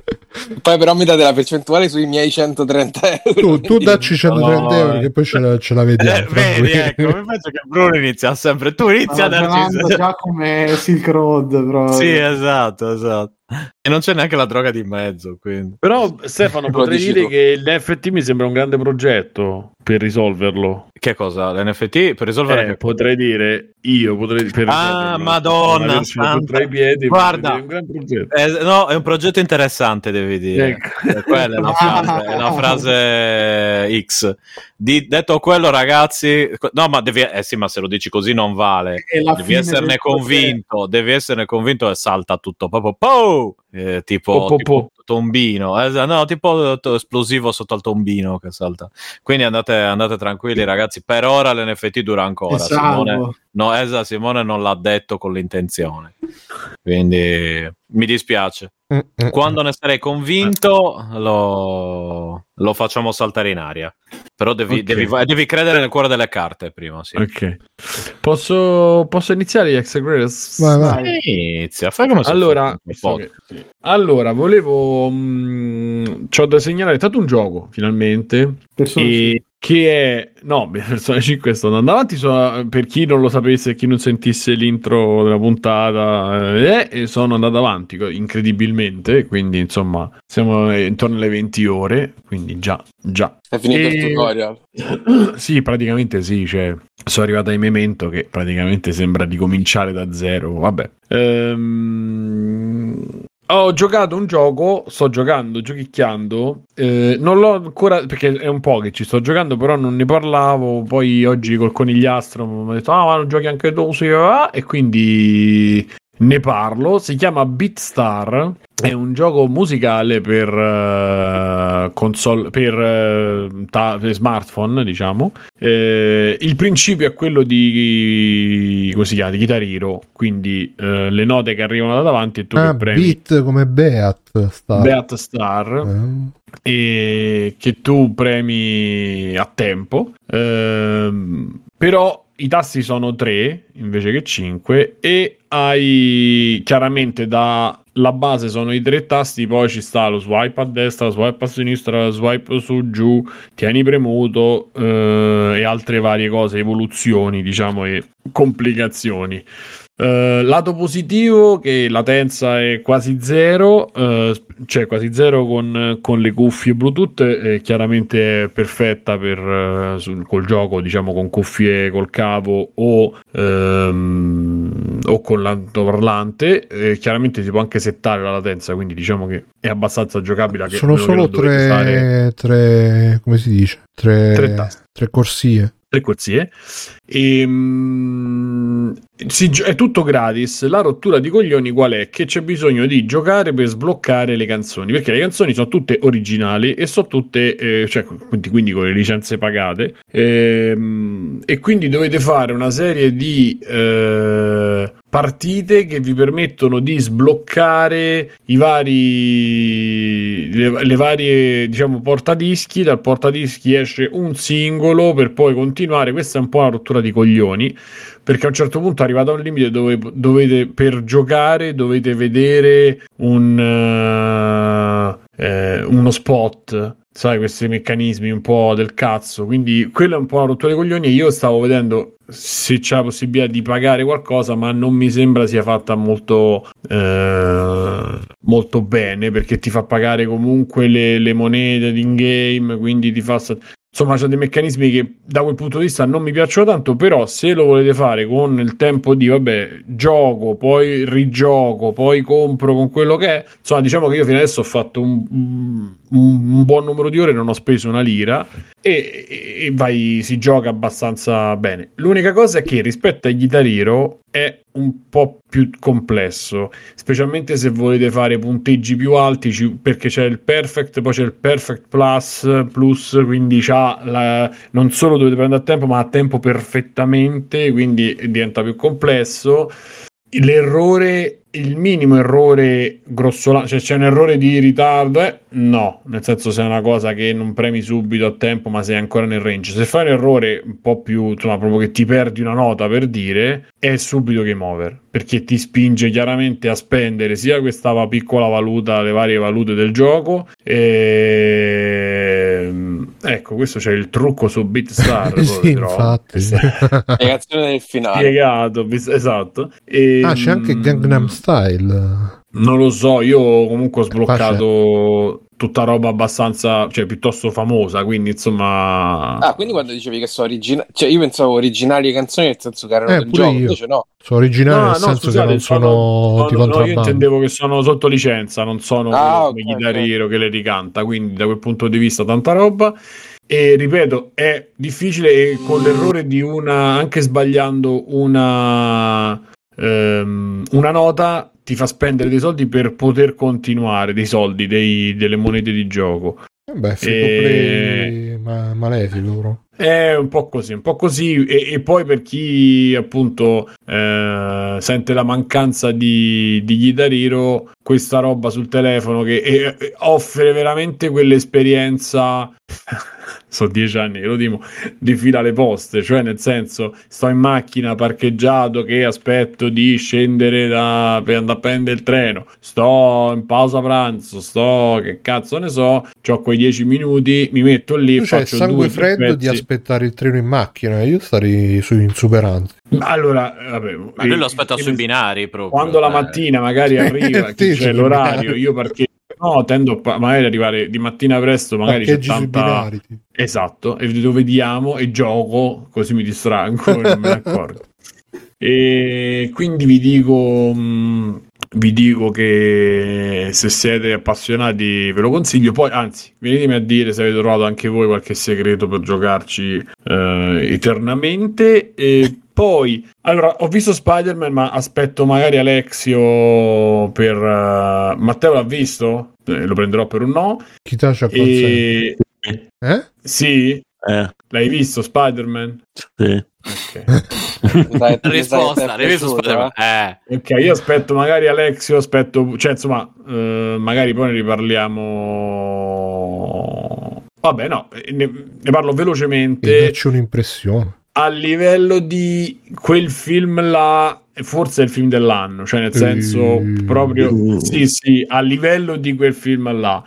Poi però mi date la percentuale sui miei 130 euro. Tu, tu dacci 130 No, euro eh. che poi ce la, ce la vediamo. Eh, vedi, ecco, mi penso che Bruno inizia sempre. Tu inizi a darci. già come Silk Road, però Sì, esatto, esatto. E non c'è neanche la droga di mezzo, quindi. Però Stefano potrei dire tu. che l'NFT mi sembra un grande progetto per risolverlo. Che cosa? L'NFT per risolvere Eh, che- potrei dire io potrei per Ah. Madonna santa. tra i piedi, Guarda. progetto. Eh, no, è un progetto interessante, devi dire. Ecco. Eh, Quella è la frase, è la frase X. Di- detto quello, ragazzi, no, ma devi, eh sì, ma se lo dici così non vale. Devi esserne convinto, devi esserne convinto e salta tutto proprio po! Eh, tipo, Po, po, tipo po. tombino, eh, no, tipo to- esplosivo sotto al tombino che salta. Quindi andate, andate tranquilli, ragazzi. Per ora l'NFT dura ancora. Simone, no, Esa Simone non l'ha detto con l'intenzione. Quindi mi dispiace. Mm, mm. Quando ne sarei convinto, lo, lo facciamo saltare in aria. Però devi, Ok. devi, devi credere nel cuore delle carte prima. Sì. Ok. Posso, posso iniziare gli Ex Greatest? Vai, vai. Inizia, fai come se Allora, allora, volevo. mh, c'ho da segnalare. È stato un gioco finalmente. Persona e- che è. No, Persona 5 sto andando avanti. so- per chi non lo sapesse, chi non sentisse l'intro della puntata, eh, e sono andato avanti incredibilmente. Quindi, insomma, siamo eh, intorno alle 20 ore. Quindi, già, già. È finito E- il tutorial. sì, praticamente sì. Cioè, sono arrivato ai Memento che praticamente sembra di cominciare da zero. Vabbè. Ehm, ho giocato un gioco, sto giocando, giochicchiando. eh, non l'ho ancora perché è un po' che ci sto giocando, però non ne parlavo. Poi oggi col conigliastro mi ha detto: Ah, ma lo giochi anche tu? Sì, ah", e quindi ne parlo. Si chiama Beatstar. È un gioco musicale per eh, console, per, eh, ta- per smartphone, diciamo. Eh, il principio è quello di come si chiama? Di Guitar Hero, quindi eh, le note che arrivano da davanti e tu Ah, che premi beat come Beat sta. Beat Star Eh. e che tu premi a tempo. Ehm, però i tasti sono 3 invece che 5 e hai chiaramente da la base sono i tre tasti, poi ci sta lo swipe a destra, swipe a sinistra, swipe su giù, tieni premuto eh, e altre varie cose, evoluzioni, diciamo, e complicazioni. Eh, lato positivo che latenza è quasi zero, eh, cioè quasi zero con, con le cuffie Bluetooth, è chiaramente è perfetta per, eh, sul- col gioco, diciamo con cuffie col cavo o, ehm, o con l'altoparlante. Eh, chiaramente si può anche settare la latenza, quindi diciamo che è abbastanza giocabile. Sono solo tre, tre, come si dice? Tre, Tre tre corsie. Tre corsie e mm, si è tutto gratis. La rottura di coglioni qual è? che c'è bisogno di giocare per sbloccare le canzoni perché le canzoni sono tutte originali e sono tutte eh, cioè quindi, quindi con le licenze pagate. Ehm, e quindi dovete fare una serie di eh, partite che vi permettono di sbloccare i vari le, le varie diciamo portadischi. Dal portadischi esce un singolo per poi continuare. Questa è un po' una rottura di coglioni perché a un certo punto arrivato a un limite dove dovete per giocare dovete vedere un eh, eh, uno spot sai questi meccanismi un po' del cazzo. Quindi quello è un po' una rottura di coglioni. E io stavo vedendo se c'è la possibilità di pagare qualcosa ma non mi sembra sia fatta molto eh, molto bene perché ti fa pagare comunque le, le monete in game quindi ti fa insomma c'è dei meccanismi che da quel punto di vista non mi piacciono tanto però se lo volete fare con il tempo di vabbè gioco poi rigioco poi compro con quello che è insomma diciamo che io fino adesso ho fatto un, un- un buon numero di ore non ho speso una lira e, e vai, si gioca abbastanza bene. L'unica cosa è che rispetto a Guitar è un po' più complesso, specialmente se volete fare punteggi più alti, perché c'è il Perfect, poi c'è il Perfect Plus, plus quindi la- non solo dovete prendere a tempo, ma a tempo perfettamente, quindi diventa più complesso. L'errore, il minimo errore grossolano, cioè c'è un errore di ritardo, eh? no, nel senso se è una cosa che non premi subito a tempo ma sei ancora nel range, se fai un errore un po' più, insomma, proprio che ti perdi una nota per dire, è subito game over, perché ti spinge chiaramente a spendere sia questa piccola valuta, le varie valute del gioco, e... ecco, questo c'è il trucco su BitStar, proprio, sì, infatti. Spiegazione del finale. Spiegato, esatto. E, ah, c'è anche mm, Gangnam Style. Non lo so, io comunque ho sbloccato tutta roba abbastanza, cioè piuttosto famosa, quindi insomma... Ah, quindi quando dicevi che sono originali, cioè io pensavo originali canzoni nel senso che erano Eh, del gioco, io. invece no. Sono originali No, nel no, senso scusate, che non sono, no, di no, io contrabbando. intendevo che sono sotto licenza, non sono Ah, come ok, Guitar ok. Hero che le ricanta, quindi da quel punto di vista tanta roba. E ripeto, è difficile e con l'errore di una, anche sbagliando una, ehm, una nota, ti fa spendere dei soldi per poter continuare, dei soldi, dei- delle monete di gioco. Vabbè, free E- ma- malefico, bro. È un po' così, un po' così. E, e poi per chi appunto eh, sente la mancanza di, di Guitar Hero, questa roba sul telefono che e offre veramente quell'esperienza. Sono dieci anni che lo dico di fila alle poste, cioè nel senso sto in macchina parcheggiato che aspetto di scendere da, per andare a prendere il treno, sto in pausa pranzo, sto che cazzo ne so, ho quei dieci minuti, mi metto lì, Tu faccio sangue due, tre freddo di aspettare il treno in macchina, io starei su insuperante. Allora, vabbè, Ma lui lo aspetta io- sui binari proprio. Quando la cioè. mattina magari arriva, Sì, c'è l'orario, binari. io perché no, tendo a magari arrivare di mattina presto, magari c'è Parcheggi tanta binari. tipo. esatto, e lo vediamo e gioco, così mi distraggo e non me ne accorgo. E quindi vi dico mh, vi dico che se siete appassionati ve lo consiglio poi anzi venitemi a dire se avete trovato anche voi qualche segreto per giocarci eh, eternamente e poi allora ho visto Spider-Man ma aspetto magari Alexio per eh, Matteo l'ha visto? Eh, lo prenderò per un no Chi acconsente? e Eh? sì Eh, l'hai visto Spider-Man? sì. Ok. Dai, Risposta, sei- hai visto piaciuto, Spider-Man? eh? Eh. Ok, io aspetto magari Alexio, aspetto, cioè insomma, eh, magari poi ne riparliamo. Vabbè, no, ne, ne parlo E velocemente. dacci un'impressione. A livello di quel film là, forse è il film dell'anno, cioè nel senso Mm. proprio sì, sì, a livello di quel film là.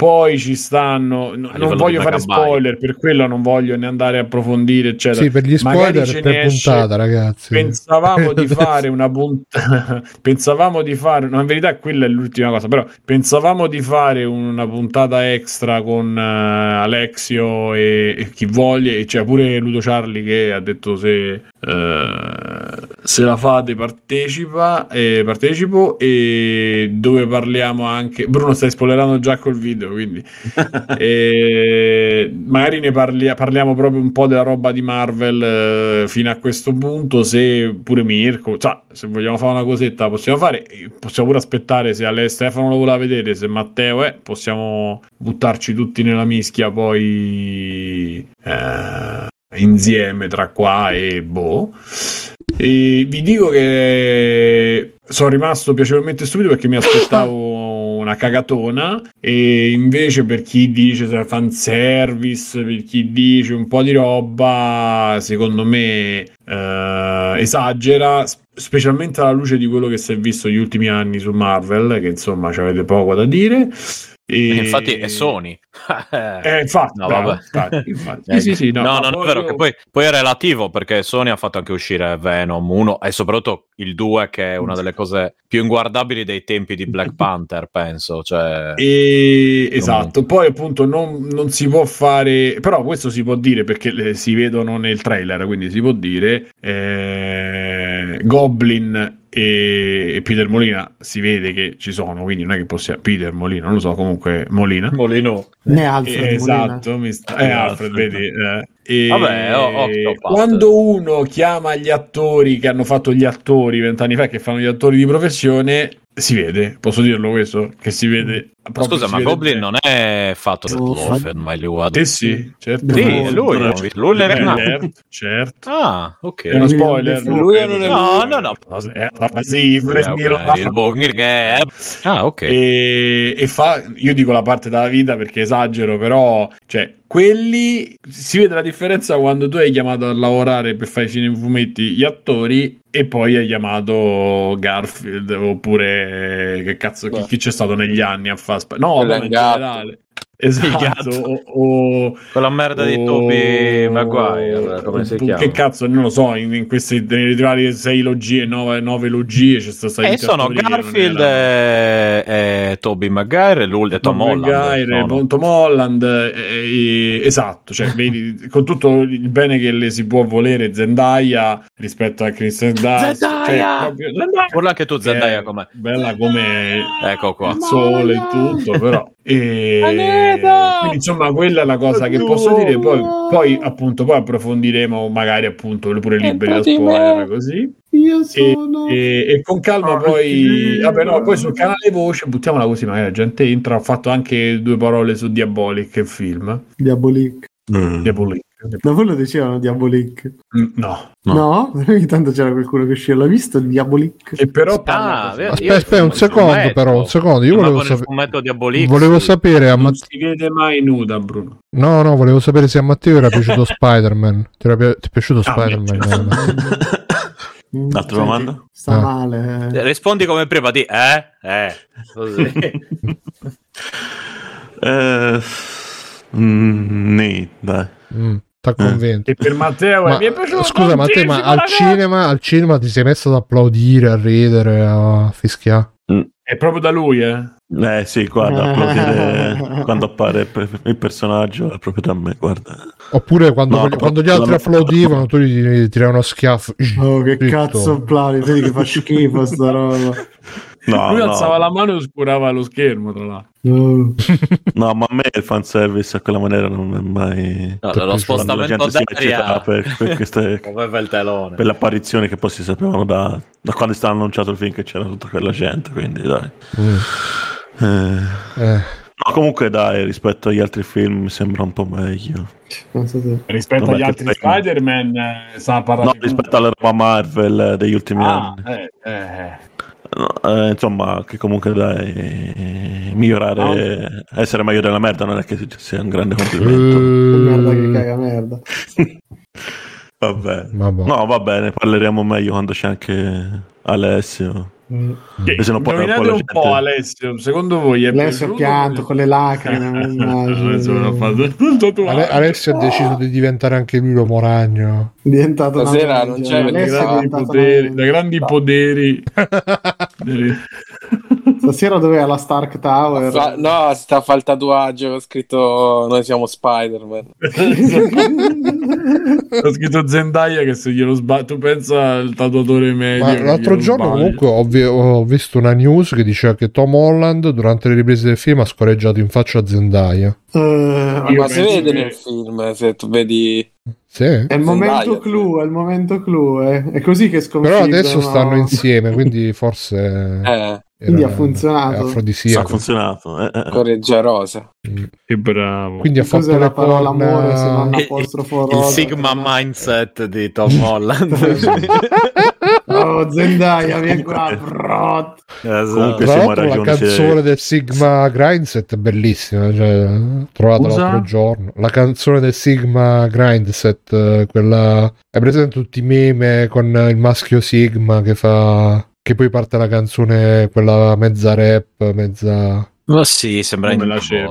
Poi ci stanno, no- non voglio fare Megabyte. spoiler, per quello non voglio ne andare a approfondire, eccetera. Sì, per gli Magari spoiler ce per puntata, ragazzi. Pensavamo di fare una puntata. pensavamo di fare. No, in verità, quella è l'ultima cosa. Però pensavamo di fare una puntata extra con eh, Alexio e, e chi voglia. E c'è pure Ludo Charlie che ha detto se, eh, se la fate partecipa. E partecipo. E dove parliamo anche. Bruno, stai spoilerando già col video. Quindi e magari ne parli- parliamo proprio un po' della roba di Marvel eh, fino a questo punto. Se pure Mirko, cioè, se vogliamo fare una cosetta, possiamo fare. Possiamo pure aspettare se Ale Stefano lo voleva vedere. Se Matteo è, possiamo buttarci tutti nella mischia poi eh, insieme tra qua e boh. E vi dico che sono rimasto piacevolmente stupido perché mi aspettavo una cagatona e invece per chi dice se fanservice, per chi dice un po' di roba, secondo me eh, esagera, specialmente alla luce di quello che si è visto negli ultimi anni su Marvel, che insomma ci avete poco da dire. E... Infatti è Sony. Eh, infatti, No, bravo, vabbè. infatti, infatti. Eh, Sì, sì, sì, no, no, ma non è vero che poi, poi è relativo perché Sony ha fatto anche uscire Venom 1 e soprattutto il 2 che è una delle cose più inguardabili dei tempi di Black Panther, penso. Cioè, E- esatto, poi appunto non, non si può fare, però questo si può dire perché le- si vedono nel trailer, quindi si può dire eh, Goblin e, e Peter Molina si vede che ci sono, quindi non è che possiamo Peter Molina, non lo so, comunque Molina. Molino. né Alfred Eh, Molina. esatto, mi sta- eh, Alfred, vedi. eh. E Vabbè, quando uno chiama gli attori che hanno fatto gli attori vent'anni fa, che fanno gli attori di professione, si vede, posso dirlo questo? Che si vede. proprio Scusa, si ma vede Goblin bene. non è fatto da Oh, Wolfen, ma lui ha Eh sì, certo. Sì, No, è lui, no, lui l'è Eh, nato. certo. Ah, ok. È uno spoiler. Lui è No, no, no. Eh, ma sì, Eh, è- Ah, ok. E, e fa, io dico la parte della vita perché esagero, però, cioè, quelli si vede la differenza quando tu hai chiamato a lavorare per fare i cinefumetti gli attori e poi hai chiamato Garfield oppure che cazzo, chi, chi c'è stato negli anni a fare no, in generale. Esatto, o, o- Quella merda di o- Tobey Maguire, come si chiama? Che cazzo, non lo so, in, in questi nei vari sei logie, nove, nove logie c'è stato E sono Garfield e, e Tobey Maguire e lui e Tom Holland. Maguire, sono. Tom Holland, eh, eh, esatto, cioè, vedi, con tutto il bene che le si può volere Zendaya rispetto a Kristen Dunst, Zendaya! cioè, proprio- Zendaya! Urla anche tu Zendaya Eh, com'è. Bella come Ecco qua. il sole e tutto, però. E... Quindi, insomma, quella è la cosa che posso dire. Poi, poi, appunto, poi approfondiremo, magari, appunto, pure liberi da spoiler, così. Io E, sono... e- e con calma, poi, vabbè, no, poi sul canale voce buttiamola così. Magari la gente entra. Ho fatto anche due parole su Diabolic, il film. Diabolic. Mm. Diabolic. Da voi lo dicevano Diabolic. Mm, No, No. No? Ogni tanto c'era qualcuno che usciva. L'ha visto il Diabolic? che però Ah, vero, Aspetta, aspetta, un secondo fumetto. però, un secondo. Io Ma volevo, sape- volevo sapere a non Matteo... si vede mai nuda, Bruno. No, no, volevo sapere se a Matteo era piaciuto Spider-Man. Ti, era pi- ti è piaciuto Ah, Spider-Man? Mm, Altra senti, domanda? Sta Ah. male. eh. Rispondi come prima di eh, eh, così. Eh, mm, nì, dai. Mm, T'ha convinto. E per Matteo eh, Ma, mi è piaciuto scusa, Matteo, ma al cinema, al cinema ti sei messo ad applaudire, a ridere, a fischiare? È proprio da lui, eh? Eh sì, guarda, applaudire quando appare il personaggio è proprio da me, guarda. Oppure quando, No, quando gli altri applaudivano, tu gli tirai uno schiaffo. Oh, che Zitto. cazzo applausi, vedi che fa schifo sta roba. No, lui no, alzava la mano e oscurava lo schermo, tra l'altro. Oh. no, ma a me il fanservice a quella maniera non è mai... No, lo spostamento d'aria per, per queste... muoveva il telone. per le apparizioni che poi si sapevano da, da quando è stato annunciato il film che c'era tutta quella gente, quindi dai. Mm. Eh, Eh, no, comunque dai, rispetto agli altri film mi sembra un po' meglio. Non Rispetto Vabbè, agli altri poi- Spider-Man, eh, sta parlando No, rispetto alla roba Marvel eh, degli ultimi Ah, anni. eh, eh. No, eh, insomma, che comunque dai, eh, migliorare, essere meglio della merda non è che sia un grande complimento. Merda che eh, caga merda. Vabbè. vabbè. No, va bene, parleremo meglio quando c'è anche Alessio. Mm. Che- se non parla un Indovinate po' gente- Alessio, secondo voi è Lei si è piaciuto? pianto con le lacrime. fatto tatuaggio. Ale- Alessio ha deciso di diventare anche lui l'uomo ragno. Diventato Stasera non c'è Da grandi poteri, da grandi ninja. Poderi. Stasera dov'è la Stark Tower? Fa- no, sta a fare il tatuaggio ho scritto noi siamo Spider-Man. Ho scritto Zendaya che se glielo sbaglio, tu pensa al tatuatore medio. Ma l'altro giorno sbaglia. comunque ho, vi- ho visto una news che diceva che Tom Holland durante le riprese del film ha scorreggiato in faccia a Zendaya. Io Ma si vede che- nel film se tu vedi. Sì. È il momento Zendaya, clou, è il momento clou, eh. è così che sconfiggono. Però adesso stanno insieme, quindi forse Eh, Quindi ha funzionato. è Ha afrodisiaco. funzionato. eh, eh. correggia rosa. Che bravo. Quindi ha fatto la parola corna- amore se non Il- apostrofo Il rosa? Sigma mindset di Tom Holland. Oh, Zendaya, vieni qua, brot. Esatto. Comunque Tra l'altro la canzone del Sigma Grindset è bellissima, cioè, trovata Scusa? l'altro giorno. La canzone del Sigma Grindset, eh, quella... Hai presente tutti i meme con il maschio Sigma che fa... Che poi parte la canzone, quella mezza rap, mezza... Ma sì, sembra in la sì. Eh,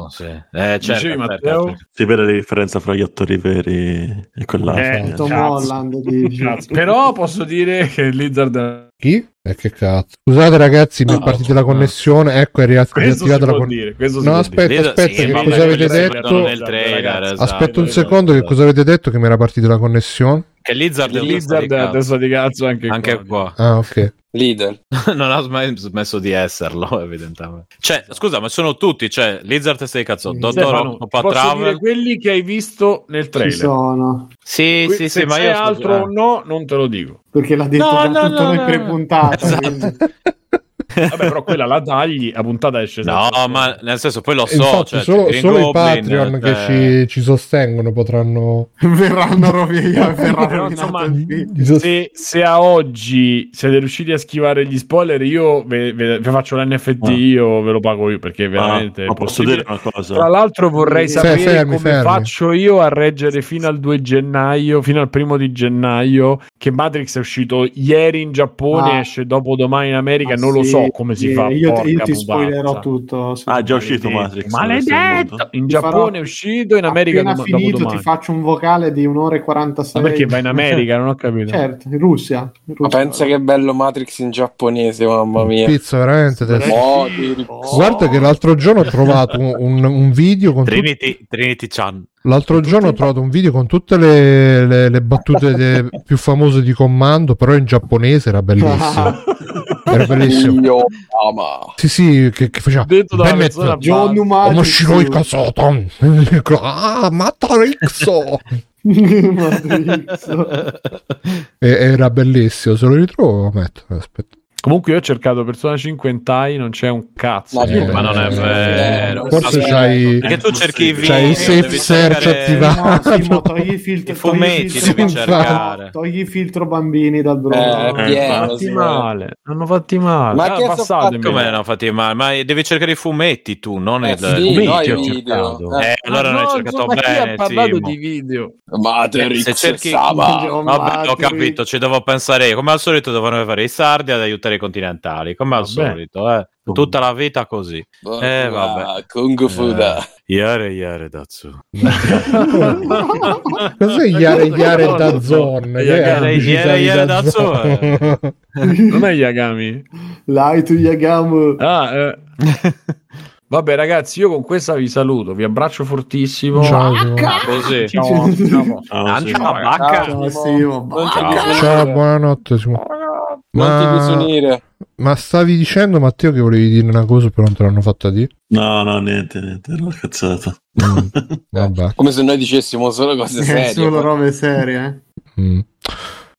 certo, Dicevi, certo, Matteo? certo. Si vede la differenza fra gli attori veri e quell'altro. Eh, Tom. Holland. Però posso dire che Lizard Chi? E che cazzo? Scusate ragazzi, mi è No, partita la no. connessione, ecco è riattivata la connessione. No, aspetta, dire. Aspetta, sì, che cosa avete detto? trailer, esatto. Aspetta un secondo, che cosa avete detto che mi era partita la connessione? Che Lizard è un Lizard è di la testa di cazzo anche. Anche qua. qua. Ah, ok. Leader. non ha mai smesso di esserlo, evidentemente. Cioè, scusa, ma sono tutti, cioè, Lizard di cazzo, Dottor Stefano, Octopath posso dire Travel. quelli che hai visto nel Ci trailer. sono. Sì, Que- sì, se sì, ma io altro o no, non te lo dico. Perché l'ha detto No, da no, tutto no, noi no. pre-puntata. Esatto. Vabbè, però quella la tagli, a puntata esce No, sempre. ma nel senso, poi lo so, Infatti, cioè, solo, solo i Patreon che cioè- ci, ci sostengono potranno. verranno rovinati. Insomma, se, se a oggi siete riusciti a schivare gli spoiler, io ve, ve- vi faccio l'NFT, Ah. io ve lo pago io perché veramente Ah, è ma posso dire una cosa? Tra l'altro vorrei Fe- sapere fermi, come fermi. faccio io a reggere fino al 2 gennaio, fino al primo di gennaio, che Matrix è uscito ieri in Giappone, Ah. esce dopo domani in America, Ah, non lo sì. so so come si fa. Io, porca io ti spoilerò tutto. Ah, già uscito Matrix. Maledetto! In Ti Giappone farò- è uscito, in America Appena dom- finito dopodomani. ti faccio un vocale di un'ora e 46. Ma perché va in America? Non ho capito. Certo, in Russia. In Ma Russia. pensa che bello Matrix in giapponese, mamma mia. Pizza veramente. Oh, ti- Guarda che l'altro giorno ho trovato un, un- un video con Trinity, Trinity Chan. l'altro giorno ho trovato un video con tutte le, le- le battute de- più famose di comando, però in giapponese era bellissimo. Era bellissimo. Io ama. Sì, sì, che, che faceva Detto da Bennett, John bassa. Umato. Omoshiroi Kasoton. Ah, Matarixo. Matrix. E- era bellissimo, se lo ritrovo metto. Aspetta. Comunque io ho cercato Persona 5 in Thai, non c'è un cazzo. Ma, Eh, ma non è vero. Forse c'hai, Perché tu cerchi i video, c'hai il safe devi search cercare- attivato. No, togli il filtro. I fumetti devi cercare. Togli il filtro bambini dal Eh, bro. Hanno pieno, fatti male. Hanno fatti male. Ma Ah, passatemi. fatto? Come non fatti male? Ma devi cercare i fumetti tu, non Eh, il... sì, fumetti no, ho i video. cercato. Eh, Eh, allora non hai cercato insomma, chi bene, ha parlato di video. Matrix Se cerchi- Vabbè, ho capito, ci devo pensare io. Come al solito devono fare i sardi ad aiutare i continentali, come al Vabbè. solito, eh. Tutta la vita così. Eh, vabbè. Kung Fu da. Iare, iare, dazzu. Cos'è Iare Iare da Zorn? Iare, Iare, Iare da Zorn. Non è Yagami. Light to Yagam. Ah, eh. Vabbè, ragazzi, io con questa vi saluto. Vi abbraccio fortissimo. Ciao. Così. Ciao. Ciao. Ciao, Simo. Non ti Bye. disunire. Ciao, buonanotte. Simo. Non ti Ma, disunire. Ma stavi dicendo, Matteo, che volevi dire una cosa, però non te l'hanno fatta dire? No, no, niente, niente, era una cazzata. Mm, vabbè. Come se noi dicessimo solo cose Eh, serie. solo robe serie. eh. Mm.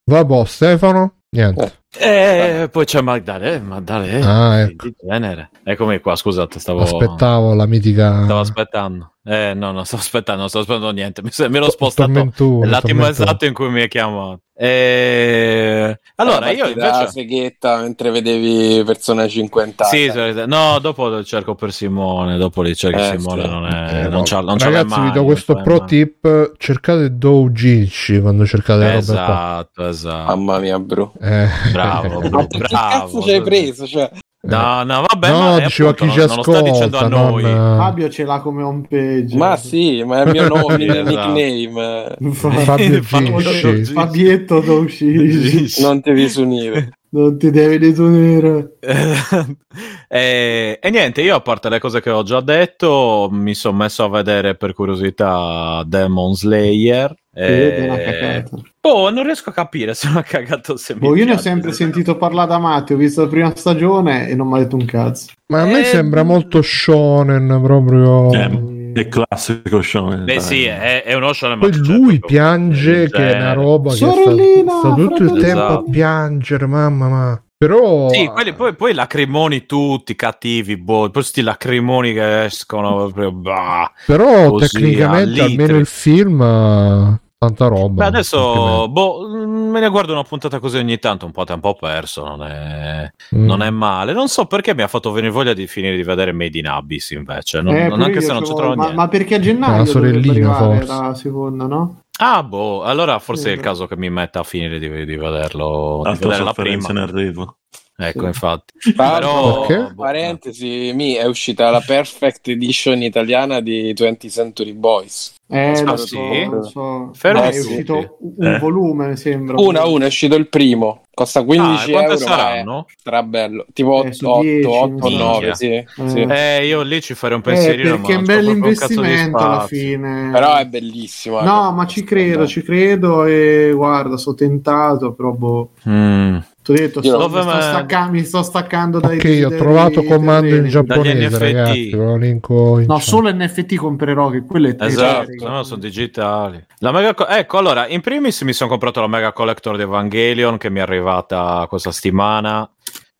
Vabbè, Stefano? Niente. Eh, poi c'è Magdalena, Magdalena Ah, di- ecco. di genere. Eccomi qua, scusate, stavo Aspettavo la mitica... Stavo aspettando. Eh, no, non sto aspettando, non sto aspettando niente. Mi, mi ero spostato Tormentuno, l'attimo esatto in cui mi hai chiamato. Eh, allora, io Partita invece... seghetta mentre vedevi persone 50 Sì, no, dopo cerco per Simone, dopo li cerchi Eh, Simone, sì. non, è, Eh, non no. c'ha, non c'ha le Ragazzi, vi mani, do questo le pro mani. tip: cercate doujinshi quando cercate robe qua. Esatto, esatto. Mamma mia, bro. Eh. Bravo, bro, che bravo. cazzo ci hai preso? Cioè, No, no, vabbè, no, ma dicevo a appunto, chi ci non, non lo sta dicendo a ascolta, noi. non... Fabio ce l'ha come home page. ma sì, ma è il mio nome, il Esatto. nickname. Fabio Fabio. Fabietto Douci. Non ti disunire. Non ti devi disunire. e, e niente, io a parte le cose che ho già detto, mi sono messo a vedere per curiosità Demon Slayer. Che è una E... cagata. Oh, non riesco a capire se è una cagata o se Boh, io ne ho sempre sentito parlare da Matti. Ho visto la prima stagione e non mi ha detto un cazzo. Ma a me Eh, sembra molto shonen proprio. Eh, È classico shonen. Beh, dai. sì, è, è uno shonen, Poi lui proprio- piange Cioè, che è una roba che sta, Sorellina, sta tutto il tempo a Esatto. piangere, mamma ma. Però Sì, quelli, poi, poi lacrimoni tutti cattivi, boh, poi sti lacrimoni che escono proprio. bah. però così, tecnicamente almeno il film tanta roba. Beh, adesso boh, mm, me ne guardo una puntata così ogni tanto, un po' a tempo perso, non è, Mm. non è male. Non so perché mi ha fatto venire voglia di finire di vedere Made in Abyss invece, non, Eh, non- anche se non ci trovo ma, niente. ma perché a La gennaio sorellina, dovrebbe arrivare forse. la seconda, no? Ah, boh, allora forse è il Sì. caso che mi metta a finire di, di vederlo, di Altra vedere la sofferenza prima. in arrivo. Ecco, infatti. Però, Perché? boh, parentesi, mi è uscita la perfect edition italiana di 20th Century Boys. Eh, Ah, lo sì? so, lo so. È uscito un Eh. volume, mi sembra. Una a una è uscito il primo, costa Ah, 15 e quante euro, saranno? strabello. Tipo Eh, su 8, 10, 8, mi 9, sa. sì, Eh. sì. Eh, io lì ci farei un Eh, pensierino, perché è un non c'ho bel proprio un alla fine. Però è bellissimo. No, ma ci credo, ci credo e guarda, sono tentato, però boh. Mm. Ti ho detto, sto- mi, sto stacca- mi sto staccando dai Ok, ho desideri trovato comando in giapponese, ragazzi. Ve lo linko in No, chat. solo NFT comprerò, che quello è Esatto, no, sono digitali. La mega co- ecco, allora, in primis mi sono comprato la Mega Collector di Evangelion che mi è arrivata questa settimana.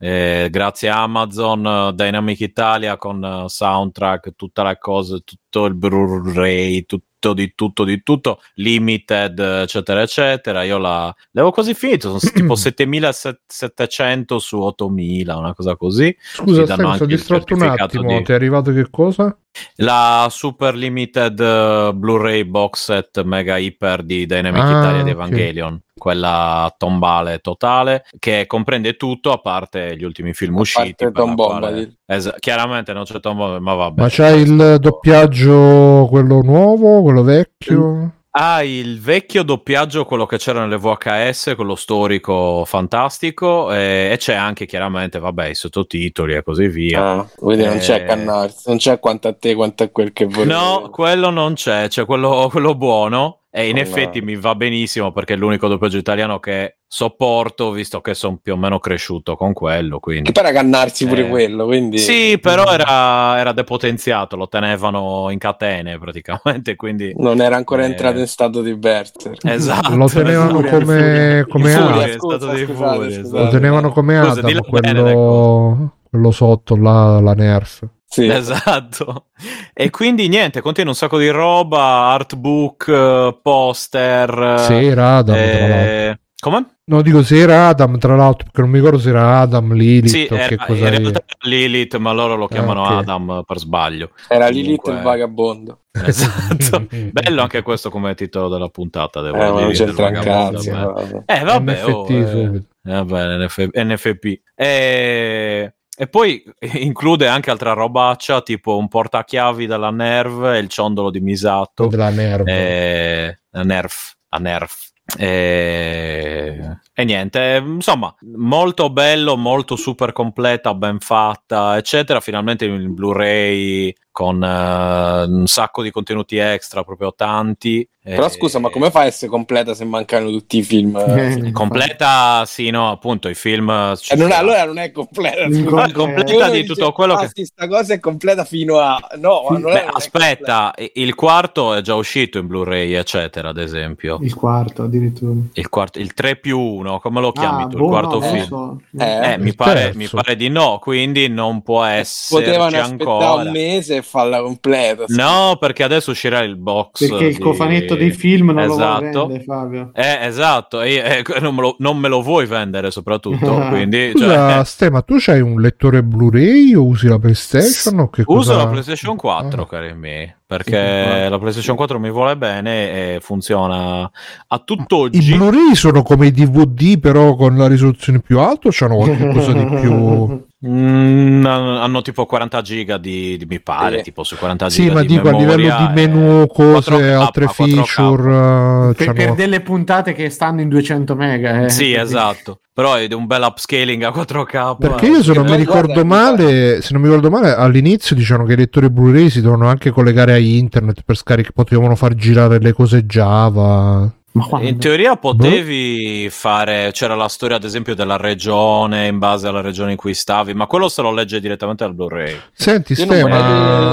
eh, grazie a Amazon, Dynamic Italia con eh, soundtrack, tutte le cose, tutto il Blu-ray, tutto di tutto di tutto, limited, eccetera, eccetera. Io la l'avevo quasi finito, sono tipo 7700 su 8000, una cosa così. Scusa, Stai, sono distratto un attimo. di- Ti è arrivato che cosa? La Super Limited eh, Blu-ray box set mega iper di Dynamic Ah, Italia di. Evangelion, quella tombale totale che comprende tutto a parte gli ultimi film A usciti. Tom quale-. Esa- chiaramente non c'è Tom Bombadil, ma vabbè. Ma c'hai il doppiaggio quello nuovo, quello vecchio? Ha il vecchio doppiaggio, quello che c'era nelle VHS, quello storico fantastico, e, e c'è anche chiaramente, vabbè, i sottotitoli e così via. Ah, quindi non c'è Eh, Cannarsi, non c'è quanto a te quanto a quel che volevi. No, quello non c'è, c'è quello, quello buono. E in Oh, effetti no. mi va benissimo perché è l'unico doppiaggio italiano che sopporto, visto che sono più o meno cresciuto con quello. Che Quindi. poi era Cannarsi pure Eh, quello, quindi... Sì, però era, era depotenziato, lo tenevano in catene praticamente. Quindi Non era ancora Eh. entrato in stato di berserk. esatto. Lo tenevano esatto. come, come Furia, scusa, scusate, scusate. Lo tenevano come Scusa, Adam, quello, quello sotto là, la Nerf. Sì. Esatto. E quindi niente, contiene un sacco di roba, artbook, eh, poster. Se era Adam, eh, come? No, dico se era Adam, tra l'altro, perché non mi ricordo se era Adam, Lilith Sì, o era, che in cosa è. realtà era Lilith, ma loro lo chiamano ok. Adam per sbaglio. Era Lilith Comunque- il vagabondo. Esatto. Bello anche questo come titolo della puntata. Devo Eh, dire, c'entra un del vagabondo, cazzo. Eh, vabbè, NFT oh, eh, eh, vabbè, NF- NFP. E... e poi include anche altra robaccia, tipo un portachiavi della Nerv e il ciondolo di Misato. della Nerf. Eh, a Nerf, a Nerf. E... e niente, insomma, molto bello, molto super completa, ben fatta, eccetera. Finalmente in Blu-ray con eh, un sacco di contenuti extra, proprio tanti. Però E- scusa, ma come fa a essere completa se mancano tutti i film? Eh, Completa, sì, no, appunto, i film. ci Eh, non allora non è completa. Scusa. è completa di dice, tutto quello ah, che- sì, sta cosa è completa fino a... No, è- Beh, aspetta, il quarto è già uscito in Blu-ray, eccetera, ad esempio. Il quarto addirittura. Il, quarto, il 3 più 1, come lo chiami Ah, tu? boh, il quarto no, film? so. Eh, Eh, mi, pare, mi pare di no, quindi non può esserci Potevano aspettare ancora. un mese e farla completa. sì. No, perché adesso uscirà il box. Perché il di- cofanetto dei film non lo esatto. vende, Fabio. Eh, esatto, e, eh, non, me lo, non me lo vuoi vendere soprattutto, quindi... Scusa, Cioè, Ste, ma tu c'hai un lettore Blu-ray o usi la PlayStation? O che uso cosa... la PlayStation 4, Ah. cari miei, perché Sì, la PlayStation 4 mi vuole bene e funziona a I tutt'oggi. Blu-ray sono come i DVD, però con la risoluzione più alta o c'hanno qualcosa di più? Mm, hanno tipo 40 giga di, di- mi pare, Sì. tipo su 40 Sì, giga ma di dico a livello memoria di e- menu, cose, 4K, altre 4K. feature. eh, Per, per delle puntate che stanno in 200 mega. Eh. Sì, esatto. Però è un bel upscaling a 4K. Perché io se non mi ricordo male, se non mi ricordo male, all'inizio dicevano che i lettori Blu-ray si dovevano anche collegare a internet per scaricare, potevano far girare le cose Java. In teoria potevi fare, c'era la storia ad esempio della regione in base alla regione in cui stavi, ma quello se lo legge direttamente dal Blu-ray. Senti, Io non Ste, vorrei, ma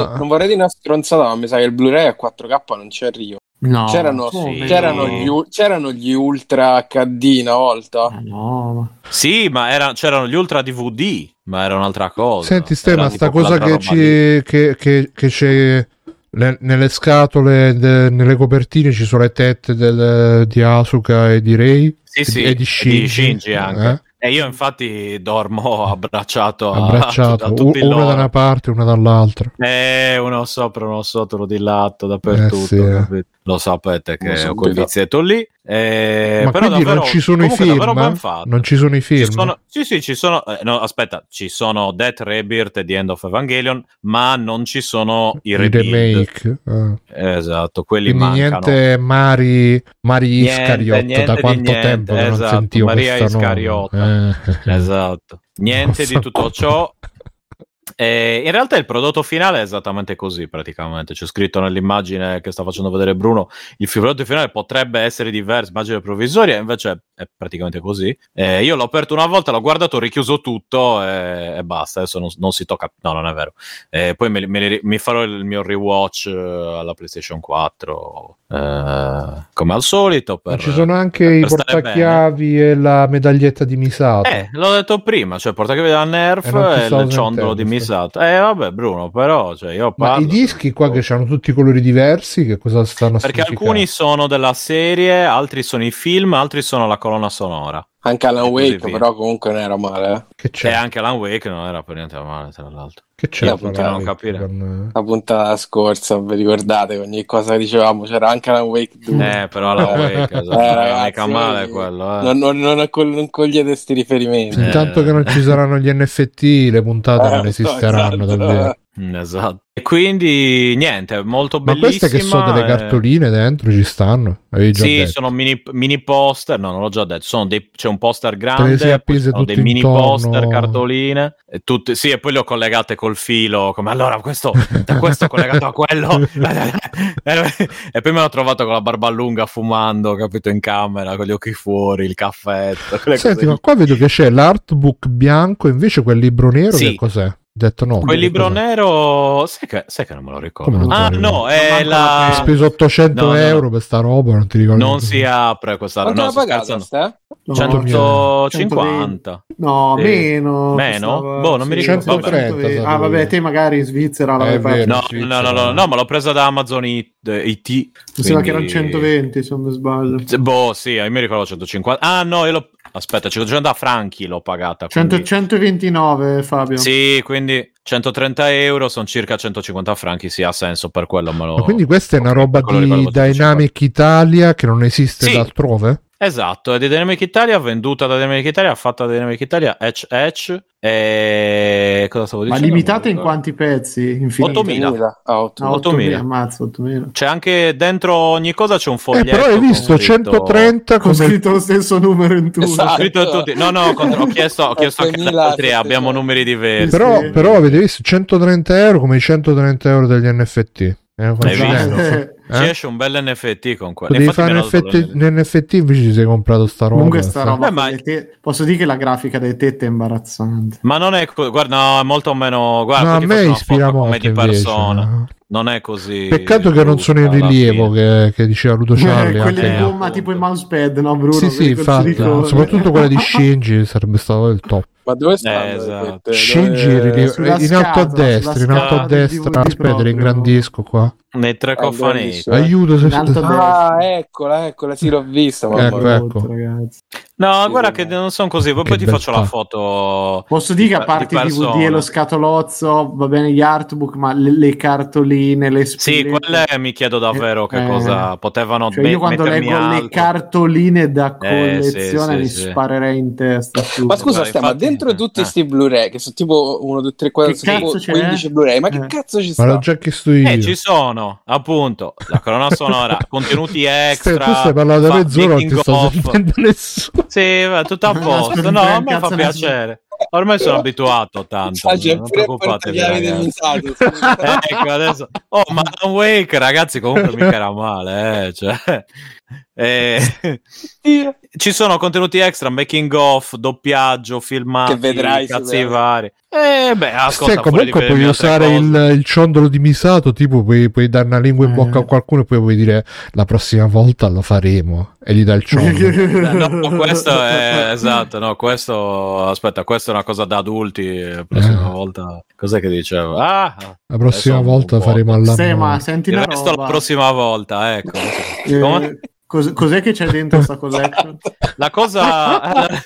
dire, non vorrei dire una stronzata, ma mi sa che il Blu-ray a 4K non ci arriva. No, c'erano, come? c'erano, gli, c'erano gli Ultra HD una volta. Ah, no, ma- Sì, ma era- c'erano gli Ultra DVD, ma era un'altra cosa. Senti, Ste, Era ma sta cosa che, ci, che, che, che c'è ne- nelle scatole, de- nelle copertine ci sono le tette del- di Asuka e di Rei Sì, sì, e di Shinji, Shinji anche. eh? E io infatti dormo abbracciato, a- abbracciato, a, u- tutti una loro. da una parte e una dall'altra. Eh, uno sopra, uno sotto, uno di lato, dappertutto. Eh, sì, eh. capito? Lo sapete che ho quel vizietto lì. Eh, Ma però quindi davvero- non ci sono i film? Non ci sono i Ci film? sono- sì, sì, ci sono. eh, no, aspetta, ci sono Death Rebirth e The End of Evangelion, ma non ci sono i I remake. ah. Esatto, quelli Quindi mancano. niente Mari, Mari Iscariot, niente da quanto tempo che non esatto, sentivo Maria. Iscariota. Eh. Esatto, niente di tutto ciò. Eh, in realtà il prodotto finale è esattamente così praticamente. C'è scritto nell'immagine che sta facendo vedere Bruno il prodotto finale potrebbe essere diverso immagine provvisoria invece è praticamente così. Eh, io l'ho aperto una volta l'ho guardato ho richiuso tutto e, e basta. Adesso non, non si tocca no non è vero. Eh, poi me me mi farò il mio rewatch eh, alla PlayStation 4 eh, come al solito Ma per- ci sono anche per i portachiavi e la medaglietta di Misato. eh, l'ho detto prima, cioè portachiavi da Nerf E ti e il ciondolo di sentendo, Misato. Eh, vabbè, Bruno, però, cioè, io Ma parlo... i dischi qua che hanno tutti i colori diversi, che cosa stanno a Perché alcuni sono della serie, altri sono i film, altri sono la colonna sonora. Anche Alan Wake, però comunque non era male. eh. Che E c'è? anche Alan Wake non era per niente male, tra l'altro. Che c'è? Io a non capire. con- La puntata scorsa, vi ricordate ogni cosa che dicevamo? C'era anche Alan Wake 2. Eh, però Alan Wake, esatto, Eh, è ragazzi, mica male voi- quello. Eh. Non, non, non, non cogliete sti riferimenti. Intanto che non ci saranno gli NFT, le puntate non Eh, esisteranno esatto. davvero. Mm, Esatto. E quindi niente, molto Ma bellissima. queste che sono delle eh, cartoline dentro ci stanno? Avevi già Sì, detto. sono mini, mini poster, no, non l'ho già detto, sono dei- c'è un poster grande, sono dei mini intorno. poster, cartoline, e tutte, sì, e poi le ho collegate col filo, come allora questo, da questo è collegato a quello, e poi me l'ho trovato con la barba lunga fumando, capito, in camera, con gli occhi fuori, il caffetto, Senti, ma qua vedo che c'è l'artbook bianco, invece quel libro nero Sì. che cos'è? Detto no. Quel che libro cos'è? nero, sai che, sai che non me lo ricordo. Lo ah, ricordi? no, è la... Hai speso 800 No, no, no. euro per sta roba, non ti ricordi? Non si apre questa Quanto no? No, 150 No, Sì. meno. Meno? costava- Boh, non mi ricordo. 130 120. sapevo. Ah, vabbè, te magari in Svizzera l'avevi fatto. No, no, no, no, no, ma l'ho presa da Amazon IT. IT Mi sembra che quindi- erano 120, se non mi sbaglio. Boh, sì, io mi ricordo 150. Ah, no, io l'ho. Aspetta, 150 franchi l'ho pagata. 100 quindi- 129, Fabio. Sì, quindi 130 euro sono circa 150 franchi. Sì, ha senso per quello. Me lo... Ma quindi questa è una roba di 150. Dynamic Italia che non esiste Sì. altrove? Esatto, è di Dynamic Italia, venduta da Dynamic Italia, fatta da Dynamic Italia, Edge Edge. E cosa stavo Ma dicendo? limitata in Non mi quanti pezzi? Infinite. 8.000. 8.000. Ah, 8.000. Ah, 8.000. 8.000, ammazza, 8.000. C'è anche dentro ogni cosa c'è un Eh, foglietto. però hai con visto scritto- 130 Con come... scritto lo stesso numero in tutto. Esatto. scritto a tutti. No, no, contro- ho chiesto, ho chiesto anche 8.000, altri, abbiamo numeri diversi. Però, però avete visto 130 euro come i 130 euro degli NFT. È visto? Eh, Ci Eh? esce un bel NFT con quello. Devi fare un NFT, NFT invece ci sei comprato sta roba. Comunque sta sta- roba Beh, ma- te- posso dire che la grafica delle tette è imbarazzante. Ma non è co- guarda, no, è molto meno. Guarda, No, a me ispira foto come molto di invece. persona. Non è così. Peccato che non sono in rilievo, che, che diceva Ludo Charlie. Eh, quelli anche- di gomma tipo il mousepad, no Bruno? Sì, sì, infatti, soprattutto quella di Shinji sarebbe stato il top. Ma dove stanno? Eh, esatto. Shinji Dove- rilievo- in alto a destra, in alto a destra. Aspetta, proprio. ringrandisco qua. Nei tre Ah, cofaneti. bellissimo. Aiuto se destra. Ah, eccola, eccola, sì, l'ho vista. Ecco, ecco. ragazzi. No, Sì, guarda che non sono così. Poi, Che poi ti faccio la foto. Posso dire che a parte i DVD e lo scatolozzo, va bene gli artbook, ma le, le cartoline, le Sì, spillette- quelle mi chiedo davvero che Eh, cosa potevano Cioè, io me- quando leggo le altro. cartoline da Eh, sì, collezione sì, mi sì. sparerei in testa. su. Ma scusa, Guarda, Stia, ma infatti- dentro tutti eh. questi Blu-ray, che sono tipo 1, 2, 3, 4, Che sono tipo cazzo c'è? 15 Blu-ray, ma che Eh. cazzo ci Ma sta? l'ho già chiesto io. Eh, ci sono, appunto, la colonna sonora, contenuti Stai- extra. tu stai parlando da mezz'ora, non ti sto sentendo nessuno. Sì, va, tutto a posto. No, a che me cazzo fa piacere. Ormai sono abituato tanto. Ah, non preoccupatevi. Eh, ecco adesso oh ma Alan Wake ragazzi comunque mica era male eh, cioè, eh, ci sono contenuti extra making of doppiaggio filmati Che vedrai, cazzi vari eh beh ascolta di comunque puoi usare cose. il, il ciondolo di Misato, tipo puoi, puoi dare una lingua in Eh. bocca a qualcuno e poi puoi dire la prossima volta lo faremo e gli dai il ciondolo. No, questo è esatto, no, questo aspetta, questa è una cosa da adulti. La prossima Eh. volta, cos'è che dicevo? Ah, La prossima volta faremo alla Sì, ma senti il resto roba. la prossima volta, ecco. Eh, Come? Cos- cos'è che c'è dentro sta collection? La cosa.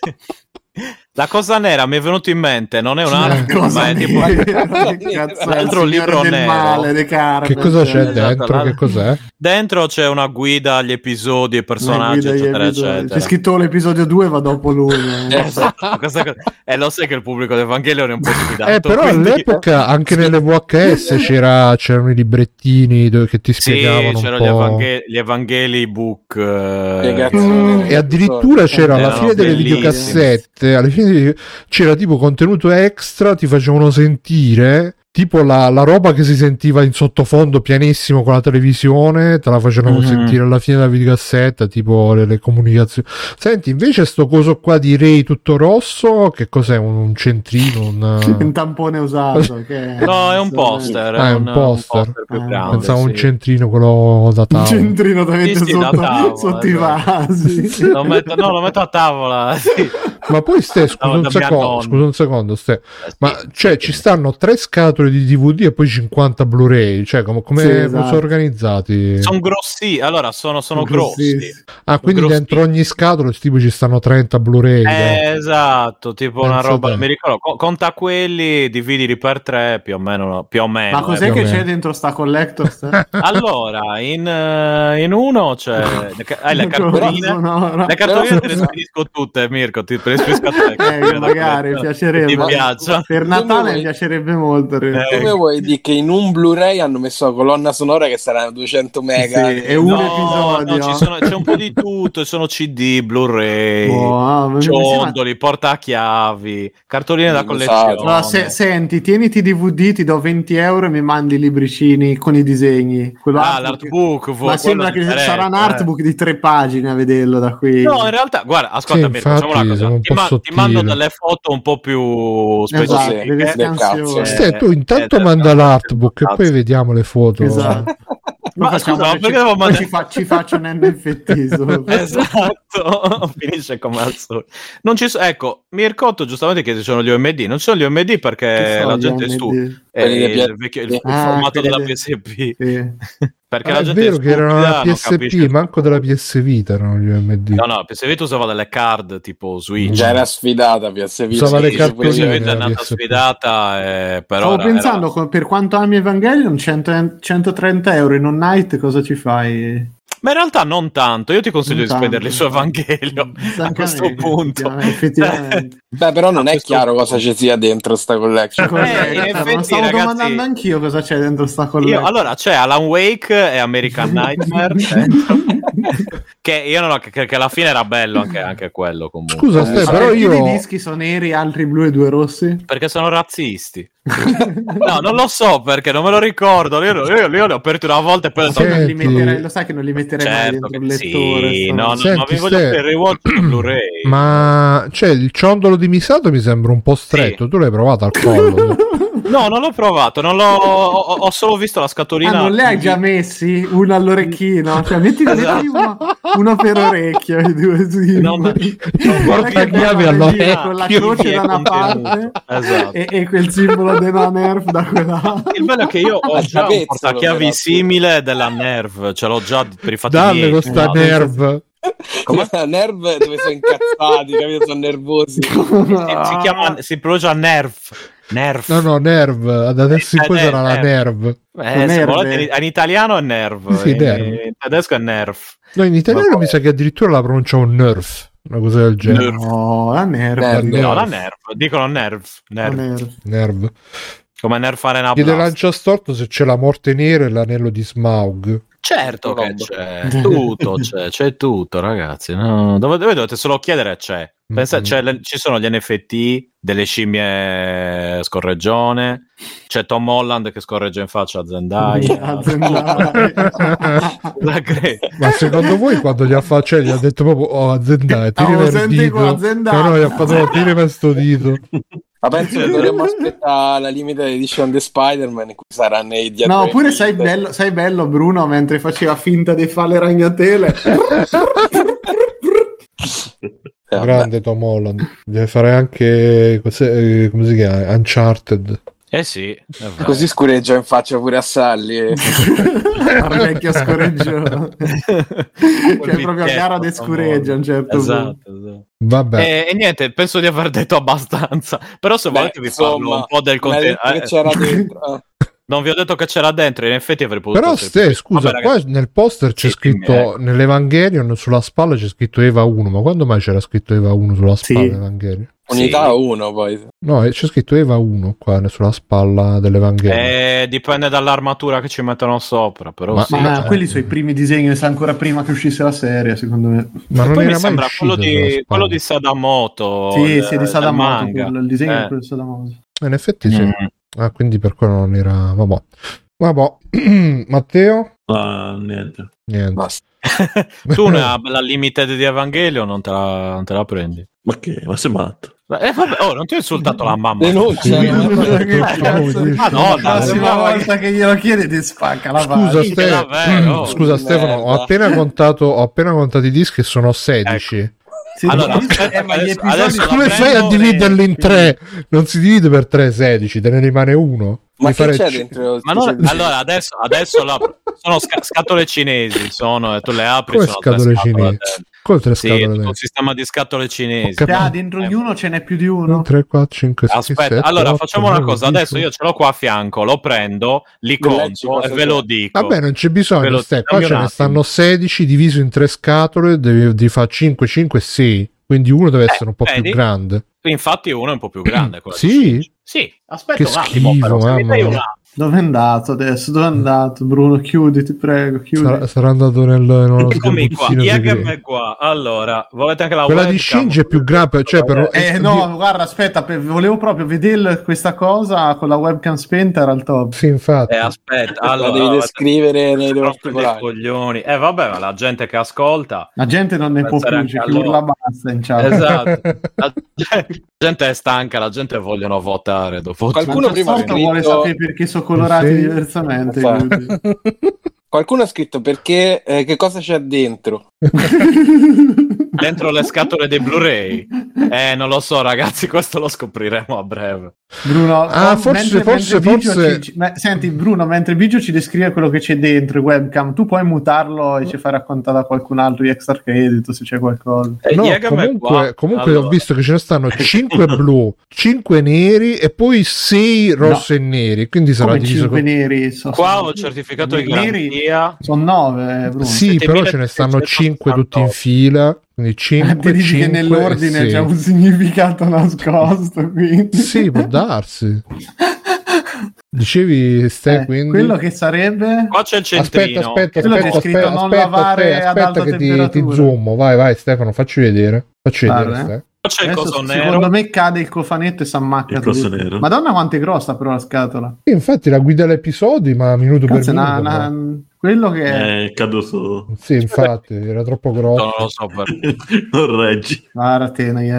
La cosa nera mi è venuto in mente, non è un altro, Cosa ma è tipo. L'altro signore libro del nero. male, De Carmen, Che cosa c'è cioè, Esatto, dentro? la- Che cos'è? Dentro c'è una guida agli episodi e personaggi, eccetera, episodi. eccetera. C'è scritto l'episodio 2 va dopo lui. eh. Esatto, questa cosa- E lo sai che il pubblico di Evangelion è un po' sfidato. Eh, però quindi- all'epoca anche nelle VHS c'era, c'erano i librettini dove, che ti Sì, spiegavano un c'erano gli, po'. evangeli, gli Evangeli book. eh. E addirittura c'era alla fine delle videocassette, alla fine di- c'era tipo contenuto extra, ti facevano sentire tipo la, la roba che si sentiva in sottofondo pianissimo con la televisione, te la facevano Mhm. sentire alla fine della videocassetta, tipo le, le comunicazioni. Senti, invece sto coso qua di Ray tutto rosso, che cos'è? Un, un centrino? Un... un tampone usato. Che No, è un poster. Ah, è un poster. più Ah, grande. Pensavo un sì. centrino quello da Un tavola. centrino da mettere Sì, sì, da sotto, tavola, sotto i esatto. vasi. Lo metto, no, lo metto a tavola. sì. Ma poi ste, scusa, No, un secondo, scusa un secondo, ste. Eh, Ma sì, cioè sì. ci stanno tre scatole di DVD e poi 50 Blu-ray, cioè come, come Sì, esatto. sono organizzati? Sono grossi, allora sono, sono grossi. Grossissimi. ah, quindi grossi. dentro ogni scatola tipo ci stanno 30 Blu-ray. dai. Eh, esatto, tipo una Pensa roba, te. mi ricordo, co- conta quelli, dividili per tre, più o meno, più o meno. Ma cos'è eh. che c'è meno. dentro sta collector? Allora, in, eh, in uno c'è le, ca- hai le cartoline, le cartoline te le spedisco tutte, Mirko, ti le a te. Eh, magari, piacerebbe. Ti piaccia. Per Natale vuoi? piacerebbe molto. Eh, Come vuoi dire che in un Blu-ray hanno messo la colonna sonora che saranno 200 mega? Sì, è un No, episodio. no, ci sono- c'è un po' di tutto, sono CD, Blu-ray, ma- sembra- ciondoli, portachiavi, cartoline da collezione. esatto. Allora, se- senti, tieniti DVD, ti do 20 euro e mi mandi i libricini con i disegni. Quello Ah, artbook- l'artbook, fu- Ma sembra che sarà un eh. artbook di tre pagine a vederlo da qui. No, in realtà, guarda, ascolta, Sì, facciamo una cosa. Un Ti, po' ma- ti sottile. mando delle foto un po' più Esatto, specifiche. cazzo. Ste, tu intanto eh, manda l'artbook e poi vediamo le foto. Esatto. Ma facciamo- scusa, ma ci- perché mandare- ci, fa- ci faccio un NFT solo. Esatto, finisce come al solito. Non ci so- ecco, Mircotto giustamente chiede se ci sono gli OMD. Non ci sono gli OMD Che perché la gente è OMD? Quelli dei il, vecchio- il Ah, formato della PSP. Sì. Perché Ah, la è gente vero che erano stupida, la non PSP, manco della PS Vita erano gli UMD. No, no, PS Vita usava delle card tipo Switch. Già era sfidata PS Vita. Usava le cartoline. PS io. Vita è nata PSP. sfidata, eh, però Stavo era- pensando, era- per quanto ami Evangelion, 100 130 euro in un night, cosa ci fai? Ma in realtà non tanto, io ti consiglio Non di spenderli su Evangelio a questo punto. Effettivamente. Beh, però non è chiaro cosa ci sia dentro sta collection. Cos'è? Eh, in effetti, ma stavo ragazzi- domandando anch'io cosa c'è dentro sta Io- collection. allora c'è Alan Wake e American Nightmare. che io non ho, che, che alla fine era bello anche, anche quello comunque Scusa, Eh, Ste, sì. però io... i dischi sono neri, altri blu e due rossi? perché sono razzisti no non lo so perché non me lo ricordo io, io, io li ho aperti una volta e poi ho detto Sai, non li Senti. metterei- lo sai che non li metterei mai certo dentro che un lettore. sì sto- no, no, Senti, ma vi voglio Ste- il rewatch Blu-ray Ma cioè, il ciondolo di Misato mi sembra un po' stretto. Tu l'hai provato al collo? no non l'ho provato non l'ho, ho, ho solo visto la Ah, scatolina non le hai già messi? Uno all'orecchino? Cioè, metti, Esatto. uno, uno per orecchio, i due sì. Guarda che portachiavi bello, all'orecchio. con la croce da una parte. Esatto. e, e quel simbolo della Nerf da quella il bello è che io ho Al già un portachiavi simile della Nerv ce l'ho già per i fatti Dalle miei questa no, nerve. Come la nerve dove sono incazzati, capito? Sono nervosi. si, si chiama si pronuncia Nerv Nerv No, no, nerve. Adesso in Eh, poi eh, sarà la nerve. Eh, volete, in, italiano è nerv, Sì, in, nerv. in tedesco è nerv. No, in italiano Ma poi- mi sa che addirittura la pronunciano nerf. Una cosa del genere. No, la Nerf. Nerf. Nerf. No, la nerv, dicono nerv, nerv. Nerf. Nerve. come nerv arena Chiede lancia storto se c'è la morte nera e l'anello di Smaug. Certo che c'è, tutto c'è, c'è tutto ragazzi, no, dove, dove dovete solo chiedere c'è. Pensa, Mhm. c'è le- ci sono gli NFT delle scimmie scorreggione, c'è Tom Holland che scorregge in faccia a Zendaya. A Zendaya. Ma secondo voi quando gli ha fatto, cioè, gli ha detto proprio oh Zendaya, tiri Oh, senti dito. qua, Zendaya. No, no, gli ha fatto tiri per sto dito. Ma penso che dovremmo aspettare la limited edition di Spider-Man in cui sarà nei dietro. No, ai oppure sei dite. bello, sei bello Bruno mentre faceva finta di fare le ragnatele. Grande Tom Holland. Deve fare anche cos'è- eh, come si chiama? Uncharted. Eh sì, è vero. Così scureggia in faccia pure a Sally. eh. Al vecchio scoreggio. cioè, proprio a gara di scureggia a un certo Esatto, punto. esatto. Vabbè. E, e niente, penso di aver detto abbastanza. Però se Beh, volete vi parlo un po' del contenuto. che c'era dentro. eh. non vi ho detto che c'era dentro, in effetti avrei potuto Però ste, scusa, Vabbè, qua nel poster c'è Sì, scritto dimmi, ecco. nell'Evangelion sulla spalla c'è scritto Eva 1, ma quando mai c'era scritto Eva 1 sulla Sì. spalla dell'Evangelion? Unità Sì. 1 poi. No, eh, c'è scritto Eva 1 qua sulla spalla dell'Evangelion. Eh, dipende dall'armatura che ci mettono sopra, però Ma- sì. Ma eh. quelli sono i primi disegni, sa ancora prima che uscisse la serie, secondo me. ma non Poi era mi sembra quello di, quello di Sadamoto. sì, il- sì, di del Sadamoto, quello, il disegno Eh. è quello di Sadamoto. Eh, In effetti sì. Ah, quindi per quello non era... Vabbè. Vabbè. Matteo? Ah, niente. Niente. Basta. tu una la limited di Evangelio non te la, non te la prendi. Ma che? Ma sei matto? Eh, vabbè, oh, non ti ho insultato la mamma. Denuncia. Madonna, Madonna, la prossima volta che glielo chiedi ti spacca la Scusa. Ste- davvero? Mm, scusa. Stefano, ho appena contato, ho appena contato i dischi e sono 16. Se Allora, aspetta, eh, ma gli adesso- episodi adesso Come fai a dividerli in tre? Non si divide per tre 16, te ne rimane uno. Ma che c'è c- dentro? Ma non- allora adesso, adesso la- sono sca- scatole cinesi, sono, e tu le apri Come sono scatole cinesi? Con tre Sì, scatole tutto dentro. un sistema di scatole cinesi. Capito. Ah, dentro Eh, ognuno ce n'è più di 1, uno. 3, 4, 5, 6, Aspetta, 7, allora 8, facciamo una 9, cosa. 10. Adesso io ce l'ho qua a fianco, lo prendo, li conto e ve lo dico. Vabbè, non c'è bisogno. lo- Ste, qua ce ne stanno 16 diviso in tre scatole, devi, devi fare 5, 5 e 6. Quindi uno deve Eh, essere un po' vedi? più grande. Infatti uno è un po' più grande. Sì? Sì, aspetta Che un attimo. schifo, però, se mi mamma dai mia. un attimo. Dove è andato adesso? Dove è andato? Bruno, chiudi, ti prego, chiudi. Sarà, sarà andato nel, Eccomi qua, segreto. è qua. Allora, volete anche la Quella di webcam? Shinji è più grande, cioè per, Eh no, guarda, aspetta, per- volevo proprio vedere questa cosa con la webcam spenta, era il top. Sì, infatti. Eh, aspetta, allora, devi descrivere nei coglioni. Eh vabbè, ma la gente che ascolta La gente non ne può più, c'è chi urla basta in chat. Esatto. La gente è stanca, la gente vogliono votare dopo Qualcuno Ma prima vuole sapere perché sono colorati Sì. diversamente. Qualcuno ha scritto perché eh, che cosa c'è dentro? dentro le scatole dei Blu-ray. Eh, non lo so, ragazzi, questo lo scopriremo a breve. Bruno, Ah, con- forse- forse- Biggio forse- ci- ma- senti, Bruno, mentre Biggio ci descrive quello che c'è dentro il webcam, tu puoi mutarlo e ci fai raccontare da qualcun altro di extra credit se c'è qualcosa. Eh, No, comunque, comunque Allora, ho visto che ce ne stanno 5 blu, 5 neri e poi 6 rossi e neri. Quindi sarà Come diviso 5 con... neri? So- Qua sono- ho il certificato di neri garanzia. Sono 9, Bruno. Sì, però ce ne stanno 5 tutti in 7368. fila. Quindi Ah, 5, ti dici che 5 nell'ordine c'è un significato nascosto, quindi. Sì, può darsi. Dicevi, Ste, Eh, quindi... quello che sarebbe Qua c'è il Aspetta, centrino. aspetta, Quello aspetta, scritto aspetta, non aspetta, lavare aspetta, aspetta che ti, ti zoom. Vai, vai, Stefano, facci vedere. Facci vedere, eh. Qua c'è il coso secondo nero. me cade il cofanetto e si ammacca Il coso nero. Madonna quanto è grossa però la scatola Sì, infatti la guida all'episodi, ma minuto Cazzo, per na- minuto. na- ma- quello che è Eh, caduto. Sì, infatti, era troppo grosso. Non lo so per... non reggi. guarda te non gli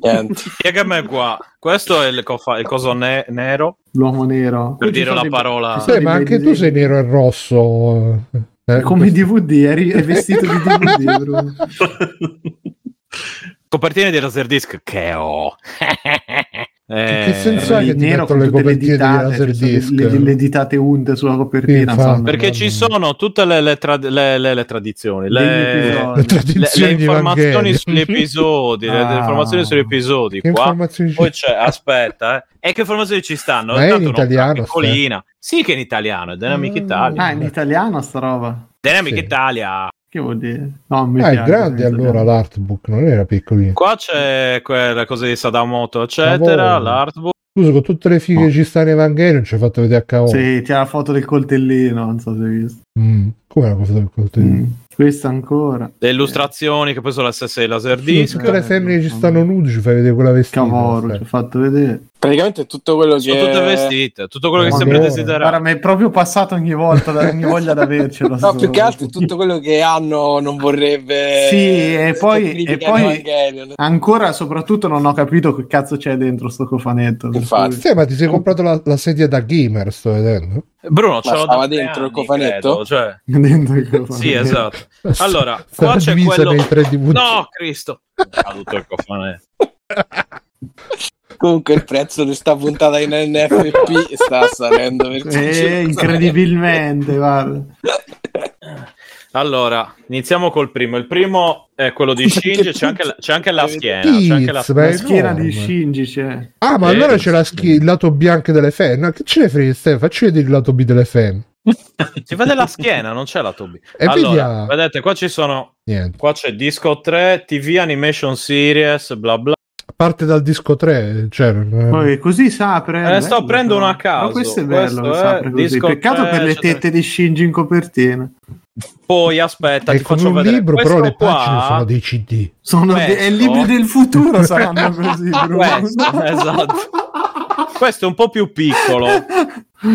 Niente. Spiegami qua. Questo è il, cofa- il coso ne- nero. l'uomo nero Per dire la parola- Sì, ma anche tu sei nero e rosso. eh. come DVD è, ri- è vestito di DVD Bruno. Copertine di Laserdisc che ho. Eh, Che senso ha che nero con le tutte le copertine di ditate, ci sono Laserdisc? le, le, le ditate unte sulla copertina Sì, infatti. insomma. Perché ci sono tutte le, le tra- le- le- le tradizioni, le. Le le- tradizioni le di informazioni sugli episodi, le, le Ah. informazioni sugli episodi. Qua. informazioni Poi c'è, aspetta, eh. E che informazioni ci stanno? Ma è in italiano, piccolina. Sì, che è in italiano, è Dynamic Mm. Italia. ah in italiano sta roba Dynamic Sì. Italia. Che vuol dire? no mi Ah, è grande allora l'artbook, non era piccolino. Qua c'è quelle cose di Sadamoto, eccetera. L'artbook. Scusa, con tutte le fighe che ci stanno in Evangelion ci hai fatto vedere a cavolo. sì c'è la foto del coltellino non so se hai visto Mm. Come la cosa del coltello? Mm. questa ancora Le illustrazioni che poi sono le stesse di Sì, Laserdisc. tutte le femmine che ci stanno nude ci fai vedere quella vestita. Cavolo, ci ho fatto vedere. Praticamente tutto quello che Sono tutte vestite, tutto quello che Ma sempre buono. Guarda, mi è proprio passato ogni volta, da, ogni voglia di avercelo. No, più che altro tutto quello che hanno non vorrebbe Sì, e poi- e poi-. Ancora, soprattutto, non ho capito che cazzo c'è dentro sto cofanetto. Infatti. cui- Sì, ma ti sei comprato la, la sedia da gamer, sto vedendo. Bruno, ce l'ho dentro il cofanetto? credo, cioè. Dentro il cofanetto. Sì, esatto. Allora, Sarà qua c'è quello... nei tre DVD. No, Cristo! È caduto il cofanetto. Comunque il prezzo di sta puntata in NFP sta salendo Eh, incredibilmente, guarda. Allora, iniziamo col primo. Il primo è quello di Shinji, c'è anche, la- c'è anche la schiena. C'è anche la... È La schiena di Shinji c'è. Ah, ma Eh, allora c'è la schi- il lato bianco delle. No, che ce ne frega, Stefano? Facci vedere il lato B delle femme. Si vede la schiena, non c'è la tubi. E allora, vediamo. vedete, qua ci sono... Niente. Qua c'è Disco 3, TV Animation Series, bla bla. Parte dal disco 3, cioè, non- Poi così si apre. è Eh, sto bello, aprendo però. uno a caso. Ma questo è bello Questo è apre così. Peccato tre, per le eccetera. tette di Shinji in copertina. Poi aspetta, è ti come faccio un vedere. libro, Questo però le qua- pagine sono dei CD. Sono Questo- de- è libri del futuro saranno così. Questo, esatto. Questo è un po' più piccolo.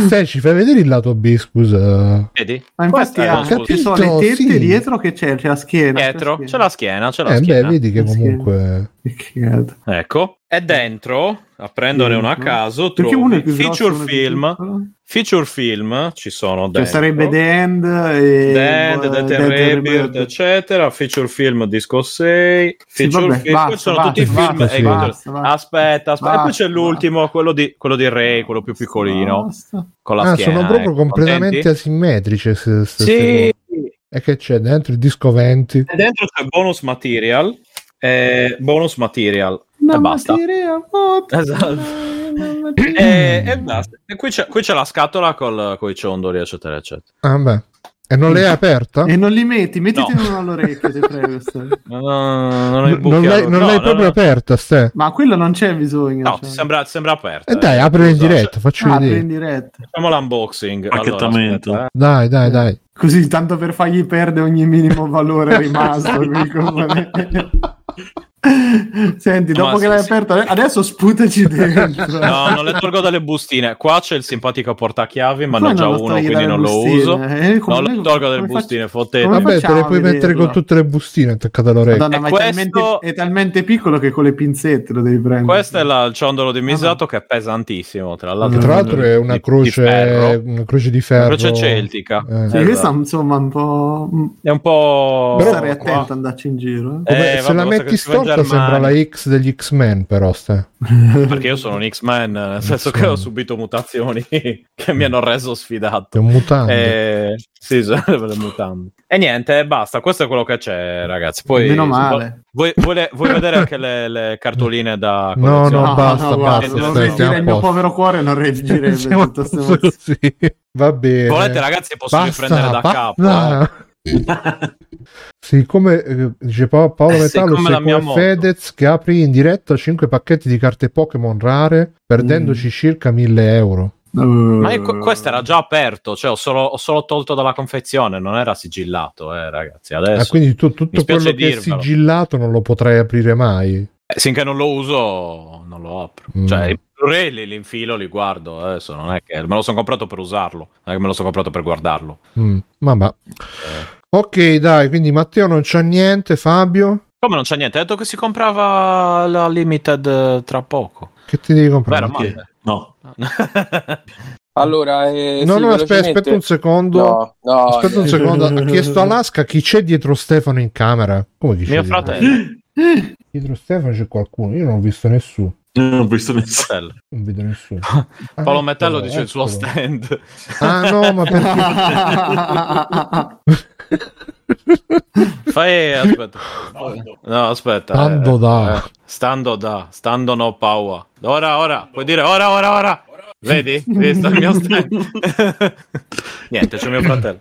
Stai, ci fai vedere il lato B, scusa. Vedi? Ma infatti ha- scusa. ci sono le tette sì. dietro che c'è, c'è la schiena. Dietro, c'è la schiena, c'è la Eh, beh, schiena. vedi che La schiena. comunque... Che cagata. Ecco, e dentro, a prendere una a caso, Perché trovi uno è più grosso, feature uno film, feature film, ci sono Cioè dentro. sarebbe The End e The End, eh, The Rebirth, Rebirth. eccetera, feature film disco 6, Sì, feature vabbè, film, basta, sono basta, tutti i film basta, e sì. basta. Aspetta, aspetta, e poi c'è l'ultimo, quello di, quello di Ray, quello più piccolino, Basta. Con la Ah, schiena. sono proprio ecco, completamente contenti? asimmetrici. se- se- Sì, se- E che c'è dentro il disco 20? e dentro c'è bonus material, e bonus material, e basta. Esatto. E, e basta. E qui c'è, qui c'è la scatola col, con i ciondoli, eccetera, eccetera. Ah, beh. E non l'hai aperta? E non li metti, mettiti No. uno all'orecchio, ti prego. Stai. No, no, non, non l'hai, non no, l'hai no, proprio no. aperta, Ste? Ma quello non c'è bisogno. No, cioè. ti sembra, sembra aperta. E dai, eh. aprilo in diretta, Ah, apri vedere. in diretta. Facciamo l'unboxing. Pacchettamento. Allora, aspetta, eh. Dai, dai, dai. Così, tanto per fargli perdere ogni minimo valore rimasto. come- Senti, dopo Ma che sì, l'hai sì. aperto, adesso sputaci dentro. No, non le tolgo dalle bustine. Qua c'è il simpatico portachiavi, ma ne ho già lo uno, quindi non lo bustine? uso. Eh, Non le tolgo dalle bustine, faccio- fottete. Vabbè, te le puoi mettere con tutte le bustine attaccate all'orecchio. Madonna, ma E è, questo- talmente, è talmente piccolo che con le pinzette lo devi prendere. Questo è la- il ciondolo di Misato che è pesantissimo. Tra l'altro, Tra l'altro è una di- di croce, ferro. una croce di Una ferro. croce celtica. Eh. Sì, Esatto. Questa insomma un po'. mm, È un po'. Però- Stare qua. attento ad andarci in giro. eh. Come- Eh, se vabbè, la metti storta sembra la. X degli X-Men, però, Ste. Perché io sono un X-Men, nel senso che ho subito mutazioni che mi hanno reso È sfidato. un mutante. Eh, sì, sono le mutande. E niente, basta. Questo è quello che c'è, ragazzi. Poi, Meno male. Vuoi, vuoi le- vuoi vedere anche le, le cartoline da No, no, basta, guarda, basta, non stai- reggira stiamo a il mio povero cuore non emozioni. sì. Va bene. Volete, ragazzi, posso Basta, riprendere da basta. capo. eh. Siccome eh, dice Pa- Paolo Eh, Metallo sei come moto. Fedez che apri in diretta 5 pacchetti di carte Pokémon rare perdendoci circa 1000 euro. Ma io- questo era già aperto, cioè ho solo, ho solo tolto dalla confezione, non era sigillato, eh, ragazzi. Adesso, Ah, quindi tu- tutto quello che è sigillato non lo potrai aprire mai. eh, finché non lo uso, non lo apro. Mm. Cioè, i Blu-ray li, li infilo, li guardo. Adesso non è che me lo sono comprato per usarlo, non è che me lo sono comprato per guardarlo. Mm, vabbè. Eh. Ok, dai, quindi Matteo non c'ha niente, Fabio, Come non c'è niente? Ha detto che si comprava la Limited eh, tra poco. che ti devi comprare? Male. No. Allora, eh, no, sì, no, aspetta, velocemente- aspetta un secondo. No, no, aspetta un secondo. Ha chiesto Alaska chi c'è dietro Stefano in camera. Come c'è Mio dietro? fratello. Dietro Stefano c'è qualcuno. Io non ho visto nessuno. Non ho visto nessuno. fratello. Non vedo nessuno. Ah, Paolo eccolo, Metello dice il suo eccolo. stand. Ah, no, ma perché. Fai, aspetta. No, aspetta. Stando eh, da. eh, stando da. Stando no power. Ora, ora. Puoi dire ora, ora, ora. Vedi? Sta il mio stand. Niente, c'è mio fratello.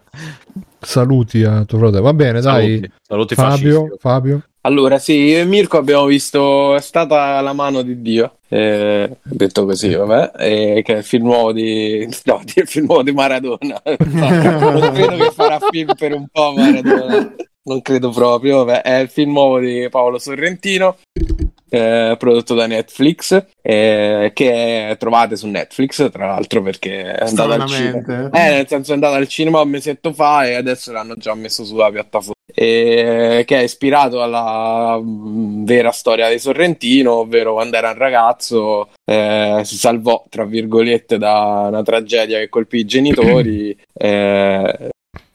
Saluti a tuo fratello. Va bene, dai. Saluti, Saluti Fabio, fascisti. Fabio. Allora, sì, io e Mirko abbiamo visto È stata la mano di Dio, eh, detto così, vabbè, eh, che è il film nuovo di... no, il film nuovo di Maradona. non credo che farà film per un po' Maradona, non credo proprio, vabbè, è il film nuovo di Paolo Sorrentino, eh, prodotto da Netflix, eh, che trovate su Netflix, tra l'altro, perché è andato al cinema. Eh, nel senso è andato al cinema un mesetto fa e adesso l'hanno già messo sulla piattaforma. E- che è ispirato alla mm, vera storia di Sorrentino, ovvero quando era un ragazzo eh, si salvò, tra virgolette, da una tragedia che colpì i genitori, eh,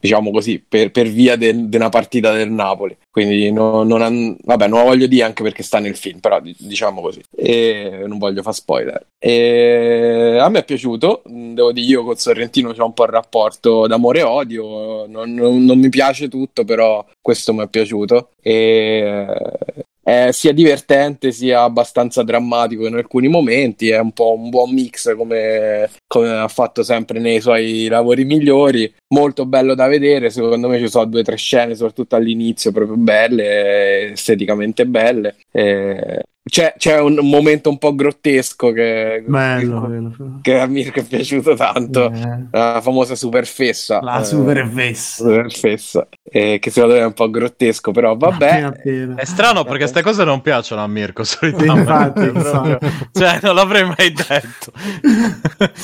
diciamo così, per, per via di una partita del Napoli. Quindi no- non, han- vabbè, non lo voglio dire anche perché sta nel film, però di- diciamo così. E non voglio fare spoiler. E a me è piaciuto, mh, devo dire io con Sorrentino c'ho un po' il rapporto d'amore e odio, non, non- non mi piace tutto, però questo mi è piaciuto. E è sia divertente sia abbastanza drammatico in alcuni momenti, è un po' un buon mix come, come ha fatto sempre nei suoi lavori migliori, molto bello da vedere, secondo me ci sono due o tre scene, soprattutto all'inizio, proprio belle, esteticamente belle. E c'è, c'è un momento un po' grottesco che, Bello, bello. che a Mirko è piaciuto tanto, Eh, la famosa superfessa. La eh, super vessa. superfessa, eh, che secondo me è un po' grottesco, però vabbè. Appena, appena. È strano perché queste cose non piacciono a Mirko Infatti, solitamente. proprio. infatti. Cioè, non l'avrei mai detto.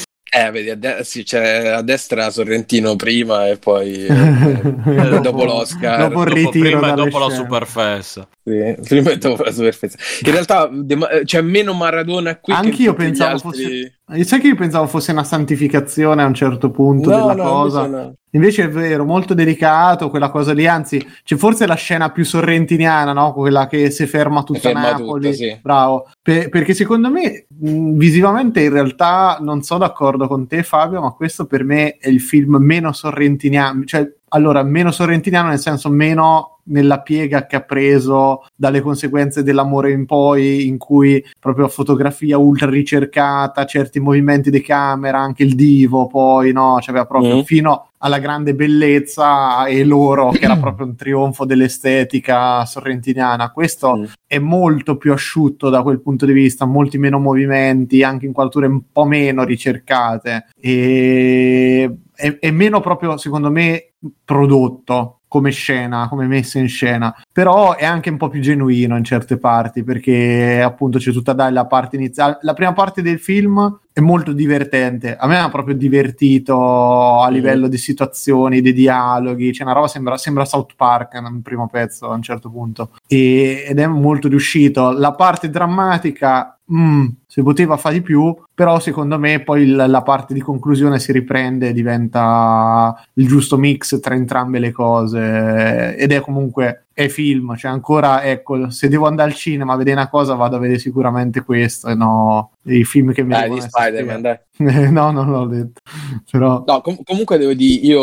Eh, vedi, a, de- sì, c'è a destra Sorrentino prima e poi eh, dopo l'Oscar. Dopo il Dopo, ritiro prima e dopo la scene. Superfest. Sì, prima e dopo la superficie. In realtà De- c'è meno Maradona qui. che Anch'io gli pensavo altri- fosse. Eh, Sai che io pensavo fosse una santificazione a un certo punto No, della no, cosa. invece no. Invece è vero, molto delicato quella cosa lì, anzi c'è forse la scena più sorrentiniana, no? quella che si ferma tutta ferma Napoli, tutto, sì. bravo, Per- perché secondo me mh, visivamente in realtà non sono d'accordo con te Fabio, ma questo per me è il film meno sorrentiniano, cioè allora meno sorrentiniano nel senso meno nella piega che ha preso dalle conseguenze dell'amore in poi, in cui proprio fotografia ultra ricercata, certi movimenti di camera, anche il divo poi, no? Cioè, aveva proprio Mm. fino alla grande bellezza e loro, che era proprio un trionfo dell'estetica sorrentiniana. Questo Mm. è molto più asciutto da quel punto di vista, molti meno movimenti, anche inquadrature un po' meno ricercate e è, è meno proprio, secondo me, prodotto come scena, come messa in scena, però è anche un po' più genuino in certe parti perché appunto c'è tutta dai, la parte iniziale, la prima parte del film è molto divertente, a me ha proprio divertito a livello di situazioni, di dialoghi, c'è una roba sembra, sembra South Park nel primo pezzo a un certo punto. E- ed è molto riuscito, la parte drammatica mm, si poteva fare di più, però secondo me poi il- la parte di conclusione si riprende e diventa il giusto mix tra entrambe le cose ed è comunque è film, cioè ancora ecco, se devo andare al cinema a vedere una cosa vado a vedere sicuramente questo e no i film che mi Dai, di Spider-Man, dai. no, non l'ho detto. Però No, com- comunque devo dire, io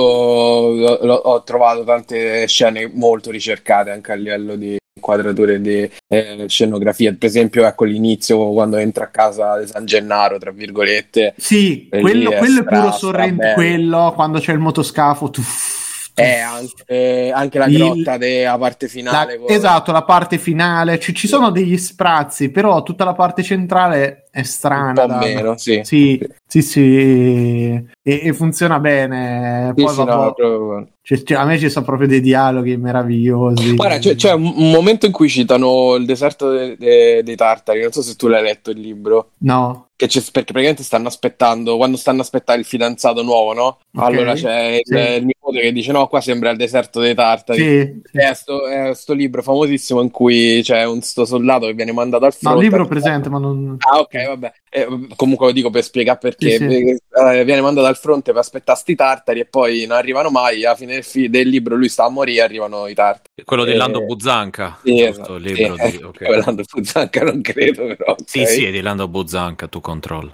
lo- lo- ho trovato tante scene molto ricercate anche a livello di inquadrature di eh, scenografia. Per esempio, ecco l'inizio quando entra a casa di San Gennaro, tra virgolette. sì, quello, è quello è stra- puro stra sorrente, bello. quello quando c'è il motoscafo tuff, È anche, anche la grotta della parte La- finale. con- esatto, la parte finale, ci, ci sono degli sprazzi, però tutta la parte centrale è strana. Un po' da- meno, sì. Sì, sì, sì, e, e funziona bene. Poi, sì, no, proprio- c'è- c'è- a me ci sono proprio dei dialoghi meravigliosi. Guarda, c'è, c'è un momento in cui citano il deserto de- de- dei Tartari. Non so se tu l'hai letto il libro. No, perché praticamente stanno aspettando, quando stanno aspettando il fidanzato nuovo, no? Ok, Allora c'è il, sì. il nipote che dice: No, qua sembra il deserto dei Tartari. sì, sì. È sto, è sto libro famosissimo in cui c'è un sto soldato che viene mandato al No, fronte. il libro presente, ma non... Ah, ok, vabbè. Eh, comunque lo dico per spiegare perché Sì, sì. eh, viene mandato al fronte per aspettare sti tartari e poi non arrivano mai. Alla fine del, fi- del libro lui sta a morire, arrivano i tartari. Quello di Eh, Lando Buzzanca. Sì, esatto, il libro sì. di- ok. Quell'Ando Fuzzanca non credo, però. Sì, ok. sì, è di Lando Buzzanca, tu controlli.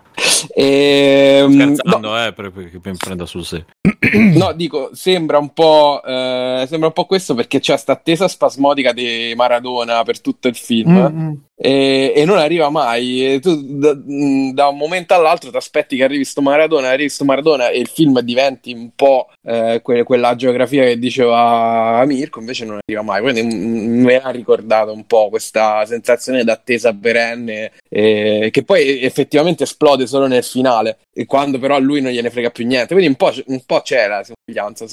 Ehm, Scherzando, eh, perché che mi prenda sul serio. No, dico, sembra un po', eh, sembra un po' questo perché c'è sta attesa spasmodica di Maradona per tutto il film Mm, mm. e, e non arriva mai. E tu da, mh, da un momento all'altro ti aspetti che arrivi sto Maradona, arrivi sto Maradona e il film diventi un po' eh, que- quella geografia che diceva Mirko, invece non arriva mai. Quindi mm, me ha ricordato un po' questa sensazione d'attesa perenne eh, che poi effettivamente esplode solo nel finale, e quando però a lui non gliene frega più niente. Quindi un po', un po' c'è la somiglianza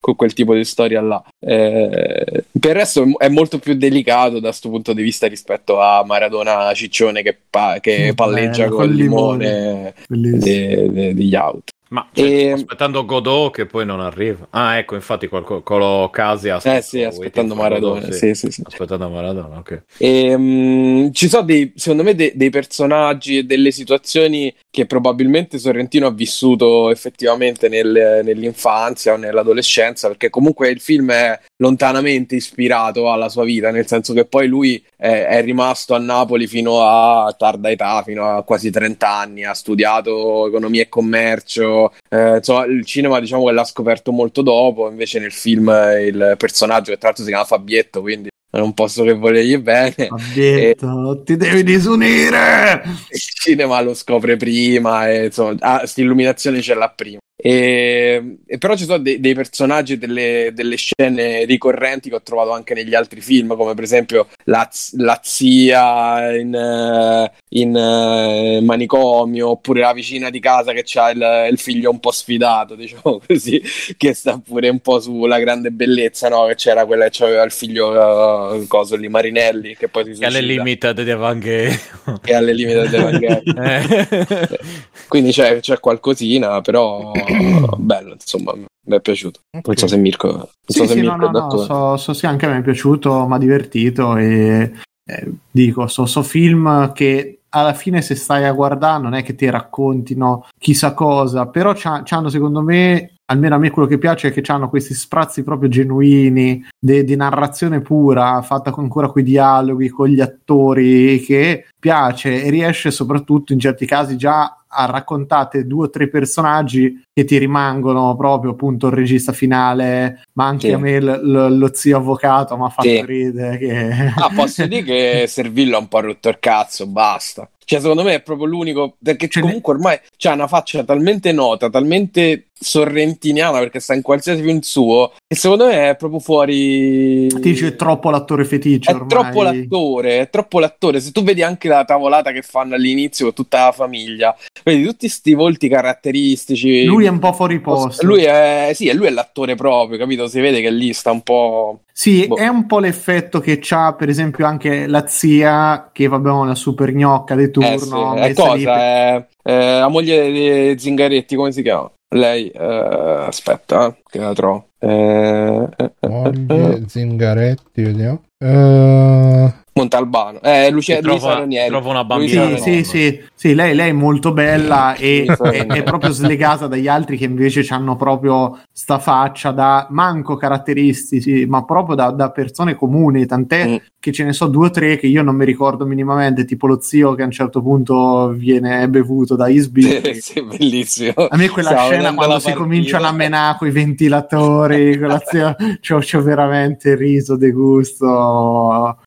con quel tipo di storia là. Eh, per il resto è molto più delicato da questo punto di vista rispetto a Maradona Ciccione che, pa- che palleggia bello, col col limone. limone Bellissimo. de- de- degli auto. Ma cioè, E- sto aspettando Godot che poi non arriva. Ah, ecco, infatti qualco- Colo Casia. Eh sì, aspettando Maradona. Sì, sì, sì. Aspettando Maradona, ok. E, mm, ci sono dei, secondo me de- dei personaggi e delle situazioni che probabilmente Sorrentino ha vissuto effettivamente nel- nell'infanzia o nell'adolescenza, perché comunque il film è lontanamente ispirato alla sua vita, nel senso che poi lui è, è rimasto a Napoli fino a tarda età, fino a quasi 30 anni, ha studiato economia e commercio, eh, insomma il cinema diciamo che l'ha scoperto molto dopo, invece nel film il personaggio che tra l'altro si chiama Fabietto, quindi è un posto che volergli bene Fabietto, ti devi disunire! il cinema lo scopre prima e insomma ah, questa illuminazione ce l'ha prima e, e però ci sono dei, dei personaggi delle, delle scene ricorrenti che ho trovato anche negli altri film come per esempio la, la zia in, eh, in, eh, manicomio oppure la vicina di casa che ha il, il figlio un po' sfidato diciamo così che sta pure un po' sulla grande bellezza no? che c'era quella che aveva il figlio eh, coso lì Marinelli che poi si Che alle suicida limited di Evanghelio. che alle limite dell'Evanghelio Eh. quindi c'è, c'è qualcosina, però bello, insomma, mi è piaciuto. Non Ok. so se Mirko, non Sì, so se sì, no, Mirko no, no, d'accordo. so, so sì, anche a me è piaciuto, mi ha divertito e eh, dico, so, so film che alla fine se stai a guardare non è che ti raccontino chissà cosa, però c'hanno secondo me, almeno a me quello che piace è che hanno questi sprazzi proprio genuini di narrazione pura, fatta con ancora quei dialoghi con gli attori che piace e riesce soprattutto in certi casi già raccontate due o tre personaggi che ti rimangono proprio appunto il regista finale, ma anche Sì. a me l- l- lo zio avvocato mi ha fatto Sì. ridere. Che... Ah, posso dire che Servillo ha un po' rotto il cazzo, basta. Cioè, secondo me è proprio l'unico. Perché ne- comunque ormai c'ha una faccia talmente nota, talmente sorrentiniana perché sta in qualsiasi film suo. E secondo me è proprio fuori. Ti dice troppo l'attore feticcio È ormai. troppo l'attore, è troppo l'attore. Se tu vedi anche la tavolata che fanno all'inizio con tutta la famiglia, vedi tutti sti volti caratteristici. Lui è un po' fuori posto. Lui è, sì, lui è l'attore proprio, capito? Si vede che lì sta un po'. Sì, Boh. è un po' l'effetto che c'ha, per esempio, anche la zia, che vabbè, una super gnocca di Eh, turno. sì, è lì cosa? per- È, è la moglie di Zingaretti, come si chiama? Lei, eh, aspetta, eh, che la trovo. Eh, eh, eh, eh, Moglie Zingaretti, vediamo. Eh, Montalbano, eh, Lucia, Luisa Ranieri. trovo una bambina Sì, sì, sì, sì, lei, lei è molto bella e è, è proprio slegata dagli altri che invece hanno proprio sta faccia da manco caratteristici, ma proprio da, da persone comuni, tant'è Mm. che ce ne so due o tre che io non mi ricordo minimamente, tipo lo zio che a un certo punto viene bevuto da Isbirri. Sì, bellissimo. A me quella Stavo scena quando si partita. cominciano a menare con i ventilatori, con la zia, c'ho, c'ho veramente riso de gusto.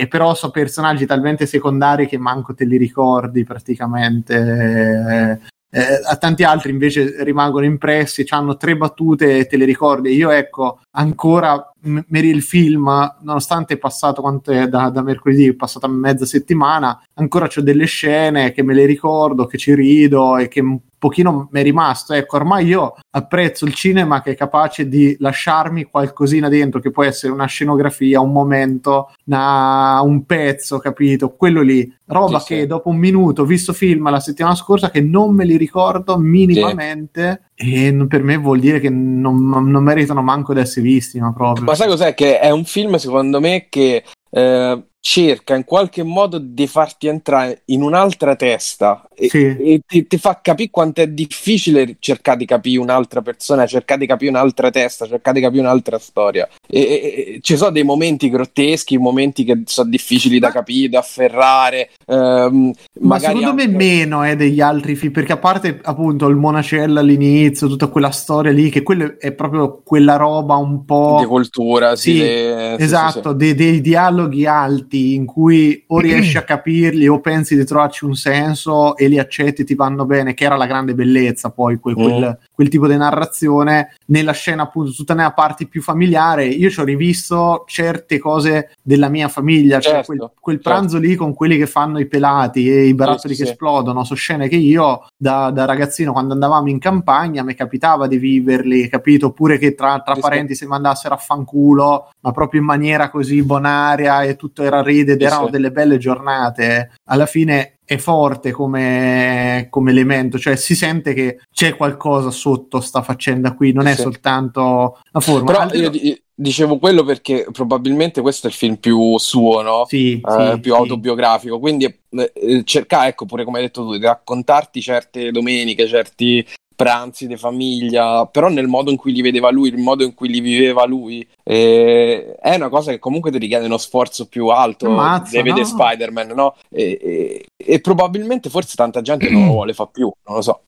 E, però so personaggi talmente secondari che manco te li ricordi praticamente. Eh, a tanti altri invece rimangono impressi, hanno tre battute e te le ricordi. Io ecco, ancora m- il film, nonostante è passato quanto è da, da mercoledì, è passata mezza settimana, ancora c'ho delle scene che me le ricordo, che ci rido e che pochino mi è rimasto. Ecco, ormai io apprezzo il cinema che è capace di lasciarmi qualcosina dentro, che può essere una scenografia, un momento, una- un pezzo, capito? Quello lì, roba Sì, che sì. dopo un minuto, ho visto film la settimana scorsa, che non me li ricordo minimamente. E n- per me vuol dire che non, non meritano manco di essere visti, ma proprio. Ma sai cos'è? Che è un film, secondo me, che eh, cerca in qualche modo di farti entrare in un'altra testa e, Sì. e ti, ti fa capire quanto è difficile cercare di capire un'altra persona, cercare di capire un'altra testa, cercare di capire un'altra storia. E, e- ci sono dei momenti grotteschi, momenti che sono difficili da capire, da afferrare. ehm, Ma secondo me anche- meno eh, degli altri film, perché a parte appunto il Monacello all'inizio, tutta quella storia lì, che quello è proprio quella roba un po'... di cultura, sì, Sì, sì, esatto, sì, dei, dei dialoghi alti in cui o riesci a capirli o pensi di trovarci un senso e li accetti ti vanno bene, che era la grande bellezza poi quel, Mm. quel- quel tipo di narrazione nella scena appunto tutta nella parte più familiare. Io ci ho rivisto certe cose della mia famiglia cioè Certo, quel, quel certo. pranzo lì con quelli che fanno i pelati e i barattoli sì, che sì. esplodono. Sono scene che io da, da ragazzino quando andavamo in campagna mi capitava di viverli capito? Oppure che tra, tra Sì, parenti si mandassero a fanculo ma proprio in maniera così bonaria e tutto era ride ed erano delle belle giornate. Alla fine è forte come, come elemento, cioè si sente che c'è qualcosa sotto sta faccenda qui, non è sì. soltanto la forma. Però Altri- io di- dicevo quello perché probabilmente questo è il film più suo, no? sì, Eh, sì, più sì. autobiografico. Quindi eh, eh, cercare, ecco, pure come hai detto tu, di raccontarti certe domeniche, certi pranzi di famiglia, però nel modo in cui li vedeva lui, il modo in cui li viveva lui. Eh, è una cosa che comunque ti richiede uno sforzo più alto. Ammazza, vedere no? Spider-Man, no? E, e- e probabilmente forse tanta gente non lo vuole fa più, non lo so.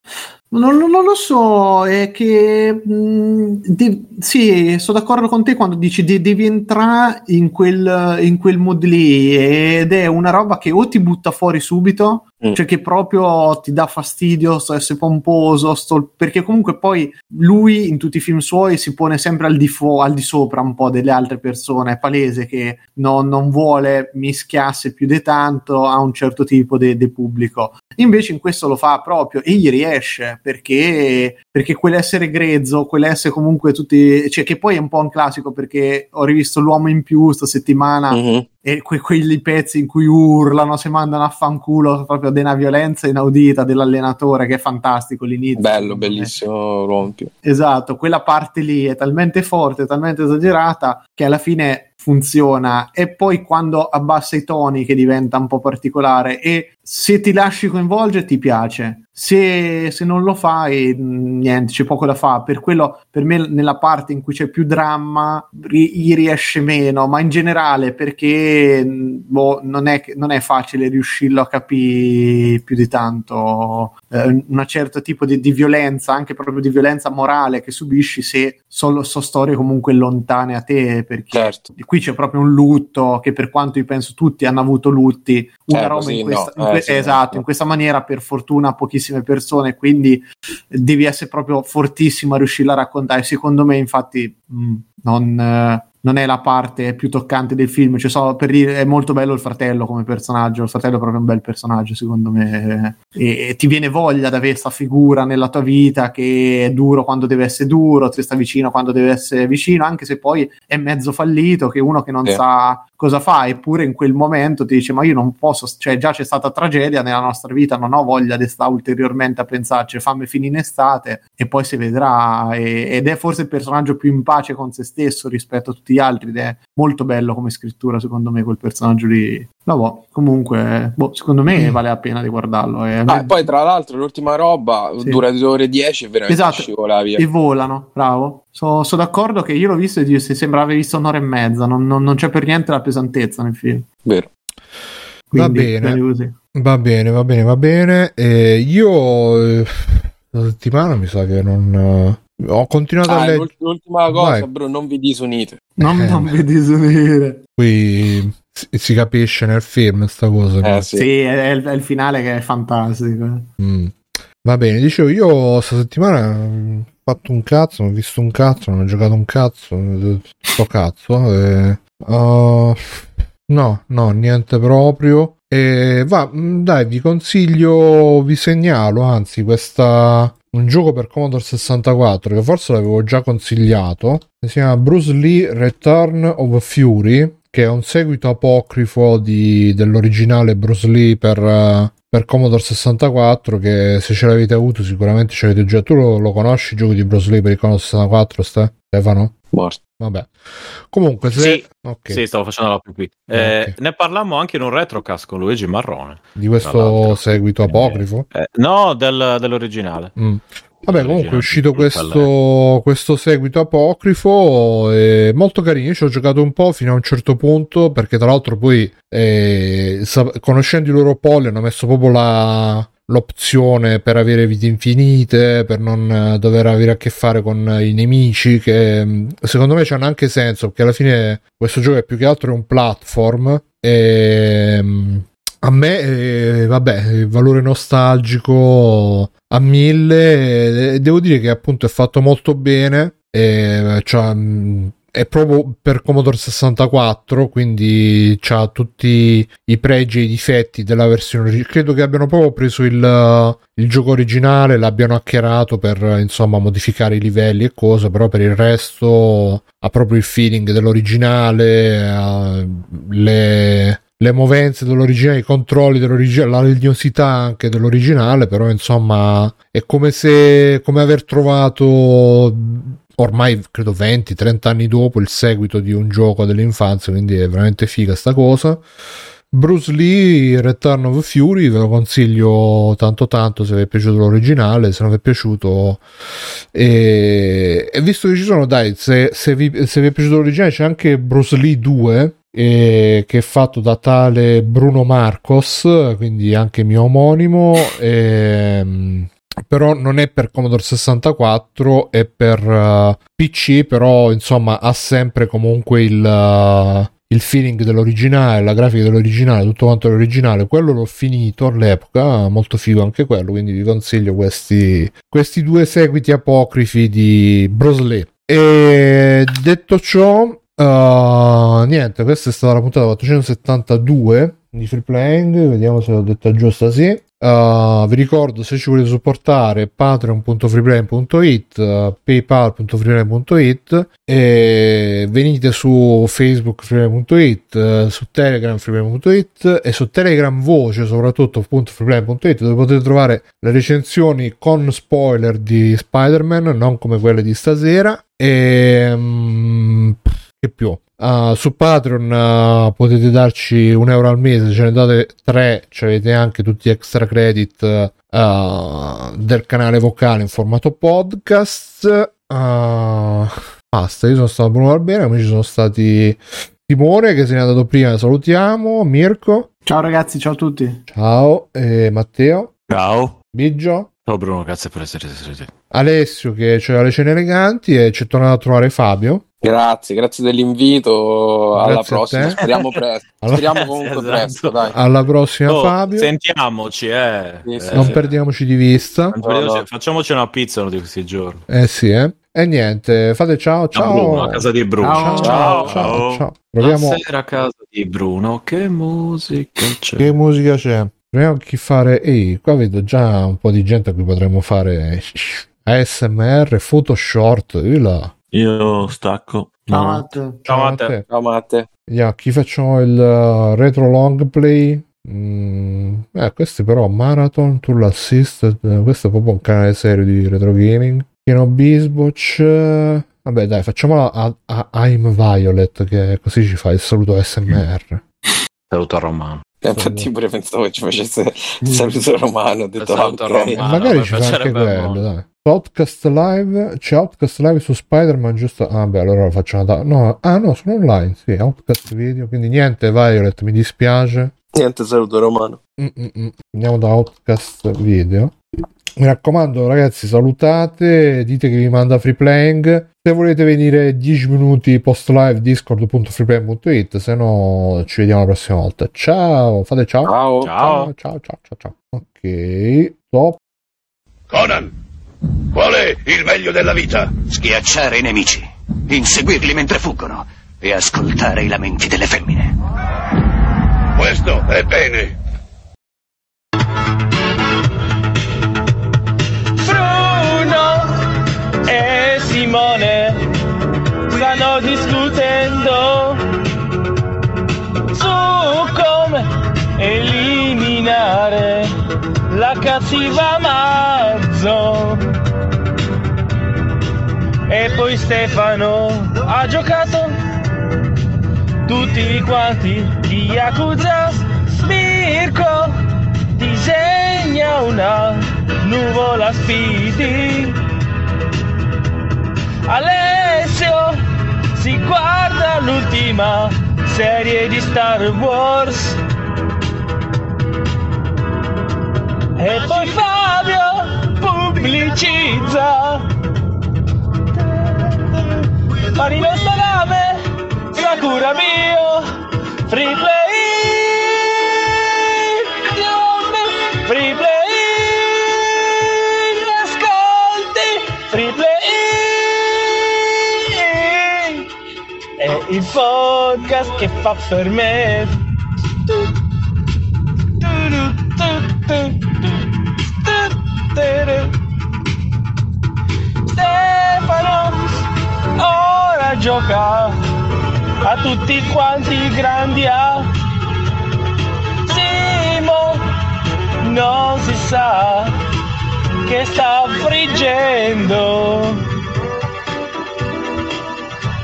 Non, non- lo so, è che mh, de- sì, sono d'accordo con te quando dici de- devi entrare in quel, in quel mood lì ed è una roba che o ti butta fuori subito, Mm. cioè che proprio ti dà fastidio, sto essere pomposo, sto- perché comunque poi lui in tutti i film suoi si pone sempre al di, fu- al di sopra un po' delle altre persone, è palese che non, non vuole mischiarsi più di tanto a un certo tipo di pubblico. Invece in questo lo fa proprio e gli riesce perché, perché quell'essere grezzo, quell'essere comunque tutti, cioè che poi è un po' un classico perché ho rivisto l'uomo in più sta settimana Mhm. e que- quei pezzi in cui urlano, si mandano a fanculo proprio di una violenza inaudita dell'allenatore che è fantastico l'inizio. Bello, secondo me. bellissimo Rompio. Esatto, quella parte lì è talmente forte, talmente esagerata che alla fine funziona. E poi quando abbassa i toni che diventa un po' particolare e se ti lasci coinvolgere ti piace. Se, se non lo fai mh, niente c'è poco da fare per quello per me nella parte in cui c'è più dramma ri- gli riesce meno ma in generale perché mh, boh, non, è, non è facile riuscirlo a capire più di tanto. Eh, un certo tipo di, di violenza anche proprio di violenza morale che subisci se solo so storie comunque lontane a te perché Certo. di qui c'è proprio un lutto che per quanto io penso tutti hanno avuto lutti una Eh, roba così in questa, no. in que- Eh, sì, esatto no. in questa maniera per fortuna pochissime persone quindi devi essere proprio fortissimo a riuscirla a raccontare secondo me infatti mh, non, eh, non è la parte più toccante del film cioè, so, per dire, è molto bello il fratello come personaggio il fratello è proprio un bel personaggio secondo me e, e ti viene voglia di avere questa figura nella tua vita che è duro quando deve essere duro ti sta vicino quando deve essere vicino anche se poi è mezzo fallito che uno che non Sì. sa cosa fa? Eppure in quel momento ti dice ma io non posso cioè già c'è stata tragedia nella nostra vita non ho voglia di stare ulteriormente a pensarci fammi finire in estate e poi si vedrà. E- ed è forse il personaggio più in pace con se stesso rispetto a tutti gli altri ed è molto bello come scrittura secondo me quel personaggio lì no, boh, comunque boh, secondo me vale la pena di guardarlo e, Ah, e poi tra l'altro l'ultima roba Sì. dura due ore e dieci e veramente Esatto. scivola via. e volano, bravo. Sono d'accordo che io l'ho visto e se sembrava aver visto un'ora e mezza, non, non- non c'è per niente la pesantezza nel film. Vero. Va Quindi, bene. così. Va bene, va bene, va bene. E io eh, la settimana mi sa che non eh, ho continuato a Ah, leggere. l'ult- l'ultima cosa, Vai. bro, non vi disunite. Non, Eh. non vi disunire. Qui si, si capisce nel film sta cosa. Eh, sì. Sì, è, è il- è il finale che è fantastico. Mm. Va bene, dicevo io sta settimana mm, ho fatto un cazzo, non ho visto un cazzo, non ho giocato un cazzo, eh, sto cazzo. eh. Uh, no, no, niente proprio. E va, mm, dai, vi consiglio, vi segnalo, anzi, questa un gioco per Commodore 64 che forse l'avevo già consigliato. Si chiama Bruce Lee Return of Fury, che è un seguito apocrifo di- dell'originale Bruce Lee per, eh, per Commodore 64 che se ce l'avete avuto sicuramente ce l'avete già tu lo, lo conosci il gioco di Bruce Lee per il Commodore 64 Ste- Stefano? Morto. vabbè comunque se Sì, ok, Sì, stavo facendo la pipì. Eh, Ok. Ne parlammo anche in un retrocast con Luigi Marrone. di questo seguito apocrifo Eh, no, del- dell'originale. Mm. Vabbè, comunque è uscito questo, questo seguito apocrifo, è molto carino. Io ci ho giocato un po' fino a un certo punto, perché tra l'altro poi, eh, sa- conoscendo i loro polli, hanno messo proprio la- l'opzione per avere vite infinite, per non eh, dover avere a che fare con i nemici, che mh, secondo me c'hanno anche senso, perché alla fine questo gioco è più che altro un platform. E, mh, a me, eh, vabbè, il valore nostalgico a mille, e devo dire che appunto è fatto molto bene. E, cioè, è proprio per Commodore 64, quindi ha tutti i pregi e i difetti della versione. Credo che abbiano proprio preso il, il gioco originale, l'abbiano hackerato per insomma modificare i livelli e cose, però per il resto ha proprio il feeling dell'originale, ha le, le movenze dell'originale, i controlli dell'originale, la legnosità anche dell'originale, però insomma è come se come aver trovato ormai credo 20-30 anni dopo il seguito di un gioco dell'infanzia, quindi è veramente figa sta cosa. Bruce Lee Return of Fury ve lo consiglio tanto tanto se vi è piaciuto l'originale se non vi è piaciuto e, e visto che ci sono dai se, se, vi, se vi è piaciuto l'originale c'è anche Bruce Lee 2 eh, che è fatto da tale Bruno Marcos quindi anche mio omonimo ehm, però non è per Commodore 64 è per uh, PC però insomma ha sempre comunque il uh, il feeling dell'originale, la grafica dell'originale, tutto quanto l'originale, quello l'ho finito all'epoca, molto figo anche quello, quindi vi consiglio questi, questi due seguiti apocrifi di Bruce Lee. E detto ciò, uh, niente, questa è stata la puntata 472 di Free Playing, vediamo se l'ho detta giusta, sì. Uh, vi ricordo se ci volete supportare patreon.freeplane.it uh, paypal.freeplane.it e venite su facebook freeplane.it su telegram freeplane.it e su telegram voce soprattutto freeplane.it dove potete trovare le recensioni con spoiler di Spider-Man non come quelle di stasera. E um, più Uh, su Patreon uh, potete darci un euro al mese, ce ne date tre, ci avete anche tutti gli extra credit uh, del canale vocale in formato podcast. basta, io sono stato Bruno Albera, come ci sono stati Timone che se ne è andato prima, salutiamo, Mirko. Ciao ragazzi, ciao a tutti. Ciao, e Matteo. Ciao. Biggio. Ciao Bruno, grazie per essere stato. Alessio che c'era le cene eleganti e ci è tornato a trovare Fabio. Grazie, grazie dell'invito. Alla Grazie a prossima. Speriamo presto. Allora- Speriamo comunque Esatto. presto, dai. Alla prossima Oh, Fabio. Sentiamoci, eh. Sì, sì, Eh, non sì. perdiamoci di vista. No, no. Facciamoci una pizza uno di questi giorni. Eh sì, eh. E niente, fate ciao, A ciao. Bruno, a casa di Bruno. Ciao, ciao, ciao, ciao. Proviamo Stasera a casa di Bruno, che musica c'è? che musica c'è. Proviamo chi fare. Ehi, qua vedo già un po' di gente a cui potremmo fare ASMR, Photoshop. Io là. Io stacco. Ciao No. Matt. Ciao, a Matteo. te. Ciao Matte. Vediamo, chi facciamo il uh, retro long play? Mm, eh, questo però Marathon, Tool Assisted. eh, questo è proprio un canale serio di retro gaming. Pieno Bisboch. Vabbè, dai, facciamola a, a I'm Violet, che così ci fa il saluto SMR. Saluto a Romano. Eh, Infatti pure pensavo che ci facesse il saluto romano. Ho detto, Saluto ok. romano. Ah, magari ci fa anche quello, molto. dai. Outcast live, c'è Outcast live su Spider-Man, giusto? Ah, beh, allora lo facciamo da... No, ah no, sono online, sì, Outcast video, quindi niente, Violet, mi dispiace. Niente saluto romano. Mm-mm-mm. Andiamo da Outcast video. Mi raccomando, ragazzi, salutate, dite che vi manda free playing. Se volete venire 10 minuti post live, discord.freeplaying.it, se no ci vediamo la prossima volta. Ciao, fate ciao. Ciao. Ciao. ciao, ciao, ciao, ciao. Ok, top. Conan, qual è il meglio della vita? Schiacciare i nemici, inseguirli mentre fuggono e ascoltare i lamenti delle femmine. Questo è bene. Simone stanno discutendo su come eliminare la cattiva Marzo. E poi Stefano ha giocato tutti quanti di Yakuza. Mirko disegna una nuvola spiti. Alessio si guarda l'ultima serie di Star Wars. E poi Fabio pubblicizza. Marino Salame, Sakura Bio, Free Play. Free Play. Ascolti, Free Play. Il podcast che fa per me. Stefano ora gioca a tutti quanti grandi A. Simo non si sa che sta friggendo.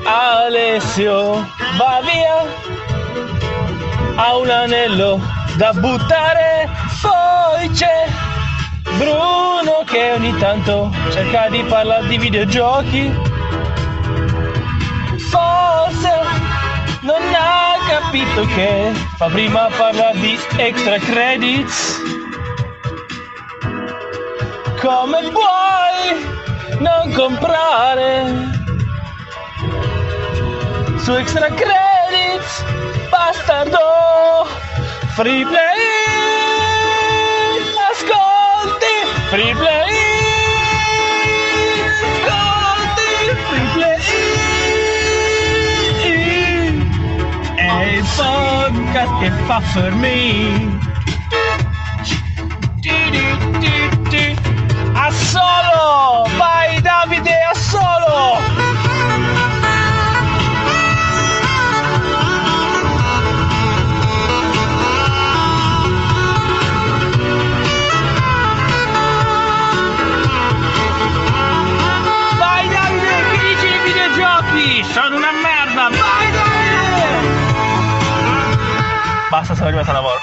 Alessio va via, ha un anello da buttare, poi c'è Bruno che ogni tanto cerca di parlare di videogiochi. Forse non ha capito che fa prima parlare di extra credits. Come puoi non comprare su extra credits bastardo free play ascolti free play ascolti free play è il podcast che fa per me. A solo! Vai Davide, a solo! Una merda! Vai Davide! Basta, sono arrivato a lavoro.